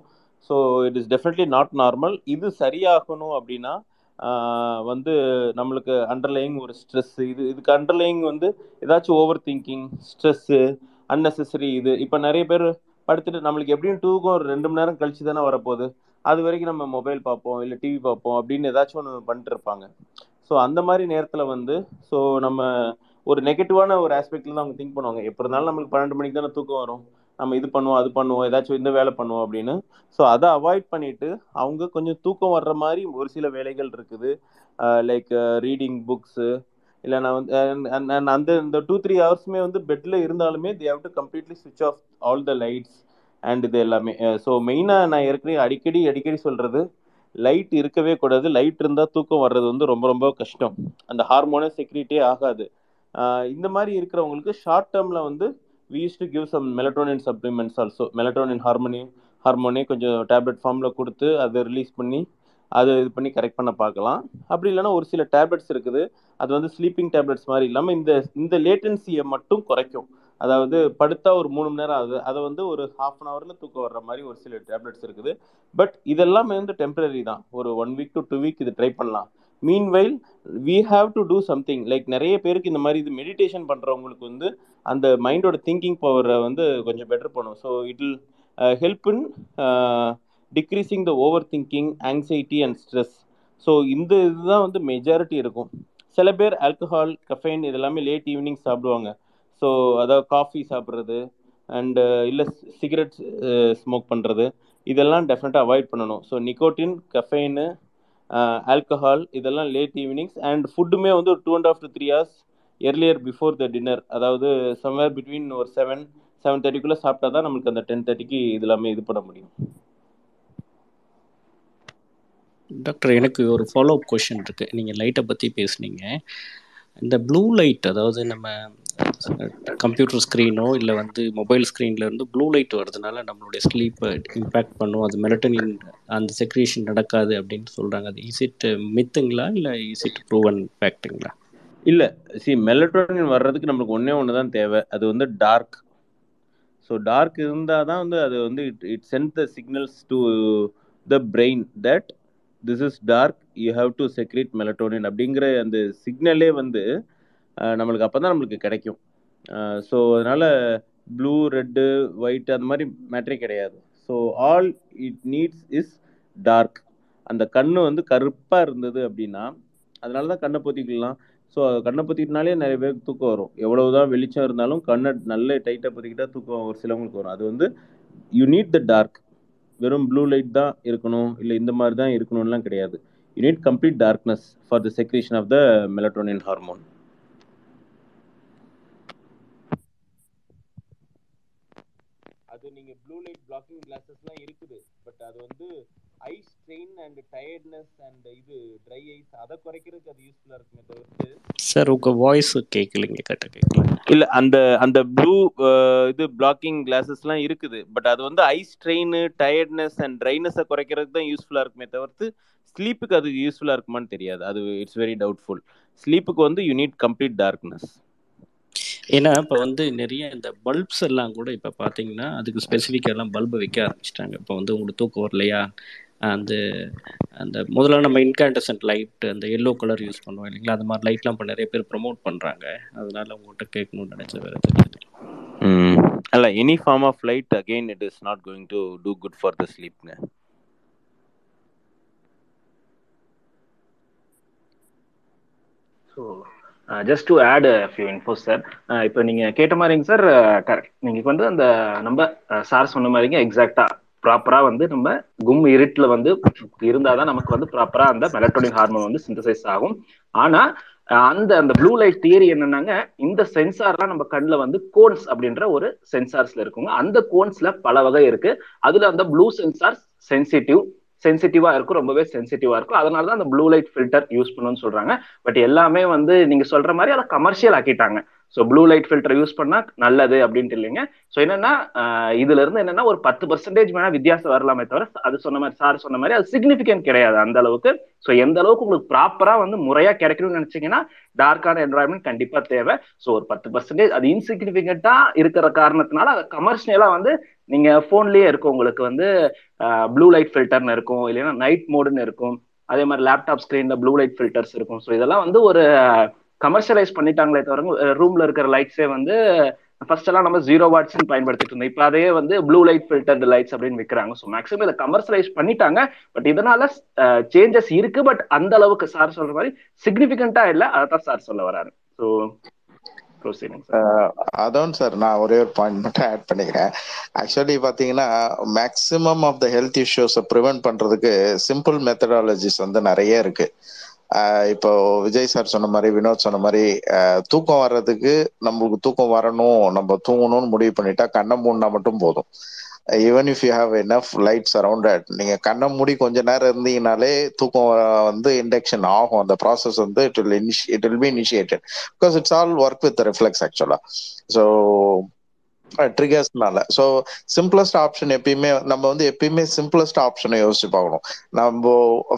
so it is definitely not normal இது சரியாகணும் அப்படின்னா வந்து நம்மளுக்கு அண்டர்லேயிங் ஒரு ஸ்ட்ரெஸ் இது இதுக்கு அண்டர்லையிங் வந்து ஏதாச்சும் ஓவர் திங்கிங் ஸ்ட்ரெஸ்ஸு அன்னெசரி இது. இப்போ நிறைய பேர் படுத்துட்டு நம்மளுக்கு எப்படியும் தூக்கம் ஒரு ரெண்டு மணி நேரம் கழிச்சு தானே வரப்போகுது. அது வரைக்கும் நம்ம மொபைல் பார்ப்போம் இல்லை டிவி பார்ப்போம் அப்படின்னு ஏதாச்சும் ஒன்று பண்ணிட்டு இருப்பாங்க. ஸோ அந்த மாதிரி நேரத்தில் வந்து ஸோ நம்ம ஒரு நெகட்டிவான ஒரு ஆஸ்பெக்டில் தான் அவங்க திங்க் பண்ணுவாங்க. எப்படி இருந்தாலும் நம்மளுக்கு பன்னெண்டு மணிக்கு தானே தூக்கம் வரும். நம்ம இது பண்ணுவோம் அது பண்ணுவோம் ஏதாச்சும் இந்த வேலை பண்ணுவோம் அப்படின்னு. ஸோ அதை அவாய்ட் பண்ணிட்டு அவங்க கொஞ்சம் தூக்கம் வர்ற மாதிரி ஒரு சில வேலைகள் இருக்குது. லைக் ரீடிங் புக்ஸு இல்லை நான் வந்து அந்த இந்த டூ த்ரீ ஹவர்ஸுமே வந்து பெட்டில் இருந்தாலுமே they have to completely switch off all the lights and இது எல்லாமே. ஸோ மெயினாக நான் ஏற்கனவே அடிக்கடி அடிக்கடி சொல்கிறது லைட் இருக்கவே கூடாது. லைட் இருந்தால் தூக்கம் வர்றது வந்து ரொம்ப ரொம்ப கஷ்டம். அந்த ஹார்மோனே செக்யூரிட்டியே ஆகாது. இந்த மாதிரி இருக்கிறவங்களுக்கு ஷார்ட் டேர்மில் வந்து we use to give some melatonin supplements also melatonin harmony ஹார்மோனே கொஞ்சம் டேப்லெட் ஃபார்மில் கொடுத்து அதை ரிலீஸ் பண்ணி அதை இது பண்ணி கரெக்ட் பண்ண பார்க்கலாம். அப்படி இல்லைன்னா ஒரு சில டேப்லெட்ஸ் இருக்குது. அது வந்து ஸ்லீப்பிங் டேப்லெட்ஸ் மாதிரி இல்லாமல் இந்த இந்த லேட்டன்சியை மட்டும் குறைக்கும். அதாவது படுத்தா ஒரு மூணு மணி நேரம் ஆகுது அதை வந்து ஒரு ஹாஃப் அன் ஹவரில் தூக்கம் வர்ற மாதிரி ஒரு சில டேப்லெட்ஸ் இருக்குது. பட் இதெல்லாமே வந்து டெம்பரரி தான். ஒரு one week to two week இது ட்ரை பண்ணலாம். Meanwhile we have to do something like நிறைய பேருக்கு இந்த மாதிரி இது மெடிடேஷன் பண்ணுறவங்களுக்கு வந்து அந்த மைண்டோட திங்கிங் பவரை வந்து கொஞ்சம் பெட்டர் பண்ணும். So it will help in decreasing the over thinking anxiety and stress so இந்த இதுதான் வந்து மெஜாரிட்டி இருக்கும். சில பேர் ஆல்கஹால் கஃபைன் இதெல்லாமே லேட் ஈவினிங் சாப்பிடுவாங்க. ஸோ அதாவது காஃபி சாப்பிட்றது அண்டு இல்லை சிகரெட் ஸ்மோக் பண்ணுறது இதெல்லாம் டெஃபினட்டாக அவாய்ட் பண்ணணும். ஸோ நிக்கோட்டின் கஃபைனு ஆல்கஹால் இதெல்லாம் லேட் ஈவினிங்ஸ் அண்ட் ஃபுட்டுமே வந்து ஒரு two and half to three hours earlier before the dinner அதாவது சம்வேர் பிட்வீன் ஒரு செவன் செவன் தேர்ட்டிக்குள்ளே சாப்பிட்டா தான் நம்மளுக்கு அந்த டென் தேர்ட்டிக்கு இது எல்லாமே இது பண்ண முடியும். டாக்டர் எனக்கு ஒரு ஃபாலோ அப் கொஷின் இருக்குது நீங்கள் லைட்டை பற்றி பேசுனீங்க. இந்த ப்ளூ லைட் அதாவது நம்ம கம்ப்யூட்டர் ஸ்க்ரீனோ இல்லை வந்து மொபைல் இருந்து ப்ளூ லைட் வரதுனால நம்மளுடைய ஸ்லீப்பை இம்பேக்ட் பண்ணும். அது மெலட்டனின் அந்த செக்ரேஷன் நடக்காது அப்படின்னு சொல்கிறாங்க அது இஸ் இட் மித்துங்களா இல்லை இஸ் இட் ப்ரூவன் ஃபேக்ட்டுங்களா இல்லை சி மெலட்டோனின் வர்றதுக்கு நம்மளுக்கு ஒன்றே ஒன்று தான் தேவை. அது வந்து டார்க் ஸோ டார்க் இருந்தால் தான் வந்து அது வந்து it it send the signals to the brain that this is dark you have to secrete melatonin அப்படிங்கிற அந்த சிக்னலே வந்து நம்மளுக்கு அப்போ தான் நம்மளுக்கு கிடைக்கும். ஸோ அதனால் ப்ளூ ரெட்டு ஒயிட் அந்த மாதிரி மேட்ரே கிடையாது. So all it needs is dark அந்த கண்ணு வந்து கருப்பாக இருந்தது அப்படின்னா அதனால தான் கண்ணை பொத்திக்கலாம். ஸோ கண்ணை பொத்திக்கிட்டனாலே நிறைய பேருக்கு தூக்கம் வரும். எவ்வளவுதான் வெளிச்சம் இருந்தாலும் கண்ணை நல்ல டைட்டாக பொத்திக்கிட்டா தூக்கம் ஒரு சிலவங்களுக்கு வரும். அது வந்து யூ நீட் த டார்க் வெறும் ப்ளூ லைட் தான் இருக்கணும். இல்லை இந்த மாதிரி தான் இருக்கணும்லாம் கிடையாது. You need complete darkness for the secretion of the melatonin hormone அது நீங்கள் ப்ளூ லைட் பிளாக்கிங் கிளாஸஸ்லாம் இருக்குது. பட் அது வந்து eye strain and tiredness and இது ட்ரை ஐஸ் அதை குறைக்கிறதுக்கு அது யூஸ்ஃபுல்லாக இருக்குமே தவிர்த்து. சார் உங்கள் வாய்ஸ் கேட்கலைங்க கரெக்டாக கேட்கல இல்ல அந்த அந்த ப்ளூ இது பிளாக்கிங் கிளாஸஸ்லாம் இருக்குது. பட் அது வந்து ஐ ஸ்ட்ரெயின் டயர்ட்னஸ் அண்ட் ட்ரைனஸை குறைக்கிறதுக்கு தான் யூஸ்ஃபுல்லா இருக்குமே தவிர்த்து ஸ்லீப்புக்கு அது யூஸ்ஃபுல்லா இருக்குமான்னு தெரியாது. அது இட்ஸ் வெரி டவுட்ஃபுல் ஸ்லீப்புக்கு வந்து யூ நீட் கம்ப்ளீட் டார்க்னஸ் ஏன்னா இப்போ வந்து நிறைய இந்த பல்ப்ஸ் எல்லாம் கூட இப்போ பார்த்தீங்கன்னா அதுக்கு ஸ்பெசிஃபிக்காக எல்லாம் பல்பு வைக்க ஆரம்பிச்சிட்டாங்க. இப்போ வந்து உங்களுக்கு தூக்கம் வரலையா? அந்த அந்த முதல்ல நம்ம இன்கான்டசன்ட் லைட் அந்த எல்லோ கலர் யூஸ் பண்ணுவோம் இல்லைங்களா? அந்த மாதிரி லைட்லாம் இப்போ நிறைய பேர் ப்ரொமோட் பண்ணுறாங்க அதனால உங்கள்கிட்ட கேட்கணும்னு நினச்ச வேறு தெரியாது. அல்ல any form of light again it is not going to do good for the ஸ்லீப்ங்க so just to add few infos sir இப்போ நீங்கள் கேட்ட மாதிரிங்க சார் கரெக்ட் நீங்கள் வந்து அந்த நம்ம சார் சொன்ன மாதிரிங்க எக்ஸாக்டா ப்ராப்பரா வந்து நம்ம கும் இருட்டில் வந்து இருந்தாதான் நமக்கு வந்து ப்ராப்பரா அந்த மெலட்டோனிக் ஹார்மோன் வந்து சிந்தசைஸ் ஆகும். ஆனா அந்த அந்த ப்ளூ லைட் தியரி என்னன்னாங்க இந்த சென்சார்லாம் நம்ம கண்ணில் வந்து கோன்ஸ் அப்படின்ற ஒரு சென்சார்ஸ்ல இருக்குங்க. அந்த கோன்ஸ்ல பல வகை இருக்கு. அதுல அந்த ப்ளூ சென்சார் சென்சிட்டிவ் சென்சிட்டிவா இருக்கும் ரொம்பவே சென்சிட்டிவா இருக்கும். அதனால தான் அந்த ப்ளூ லைட் ஃபில்டர் யூஸ் பண்ணணும்னு சொல்றாங்க. பட் எல்லாமே வந்து நீங்க சொல்ற மாதிரி அதை கமர்ஷியல் ஆக்கிட்டாங்க. So blue light filter use பண்ணா நல்லது அப்படின்ட்டு இல்லைங்க. ஸோ என்னன்னா இதுல இருந்து என்னன்னா ஒரு பத்து பர்சன்டேஜ் வேணா வித்தியாசம் வரலாமே தவிர அது சொன்ன மாதிரி சார் சொன்ன மாதிரி அது சிக்னிஃபிகன்ட் கிடையாது அந்த அளவுக்கு. ஸோ எந்த அளவுக்கு உங்களுக்கு ப்ராப்பரா வந்து முறையா கிடைக்கணும்னு நினைச்சீங்கன்னா டார்க்கான என்வரான்மெண்ட் கண்டிப்பா தேவை. ஸோ ஒரு பத்து பர்சன்டேஜ் அது இன்சிக்னிஃபிகண்டா இருக்கிற காரணத்தினால அதை கமர்ஷியலா வந்து நீங்க போன்லயே இருக்கும். உங்களுக்கு வந்து ப்ளூ லைட் ஃபில்டர்னு இருக்கும். இல்லைன்னா நைட் மோடுன்னு இருக்கும். அதே மாதிரி லேப்டாப் ஸ்கிரீன்ல ப்ளூ லைட் ஃபில்டர்ஸ் இருக்கும். ஸோ இதெல்லாம் வந்து ஒரு கமர்ஷியலைஸ் பண்ணிட்டாங்களே தவிர ரூம்ல இருக்கிற லைட்ஸே வந்து ஃபர்ஸ்ட் எல்லாம் நம்ம ஜீரோ வாட்ஸ்ன்னு பயன்படுத்திட்டு இருந்தோம். இப்போ அதே வந்து ப்ளூ லைட் ஃபில்டர்டு லைட்ஸ் அப்படின்னு விற்கிறாங்க ஸோ மேக்ஸிமம் இதை கமர்ஷியலைஸ் பண்ணிட்டாங்க. பட் இதனால சேஞ்சஸ் இருக்கு. பட் அந்த அளவுக்கு சார் சொல்ற மாதிரி சிக்னிபிகண்டா இல்லை. அதை தான் சார் சொல்ல வராரு. ஸோ Uh, அதான் சார் நான் ஒரே ஒரு பாயிண்ட் மட்டும் ஆட் பண்ணிக்கிறேன். ஆக்சுவலி பாத்தீங்கன்னா மேக்சிமம் ஆஃப் த ஹெல்த் இஷ்யூஸை ப்ரிவென்ட் பண்றதுக்கு சிம்பிள் மெத்தடாலஜிஸ் வந்து நிறைய இருக்கு. Uh, இப்போ விஜய் சார் சொன்ன மாதிரி வினோத் சொன்ன மாதிரி uh, தூக்கம் வர்றதுக்கு நம்மளுக்கு தூக்கம் வரணும் நம்ம தூங்கணும்னு முடிவு பண்ணிட்டா கண்ணை மூடினா மட்டும் போதும். Even if you have enough lights around நீங்க கண்ணை மூடி கொஞ்ச நேரம் இருந்தீங்கனாலே தூக்கம் வந்து இண்டக்ஷன் ஆகும். அந்த ப்ராசஸ் வந்து it will it will be initiated because it's all work with reflex ஆக்சுவலா ஸோ ட்ரிகர்ஸ்னால ஸோ சிம்பிளஸ்ட் ஆப்ஷன் எப்பயுமே நம்ம வந்து எப்பயுமே சிம்பிளஸ்ட் ஆப்ஷனை யோசிச்சு பார்க்கணும். நம்ம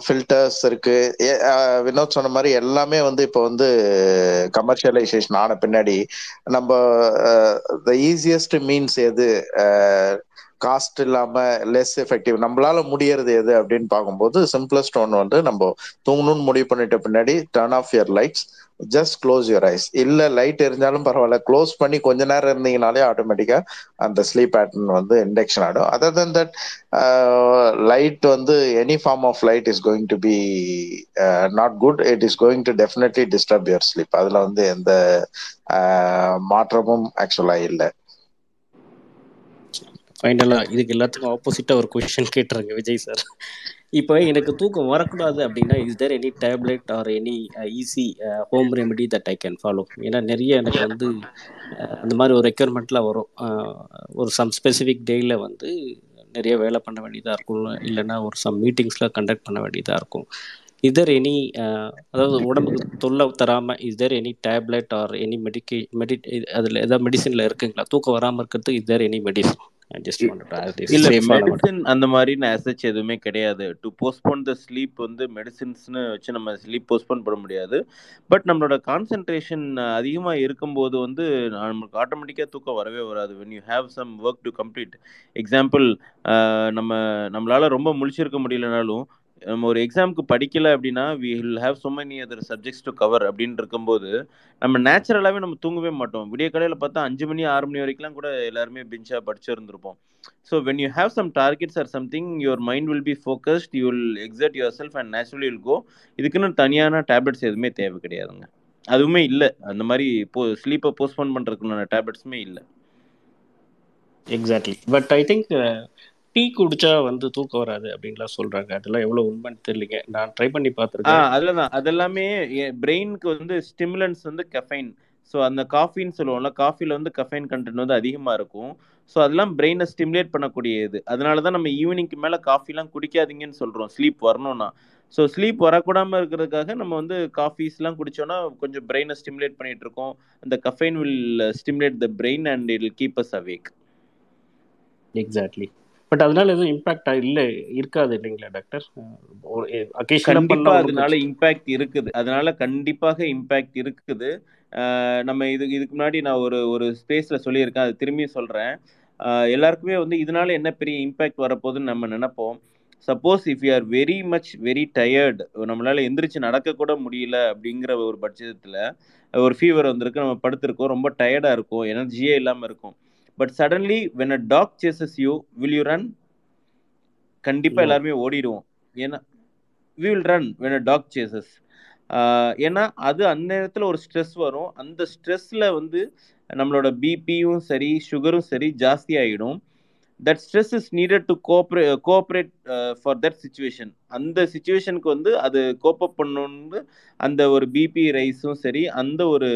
ஃபில்டர்ஸ் இருக்கு. வினோத் சொன்ன மாதிரி எல்லாமே வந்து இப்போ வந்து கமர்ஷியலைசேஷன் ஆன பின்னாடி நம்ம த ஈஸியஸ்ட் மீன்ஸ் எது uh, காஸ்ட் இல்லாம லெஸ் எஃபெக்டிவ் நம்மளால முடியறது எது அப்படின்னு பார்க்கும்போது சிம்பிளஸ்ட் ஒன் வந்து நம்ம தூங்கணும்னு முடிவு பண்ணிட்ட பின்னாடி turn off your lights just close your eyes இல்ல லைட் எரிஞ்சாலும் பரவாயில்ல க்ளோஸ் பண்ணி கொஞ்ச நேரம் இருந்தீங்கனாலே ஆட்டோமேட்டிக்கா அந்த ஸ்லீப் பேட்டர்ன் வந்து இண்டக்ஷன் ஆடும் அதர் தன் தட் லைட் வந்து any form of light is going to be not good it is going to definitely disturb your sleep அதுல வந்து எந்த uh, மாற்றமும் ஆக்சுவலா இல்லை. ஃபைனலாக இதுக்கு எல்லாத்துக்கும் ஆப்போசிட்டாக ஒரு கொஷின் கேட்டுருங்க விஜய் சார் இப்போ எனக்கு தூக்கம் வரக்கூடாது அப்படின்னா is there any tablet or any easy home remedy that I can follow ஏன்னா நிறைய எனக்கு வந்து uh, அந்த மாதிரி ஒரு ரெக்யர்மெண்ட்லாம் வரும். Uh, ஒரு சம் ஸ்பெசிஃபிக் டேயில் வந்து நிறைய வேலை பண்ண வேண்டியதாக இருக்கும். இல்லைன்னா ஒரு சம் மீட்டிங்ஸில் கண்டக்ட் பண்ண வேண்டியதாக இருக்கும். இஸ் எனி uh, அதாவது உடம்புக்கு தொல்லை தராமல் is there any tablet or any மெடிக்கே மெடி அதில் எதாவது மெடிசனில் இருக்குங்களா? தூக்கம் வராமல் இருக்கிறதுக்கு இஸ் தேர் எனி மெடிசன் அந்த மாதிரி அசச் எதுவுமே கிடையாது. டு போஸ்ட்போன் த ஸ்லீப் வந்து மெடிசின்ஸ்னு வச்சு நம்ம ஸ்லீப் போஸ்ட்போன் பண்ண முடியாது. பட் நம்மளோட கான்சென்ட்ரேஷன் அதிகமாக இருக்கும்போது வந்து நமக்கு ஆட்டோமேட்டிக்காக தூக்கம் வரவே வராது. When you have some work to complete example நம்ம நம்மளால ரொம்ப முழிச்சிருக்க முடியலனாலும் நம்ம ஒரு எக்ஸாமுக்கு படிக்கல அப்படின்னா we will have so many other subjects to cover அப்படின்னு இருக்கும்போது நம்ம நேச்சுரலாகவே நம்ம தூங்கவே மாட்டோம். விடிய கடையில் பார்த்தா அஞ்சு மணி ஆறு மணி வரைக்கும்லாம் கூட எல்லாருமே பெஞ்சாக படிச்சிருந்திருப்போம். So when you have some targets or something your mind will be focused you will exert yourself and naturally will go இதுக்குன்னு தனியான டேப்லெட்ஸ் எதுவுமே தேவை கிடையாதுங்க. அதுவுமே இல்லை. அந்த மாதிரி போ ஸ்லீப்பை போஸ்ட்போன் பண்ணுறதுக்குன்னு டேப்லெட்ஸுமே இல்லை. Exactly but I think tea குடிச்சா வந்து தூக்கம் வராது அப்படின்லாம் சொல்றாங்க. அதெல்லாம் எவ்வளவு உண்மைன்னு தெரியலங்க. நான் ட்ரை பண்ணி பார்த்துருக்கேன். அதுலதான். அதெல்லாமே பிரெயினுக்கு வந்து ஸ்டிமுலன்ஸ் வந்து கெஃபைன் ஸோ அந்த காஃபின்னு சொல்லுவோம்ல காஃபியில் வந்து கஃபைன் கண்டென்ட் வந்து அதிகமாக இருக்கும். ஸோ அதெல்லாம் பிரெயினை ஸ்டிமுலேட் பண்ணக்கூடிய இது அதனால தான் நம்ம ஈவினிங்க்கு மேலே காஃபிலாம் குடிக்காதீங்கன்னு சொல்கிறோம் ஸ்லீப் வரணும்னா. ஸோ ஸ்லீப் வரக்கூடாமல் இருக்கிறதுக்காக நம்ம வந்து காஃபீஸ்லாம் குடிச்சோன்னா கொஞ்சம் பிரெயினை ஸ்டிமுலேட் பண்ணிட்டு இருக்கோம் அந்த caffeine will stimulate the brain and it will keep us awake exactly but அதனால எதுவும் இம்பாக்ட் இல்லை இருக்காது இல்லைங்களா டாக்டர் அக்கேஷனலாக கண்டிப்பா பண்ணால் அதனால இம்பாக்ட் இருக்குது. அதனால கண்டிப்பாக இம்பாக்ட் இருக்குது. நம்ம இது இதுக்கு முன்னாடி நான் ஒரு ஒரு ஸ்பேஸ்ல சொல்லியிருக்கேன் அது திரும்பியும் சொல்றேன். அஹ் எல்லாருக்குமே வந்து இதனால என்ன பெரிய இம்பாக்ட் வரப்போகுதுன்னு நம்ம நினைப்போம். Suppose if you are very much very tired நம்மளால எந்திரிச்சு நடக்க கூட முடியல அப்படிங்கிற ஒரு பட்சத்துல ஒரு ஃபீவர் வந்திருக்கு நம்ம படுத்திருக்கோம் ரொம்ப டயர்டா இருக்கும் எனர்ஜியே இல்லாம இருக்கும். But suddenly when a dog chases you will you run கண்டிப்பா No. எல்லாருமே ஓடிடுவோம். ஏன்னா we will run when a dog chases ஏன்னா அது அந்த நேரத்தில் ஒரு ஸ்ட்ரெஸ் வரும். அந்த ஸ்ட்ரெஸ்ல வந்து நம்மளோட பிபியும் சரி சுகரும் சரி ஜாஸ்தி ஆகிடும் that stress is needed to cooperate cooperate for that situation அந்த சுச்சுவேஷனுக்கு வந்து அது கோப்பப் பண்ணணுன்னு அந்த ஒரு பிபி ரைஸும் சரி அந்த ஒரு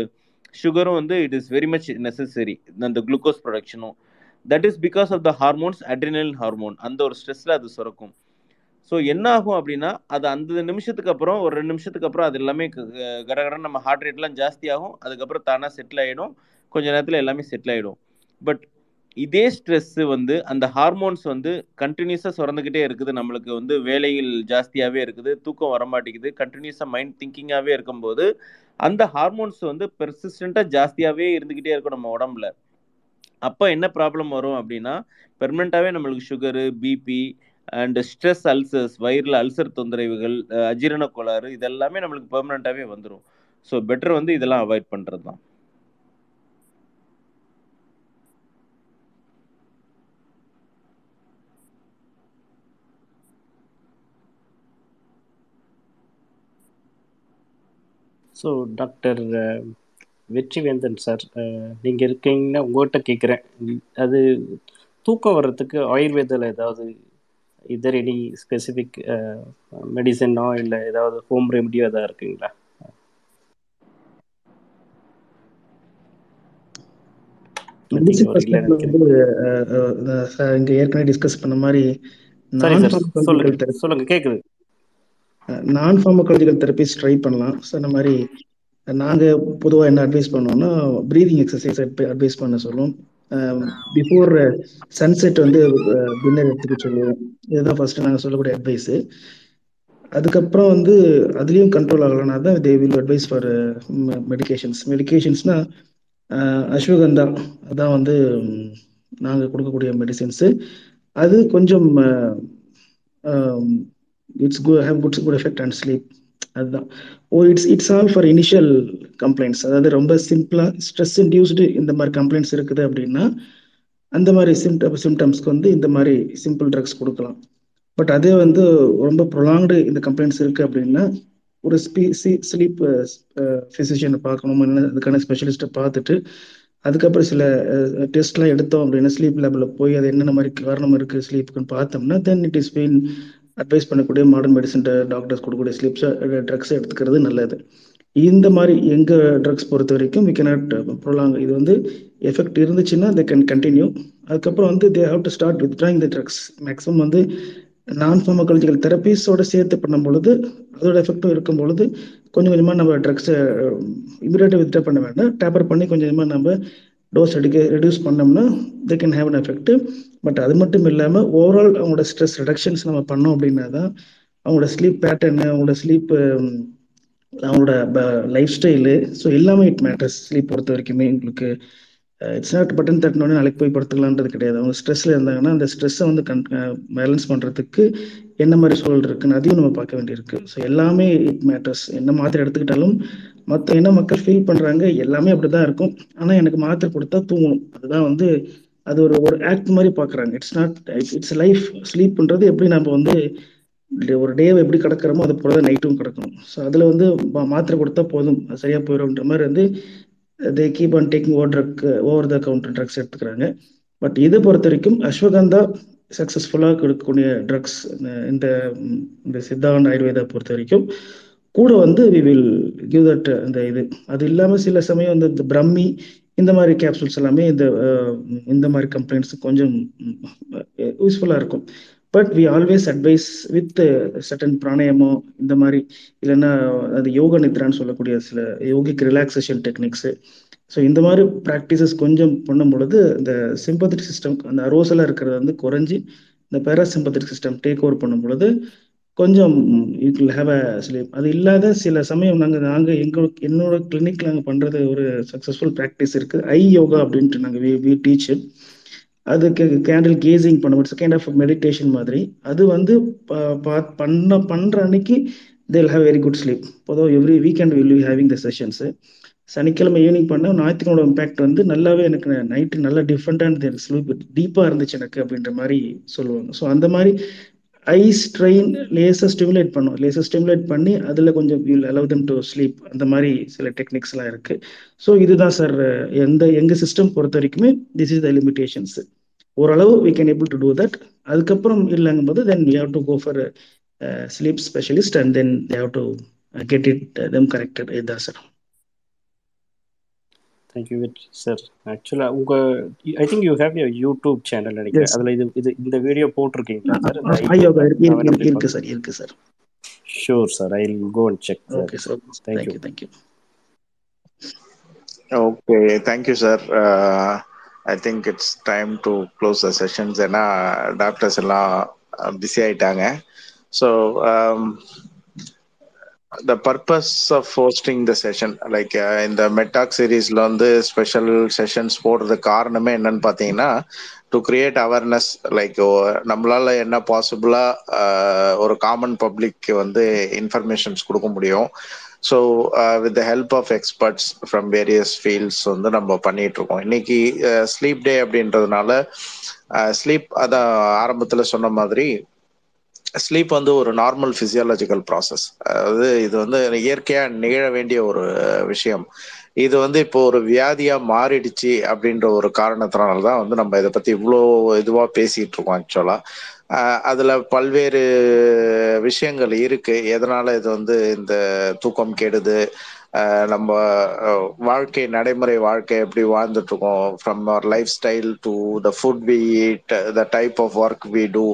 சுகரும் வந்து it is very much necessary அந்த glucose ப்ரொடக்ஷனும் that is because of the hormones adrenal hormone அந்த ஒரு ஸ்ட்ரெஸ்ல அது சுரக்கும். ஸோ என்ன ஆகும் அப்படின்னா அது அந்த நிமிஷத்துக்கு அப்புறம் ஒரு ரெண்டு நிமிஷத்துக்கு அப்புறம் அது எல்லாமே க- நம்ம ஹார்ட் ரேட்லாம் ஜாஸ்தி ஆகும். அதுக்கப்புறம் தானாக செட்டில் ஆகிடும் கொஞ்ச நேரத்தில் எல்லாமே செட்டில் ஆகிடும் பட் இதே ஸ்ட்ரெஸ்ஸு வந்து அந்த ஹார்மோன்ஸ் வந்து கண்டினியூஸாக சுரந்துக்கிட்டே இருக்குது. நம்மளுக்கு வந்து வேலைகள் ஜாஸ்தியாகவே இருக்குது தூக்கம் வர மாட்டேங்குது கண்டினியூஸாக மைண்ட் திங்கிங்காகவே இருக்கும்போது அந்த ஹார்மோன்ஸ் வந்து பெர்சிஸ்டண்ட்டாக ஜாஸ்தியாகவே இருந்துக்கிட்டே இருக்கும் நம்ம உடம்புல. அப்போ என்ன ப்ராப்ளம் வரும் அப்படின்னா பெர்மனண்ட்டாகவே நம்மளுக்கு sugar BP and stress ulcers வயிறில் ulcer தொந்தரவுகள் அஜீரண கோளாறு இதெல்லாமே நம்மளுக்கு பெர்மனண்ட்டாகவே வந்துடும் ஸோ பெட்டர் வந்து இதெல்லாம் அவாய்ட் பண்ணுறது தான் ஸோ டாக்டர் வெற்றிவேந்தன் சார் நீங்கள் இருக்கீங்கன்னா உங்கள்கிட்ட கேட்குறேன் அது தூக்கம் வர்றதுக்கு ஆயுர்வேதாவில் ஏதாவது இதர் எனி ஸ்பெசிஃபிக் மெடிசனோ இல்லை ஏதாவது ஹோம் ரெமடியோ எதாவது இருக்குங்களா? சார் இங்க ஏற்கனவே டிஸ்கஸ் பண்ண மாதிரி சொல்லுங்க. கேட்குது நான் ஃபார்மகாலஜிக்கல் தெரப்பிஸ் ட்ரை பண்ணலாம். சொன்ன மாதிரி நாங்கள் பொதுவாக என்ன அட்வைஸ் பண்ணுவோம்னா ப்ரீதிங் எக்ஸசைஸ் அட்வைஸ் பண்ண சொல்லுவோம். பிஃபோர் சன்செட் வந்து டின்னர் எடுத்துக்க சொல்லுவோம். இதுதான் ஃபர்ஸ்ட் நாங்கள் சொல்லக்கூடிய அட்வைஸு அதுக்கப்புறம் வந்து அதுலேயும் கண்ட்ரோல் ஆகலைன்னா தான் they will advise for medications மெடிகேஷன்ஸ்னா ashwagandha அதான் வந்து நாங்கள் கொடுக்கக்கூடிய மெடிசின்ஸு அது கொஞ்சம் it's good have goods good effect and sleep அதுதான். ஓ it's it's all for initial complaints அதாவது ரொம்ப சிம்பிளா ஸ்ட்ரெஸ் இன்டியூஸ்டு இந்த மாதிரி கம்ப்ளைண்ட்ஸ் இருக்குது அப்படின்னா அந்த மாதிரி சிம்டம் சிம்டம்ஸ்க்கு வந்து இந்த மாதிரி சிம்பிள் ட்ரக்ஸ் கொடுக்கலாம். பட் அதே வந்து ரொம்ப ப்ரொலாங்டு இந்த கம்ப்ளைண்ட்ஸ் இருக்கு அப்படின்னா ஒரு ஸ்பீ ஸ்லீப் ஃபிசிஷியனை பார்க்கணும் அதுக்கான ஸ்பெஷலிஸ்ட்டை பார்த்துட்டு அதுக்கப்புறம் சில டெஸ்ட்லாம் எடுத்தோம் அப்படின்னா ஸ்லீப் லேபில் போய் அது என்னென்ன மாதிரி காரணம் இருக்குது ஸ்லீப்புக்குன்னு பார்த்தோம்னா then it is been advise பண்ணக்கூடிய மாடர்ன் மெடிசன் டாக்டர்ஸ் கொடுக்கக்கூடிய ஸ்லிப்ஸை ட்ரக்ஸ் எடுத்துக்கிறது நல்லது. இந்த மாதிரி எங்கள் ட்ரக்ஸ் பொறுத்த வரைக்கும் வி கெனாட் ப்ரொலாங் இது வந்து எஃபெக்ட் இருந்துச்சுன்னா தே கேன் கண்டினியூ அதுக்கப்புறம் வந்து they have to start withdrawing the drugs maximum வந்து நான் ஃபார்மகாலஜிக்கல் தெரப்பீஸோட சேர்த்து பண்ணும் பொழுது அதோட எஃபெக்டும் இருக்கும் பொழுது கொஞ்சம் கொஞ்சமாக நம்ம ட்ரக்ஸை இமீடியட்டாக வித்ட்ரா பண்ண வேண்டாம். டேப்பர் பண்ணி கொஞ்சம் கொஞ்சமாக நம்ம டோஸ் எடுக்க ரெடியூஸ் பண்ணோம்னா they can have an effect but அது மட்டும் இல்லாமல் ஓவரால் அவங்களோட ஸ்ட்ரெஸ் ரிடக்ஷன்ஸ் நம்ம பண்ணோம் அப்படின்னா தான் அவங்களோட ஸ்லீப் பேட்டர்னு அவங்களோட ஸ்லீப் அவங்களோட லைஃப் ஸ்டைலு ஸோ எல்லாமே இட் மேட்டர்ஸ் ஸ்லீப் பொறுத்த வரைக்குமே உங்களுக்கு இட்ஸ் நாட் பட்டன் தட்டினோடனே நாளைக்கு போய் படுத்துக்கலான்றது கிடையாது. அவங்க ஸ்ட்ரெஸ்ல இருந்தாங்கன்னா அந்த ஸ்ட்ரெஸ்ஸை வந்து கன் பேலன்ஸ் uh, பண்றதுக்கு என்ன மாதிரி சூழல் இருக்குன்னு அதையும் நம்ம பார்க்க வேண்டியிருக்கு. ஸோ எல்லாமே இட் மேட்டர்ஸ் என்ன மாத்திரை எடுத்துக்கிட்டாலும் மற்ற என்ன மக்கள் ஃபீல் பண்றாங்க எல்லாமே அப்படிதான் இருக்கும். ஆனா எனக்கு மாத்திரை கொடுத்தா தூங்கணும். அதுதான் வந்து அது ஒரு ஒரு ஆக்ட் மாதிரி பார்க்குறாங்க. இட்ஸ் நாட் இட்ஸ் லைஃப் ஸ்லீப்ன்றது எப்படி நம்ம வந்து ஒரு டேவை எப்படி கிடக்கிறோமோ அது போல நைட்டும் கிடக்கணும். ஸோ அதில் வந்து மாத்திரை கொடுத்தா போதும். சரியாக போயிடும்ன்ற மாதிரி வந்து they keep on taking over drug over the counter drugs எடுத்துக்கிறாங்க. பட் இதை பொறுத்த வரைக்கும் அஸ்வகந்தா சக்ஸஸ்ஃபுல்லாக கொடுக்கக்கூடிய ட்ரக்ஸ் இந்த இந்த சித்தான் ஆயுர்வேதா பொறுத்த வரைக்கும். கூட வந்து வி வில் கிவ் தட் அந்த இது. அது இல்லாமல் சில சமயம் வந்து இந்த பிரம்மி இந்த மாதிரி கேப்சூல்ஸ் எல்லாமே இந்த இந்த மாதிரி கம்ப்ளைண்ட்ஸ் கொஞ்சம் யூஸ்ஃபுல்லாக இருக்கும். But we always advise with sudden பிராணாயமோ இந்த மாதிரி இல்லைன்னா அது யோக நித்ரான்னு சொல்லக்கூடிய சில யோகிக் ரிலாக்ஸேஷன் டெக்னிக்ஸு ஸோ இந்த மாதிரி ப்ராக்டிசஸ் கொஞ்சம் பண்ணும் பொழுது இந்த சிம்பத்திக் சிஸ்டம் அந்த அரோசலாக இருக்கிறது வந்து குறைஞ்சி இந்த பேராசிம்பத்திக் சிஸ்டம் டேக் ஓவர் பண்ணும் பொழுது கொஞ்சம் you will have a sleep அது இல்லாத சில சமயம் நாங்கள் நாங்கள் எங்களுக்கு என்னோட கிளினிக் நாங்கள் பண்ணுறது ஒரு சக்ஸஸ்ஃபுல் ப்ராக்டிஸ் இருக்குது ஐ யோகா அப்படின்ட்டு நாங்கள் வி வி டீச் அதுக்கு கேண்டில் கேசிங் பண்ணுவோம் இட்ஸ் கைண்ட் ஆஃப் மெடிடேஷன் மாதிரி. அது வந்து பா- பண்ண பண்ணுற அன்னைக்கு they'll have very good sleep பொதுவாக every weekend will we having the sessions சனிக்கிழமை ஈவினிங் பண்ண ஞாயிற்றுக்கிழமை இம்பேக்ட் வந்து நல்லாவே எனக்கு நைட்டு நல்லா டிஃப்ரெண்ட்டான ஸ்லீப் டீப்பாக இருந்துச்சு எனக்கு அப்படின்ற மாதிரி சொல்லுவாங்க. ஸோ அந்த மாதிரி ஐ ஸ்ட்ரெயின் லேசர் ஸ்டிமுலேட் பண்ணும். லேசர் ஸ்டிமுலேட் பண்ணி அதில் கொஞ்சம் will allow them to sleep அந்த மாதிரி சில டெக்னிக்ஸ்லாம் இருக்குது ஸோ இதுதான் சார் எந்த எங்கள் சிஸ்டம் பொறுத்த வரைக்குமே திஸ் இஸ் த லிமிடேஷன்ஸ் ஓரளவு we can able to do that அதுக்கப்புறம் இல்லைங்கும் போது then we have to go for sleep specialist and then they have to get it them corrected இதுதான் சார் தேங்க்யூ சார் ஆக்சுவலாக உங்கள் I think you have your YouTube channel நினைக்கிறேன். அதில் இது இது இந்த வீடியோ போட்டிருக்கீங்களா சார் இருக்கு சார் இருக்கு sir sure sir I go and check okay sir thank you thank you thank you okay thank you sir I think it's time to close the sessions ஏன்னா doctors எல்லாம் busy ஆயிட்டாங்க. So the purpose of hosting the session like இந்த மெட்டாக் சீரீஸ்ல வந்து special sessions போடுறது காரணமே என்னன்னு பார்த்தீங்கன்னா டு கிரியேட் அவேர்னஸ் லைக் நம்மளால என்ன பாசிபிளா ஒரு காமன் பப்ளிக் வந்து இன்ஃபர்மேஷன்ஸ் கொடுக்க முடியும். So with the help of experts from various fields வந்து நம்ம பண்ணிட்டு இருக்கோம். இன்னைக்கு ஸ்லீப் டே அப்படின்றதுனால ஸ்லீப் அதான் ஆரம்பத்தில் சொன்ன மாதிரி ஸ்லீப் வந்து ஒரு நார்மல் பிசியாலஜிக்கல் ப்ராசஸ் அதாவது இது வந்து இயற்கையா நிகழ வேண்டிய ஒரு விஷயம். இது வந்து இப்போ ஒரு வியாதியா மாறிடுச்சு அப்படின்ற ஒரு காரணத்தினால தான் வந்து நம்ம இதை பத்தி இவ்வளோ இதுவா பேசிட்டு இருக்கோம் ஆக்சுவலா அதுல பல்வேறு விஷயங்கள் இருக்கு. எதனால இது வந்து இந்த தூக்கம் கெடுது? நம்ம வாழ்க்கை நடைமுறை வாழ்க்கை எப்படி வாழ்ந்துட்டு இருக்கோம் from our life style to the food we eat the type of work we do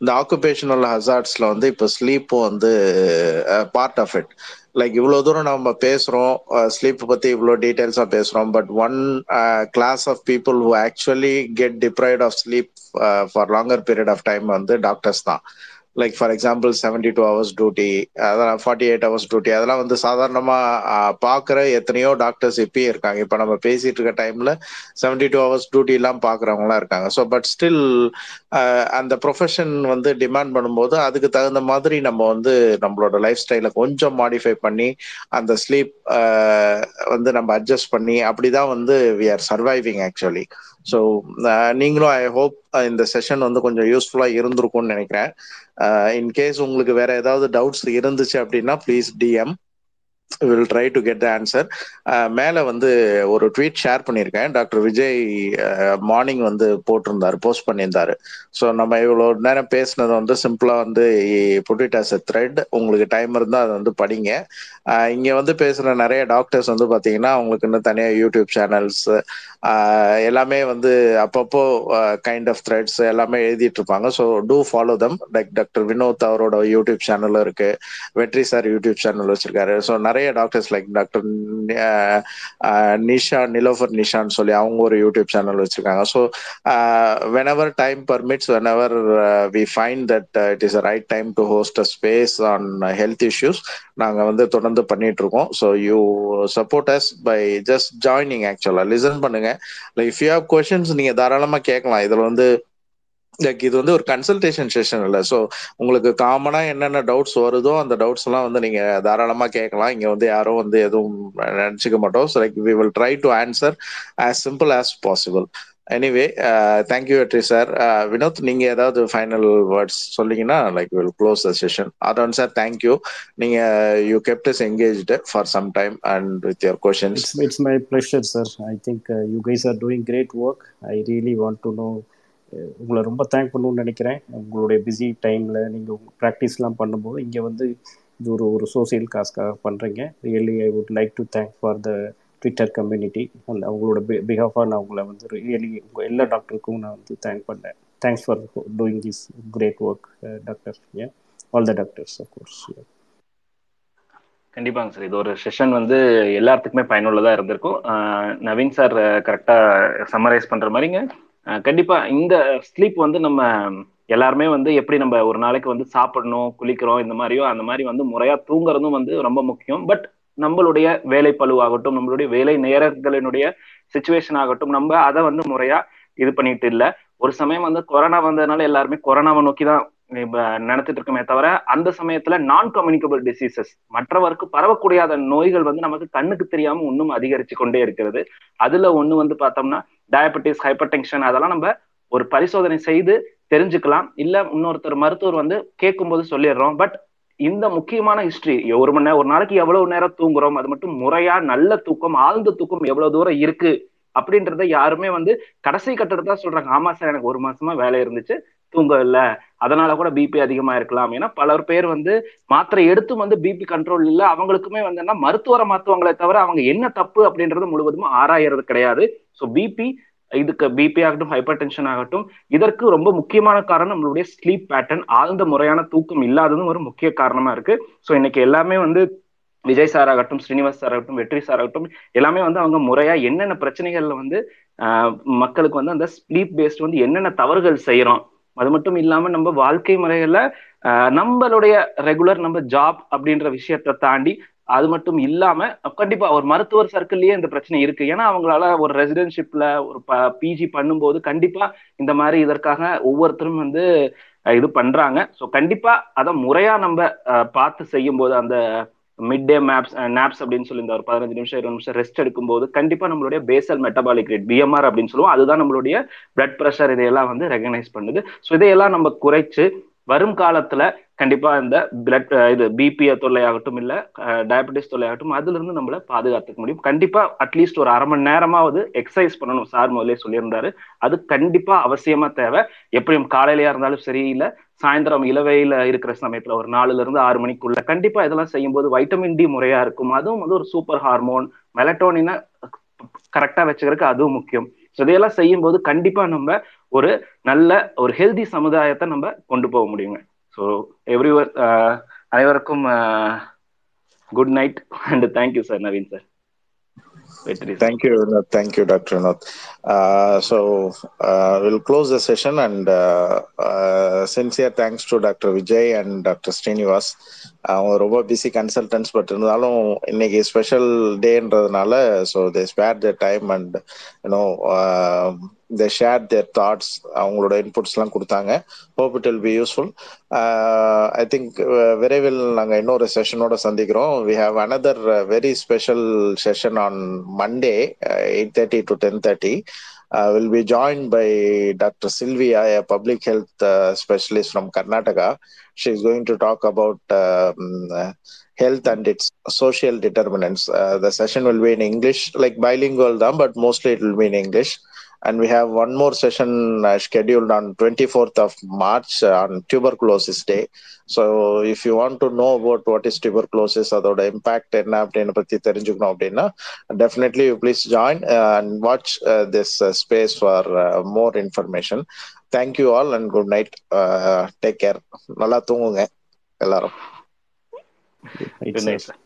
இந்த ஆக்குபேஷனல் ஹசார்ட்ஸ்ல வந்து இப்போ ஸ்லீப்பும் வந்து பார்ட் ஆஃப் இட் லைக் இவ்வளோ தூரம் நம்ம பேசுகிறோம் ஸ்லீப் பற்றி இவ்வளோ டீட்டெயில்ஸாக பேசுகிறோம் but one class of people who actually get deprived of sleep for longer period of time வந்து டாக்டர்ஸ் தான். Like for example seventy two hours duty அதெல்லாம் ஃபார்ட்டி எயிட் ஹவர்ஸ் டியூட்டி அதெல்லாம் வந்து சாதாரணமாக பார்க்குற எத்தனையோ டாக்டர்ஸ் இப்பயே இருக்காங்க. இப்போ நம்ம பேசிட்டு இருக்க டைமில் செவன்டி டூ ஹவர்ஸ் டியூட்டிலாம் பார்க்குறவங்களாம் இருக்காங்க. ஸோ பட் ஸ்டில் அந்த ப்ரொஃபஷன் வந்து டிமாண்ட் பண்ணும்போது அதுக்கு தகுந்த மாதிரி நம்ம வந்து நம்மளோட லைஃப் ஸ்டைலை கொஞ்சம் மாடிஃபை பண்ணி அந்த ஸ்லீப் வந்து நம்ம அட்ஜஸ்ட் பண்ணி அப்படிதான் வந்து we are surviving actually so நீங்களும் ஐ ஹோப் இந்த செஷன் வந்து கொஞ்சம் யூஸ்ஃபுல்லாக இருந்திருக்கும்னு நினைக்கிறேன். இன்கேஸ் உங்களுக்கு வேற ஏதாவது டவுட்ஸ் இருந்துச்சு அப்படின்னா please DM will try to get the answer மேலே வந்து ஒரு ட்வீட் ஷேர் பண்ணியிருக்கேன். டாக்டர் விஜய் மார்னிங் வந்து போட்டிருந்தாரு போஸ்ட் பண்ணியிருந்தாரு. ஸோ நம்ம இவ்வளோ நேரம் பேசினது வந்து சிம்பிளாக வந்து put it as a thread உங்களுக்கு டைம் இருந்தால் அதை வந்து படிங்க. இங்கே வந்து பேசுகிற நிறைய டாக்டர்ஸ் வந்து பாத்தீங்கன்னா அவங்களுக்கு இன்னும் தனியாக யூடியூப் சேனல்ஸ் எல்லாமே வந்து அப்பப்போ கைண்ட் ஆஃப் த்ரெட்ஸ் எல்லாமே எழுதிட்டு இருப்பாங்க. So to follow them like doctor Vinod அவரோட யூடியூப் சேனலும் இருக்கு. வெற்றி சார் யூடியூப் சேனல் வச்சிருக்காரு. ஸோ நிறைய doctors like doctor Nisha Nilofar நிஷான்னு சொல்லி அவங்க ஒரு யூடியூப் சேனல் வச்சிருக்காங்க. So when time permits whenever we find that it is a right time to host a space on health issues நாங்கள் வந்து தொடர்ந்து பண்ணிட்டு இருக்கோம் so you support us by just joining ஆக்சுவலாக லிசன் பண்ணுங்க. Like if you have questions நீங்கள் தாராளமாக கேட்கலாம். இதில் வந்து லைக் இது வந்து ஒரு கன்சல்டேஷன் செஷன் இல்லை. ஸோ உங்களுக்கு காமனாக என்னென்ன டவுட்ஸ் வருதோ அந்த டவுட்ஸ் எல்லாம் வந்து நீங்கள் தாராளமாக கேட்கலாம். இங்கே வந்து யாரும் வந்து எதுவும் நினச்சிக்க மாட்டோம். So like we will try to answer as simple as possible anyway thank you Vetri sir Vinod நீங்க ஏதாவது ஃபைனல் வேர்ட்ஸ் சொன்னீங்கன்னா like will close the session அதான் சார் தேங்க்யூ நீங்க you kept is engaged for some time and with your questions it's my pleasure sir I think you guys are doing great work I really want to know உங்களை ரொம்ப thank பண்ணணும்னு நினைக்கிறேன். உங்களுடைய busy டைமில் நீங்கள் ப்ராக்டிஸ்லாம் பண்ணும்போது இங்கே வந்து இது ஒரு ஒரு சோசியல் காஸ்க்காக பண்ணுறீங்க really I would like to thank for the Twitter community அந்த அவங்களோட பிஹாஃபாக நான் உங்களை வந்து ரியலி உங்கள் எல்லா டாக்டருக்கும் நான் வந்து தேங்க் பண்ணேன் thanks for doing this great work doctor a all the doctors of course கண்டிப்பாங்க சார் இது ஒரு செஷன் வந்து எல்லாத்துக்குமே பயனுள்ளதாக இருந்திருக்கும். நவீன் சார் கரெக்டாக சம்மரைஸ் பண்ணுற மாதிரிங்க. கண்டிப்பாக இந்த ஸ்லீப் வந்து நம்ம எல்லாருமே வந்து எப்படி நம்ம ஒரு நாளைக்கு வந்து சாப்பிடணும் குளிக்கிறோம் இந்த மாதிரியோ அந்த மாதிரி வந்து முறையாக தூங்குறதும் வந்து ரொம்ப முக்கியம். பட் நம்மளுடைய வேலை பழுவாகட்டும் நம்மளுடைய வேலை நேரங்களினுடைய சுச்சுவேஷன் ஆகட்டும் நம்ம அதை வந்து முறையா இது பண்ணிட்டு இல்ல. ஒரு சமயம் வந்து கொரோனா வந்ததுனால எல்லாருமே கொரோனாவை நோக்கி தான் இப்ப நினைச்சிட்டு இருக்கோமே தவிர அந்த சமயத்துல நான் கம்யூனிகபிள் டிசீசஸ் மற்றவருக்கு பரவக்கூடியாத நோய்கள் வந்து நமக்கு கண்ணுக்கு தெரியாம இன்னும் அதிகரிச்சு கொண்டே இருக்கிறது. அதுல ஒண்ணு வந்து பார்த்தோம்னா டயபெட்டிஸ் ஹைப்பர் டென்ஷன் அதெல்லாம் நம்ம ஒரு பரிசோதனை செய்து தெரிஞ்சுக்கலாம். இல்ல இன்னொருத்தர் மருத்துவர் வந்து கேட்கும்போது சொல்லிடுறோம். பட் இந்த முக்கியமான ஹிஸ்டரி ஒரு மணி நேரம் ஒரு நாளைக்கு எவ்வளவு நேரம் தூங்குறோம் அது மட்டும் முறையா நல்ல தூக்கம் ஆழ்ந்த தூக்கம் எவ்வளவு தூரம் இருக்கு அப்படின்றத யாருமே வந்து கடைசி கட்டத்தை தான் சொல்றாங்க. ஆமா சார் எனக்கு ஒரு மாசமா வேலை இருந்துச்சு தூங்க இல்ல அதனால கூட பிபி அதிகமா இருக்கலாம். ஏன்னா பலர் பேர் வந்து மாத்திரை எடுத்தும் வந்து பிபி கண்ட்ரோல் இல்ல. அவங்களுக்குமே வந்து என்ன மருத்துவரை மாத்துவாங்களே தவிர அவங்க என்ன தப்பு அப்படின்றது முழுவதும் ஆராயறது கிடையாது. ஸோ பிபி இதுக்கு பிபி ஆகட்டும் ஹைப்பர் டென்ஷன் ஆகட்டும் இதற்கு ரொம்ப முக்கியமான காரணம் நம்மளுடைய ஸ்லீப் பேட்டர்ன் ஆழ்ந்த முறையான தூக்கம் இல்லாததும் ஒரு முக்கிய காரணமா இருக்கு. ஸோ இன்னைக்கு எல்லாமே வந்து விஜய் சார் ஆகட்டும் ஸ்ரீனிவாஸ் சார் ஆகட்டும் வெற்றி சார் ஆகட்டும் எல்லாமே வந்து அவங்க முறையா என்னென்ன பிரச்சனைகள்ல வந்து மக்களுக்கு வந்து அந்த ஸ்லீப் பேஸ்ட் வந்து என்னென்ன தவறுகள் செய்யறோம். அது மட்டும் இல்லாம நம்ம வாழ்க்கை முறைகள்ல நம்மளுடைய ரெகுலர் நம்ம ஜாப் அப்படின்ற விஷயத்த தாண்டி அது மட்டும் இல்லாம கண்டிப்பா ஒரு மருத்துவர் சர்க்கிள்லயே இந்த பிரச்சனை இருக்கு. ஏன்னா அவங்களால ஒரு ரெசிடென்ஷிப்ல ஒரு பிஜி பண்ணும்போது கண்டிப்பா இந்த மாதிரி இதற்காக ஒவ்வொருத்தரும் வந்து இது பண்றாங்க. ஸோ கண்டிப்பா அதை முறையா நம்ம பார்த்து செய்யும் போது அந்த மிட் டே மேப்ஸ் நாப்ஸ் அப்படின்னு சொல்லி இந்த ஒரு பதினஞ்சு நிமிஷம் இருபது நிமிஷம் ரெஸ்ட் எடுக்கும்போது கண்டிப்பா நம்மளுடைய பேசல் மெட்டபாலிக் ரேட் பிஎம்ஆர் அப்படின்னு சொல்லுவோம். அதுதான் நம்மளுடைய பிளட் ப்ரெஷர் இதையெல்லாம் வந்து ரெகனைஸ் பண்ணுது. ஸோ இதையெல்லாம் நம்ம குறைச்சு வரும் காலத்துல கண்டிப்பா இந்த பிளட் இது பிபி தொல்லையாகட்டும் இல்ல டயபெட்டிஸ் தொல்லையாகட்டும் அதுல இருந்து நம்மள பாதுகாத்துக்க முடியும். கண்டிப்பா அட்லீஸ்ட் ஒரு அரை மணி நேரமாவது எக்ஸசைஸ் பண்ணணும் சார் முதலே சொல்லியிருந்தாரு. அது கண்டிப்பா அவசியமா தேவை. எப்படியும் காலையிலயா இருந்தாலும் சரி இல்ல சாயந்தரம் இளவையில இருக்கிற சமயத்துல ஒரு நாலுல இருந்து ஆறு மணிக்குள்ள கண்டிப்பா இதெல்லாம் செய்யும்போது வைட்டமின் டி முறையா இருக்கும். அதுவும் வந்து ஒரு சூப்பர் ஹார்மோன் மெலட்டோனினை கரெக்டா வச்சுக்கிறதுக்கு அதுவும் முக்கியம். ஸோ இதையெல்லாம் செய்யும்போது கண்டிப்பா நம்ம ஒரு நல்ல ஒரு ஹெல்தி சமுதாயத்தை நம்ம கொண்டு போக முடியுங்க. ஸோ எவ்ரி அனைவருக்கும் good night and thank you sir Naveen sir Thank you, Vinod. Thank you, Dr. Vinod. Uh, so uh, we'll close the session and uh, uh, sincere thanks to Dr. Vijay and Dr. Srinivas. அவங்க ரொம்ப busy consultants but இருந்தாலும் இன்னைக்கு special டேன்றதுனால so they spare the time and you know they share their thoughts அவங்களோட இன்புட்ஸ்லாம் கொடுத்தாங்க hope it will be useful I think விரைவில் நாங்கள் இன்னொரு செஷனோட சந்திக்கிறோம் we have another very special session on Monday eight thirty to ten thirty uh, will be joined by Dr. Sylvia, a public health uh, specialist from Karnataka. She's going to talk about um, health and its social determinants. Uh, the session will be in English, like bilingual, but mostly it will be in English. And we have one more session uh, scheduled on 24th of March uh, on Tuberculosis Day. So if you want to know about what is tuberculosis, அதோட impact என்ன அப்படின்னு பத்தி தெரிஞ்சுக்கணும் அப்படின்னா definitely you please join and watch this space for more information thank you all and good night take care நல்லா தூங்குங்க எல்லாரும். Good night sir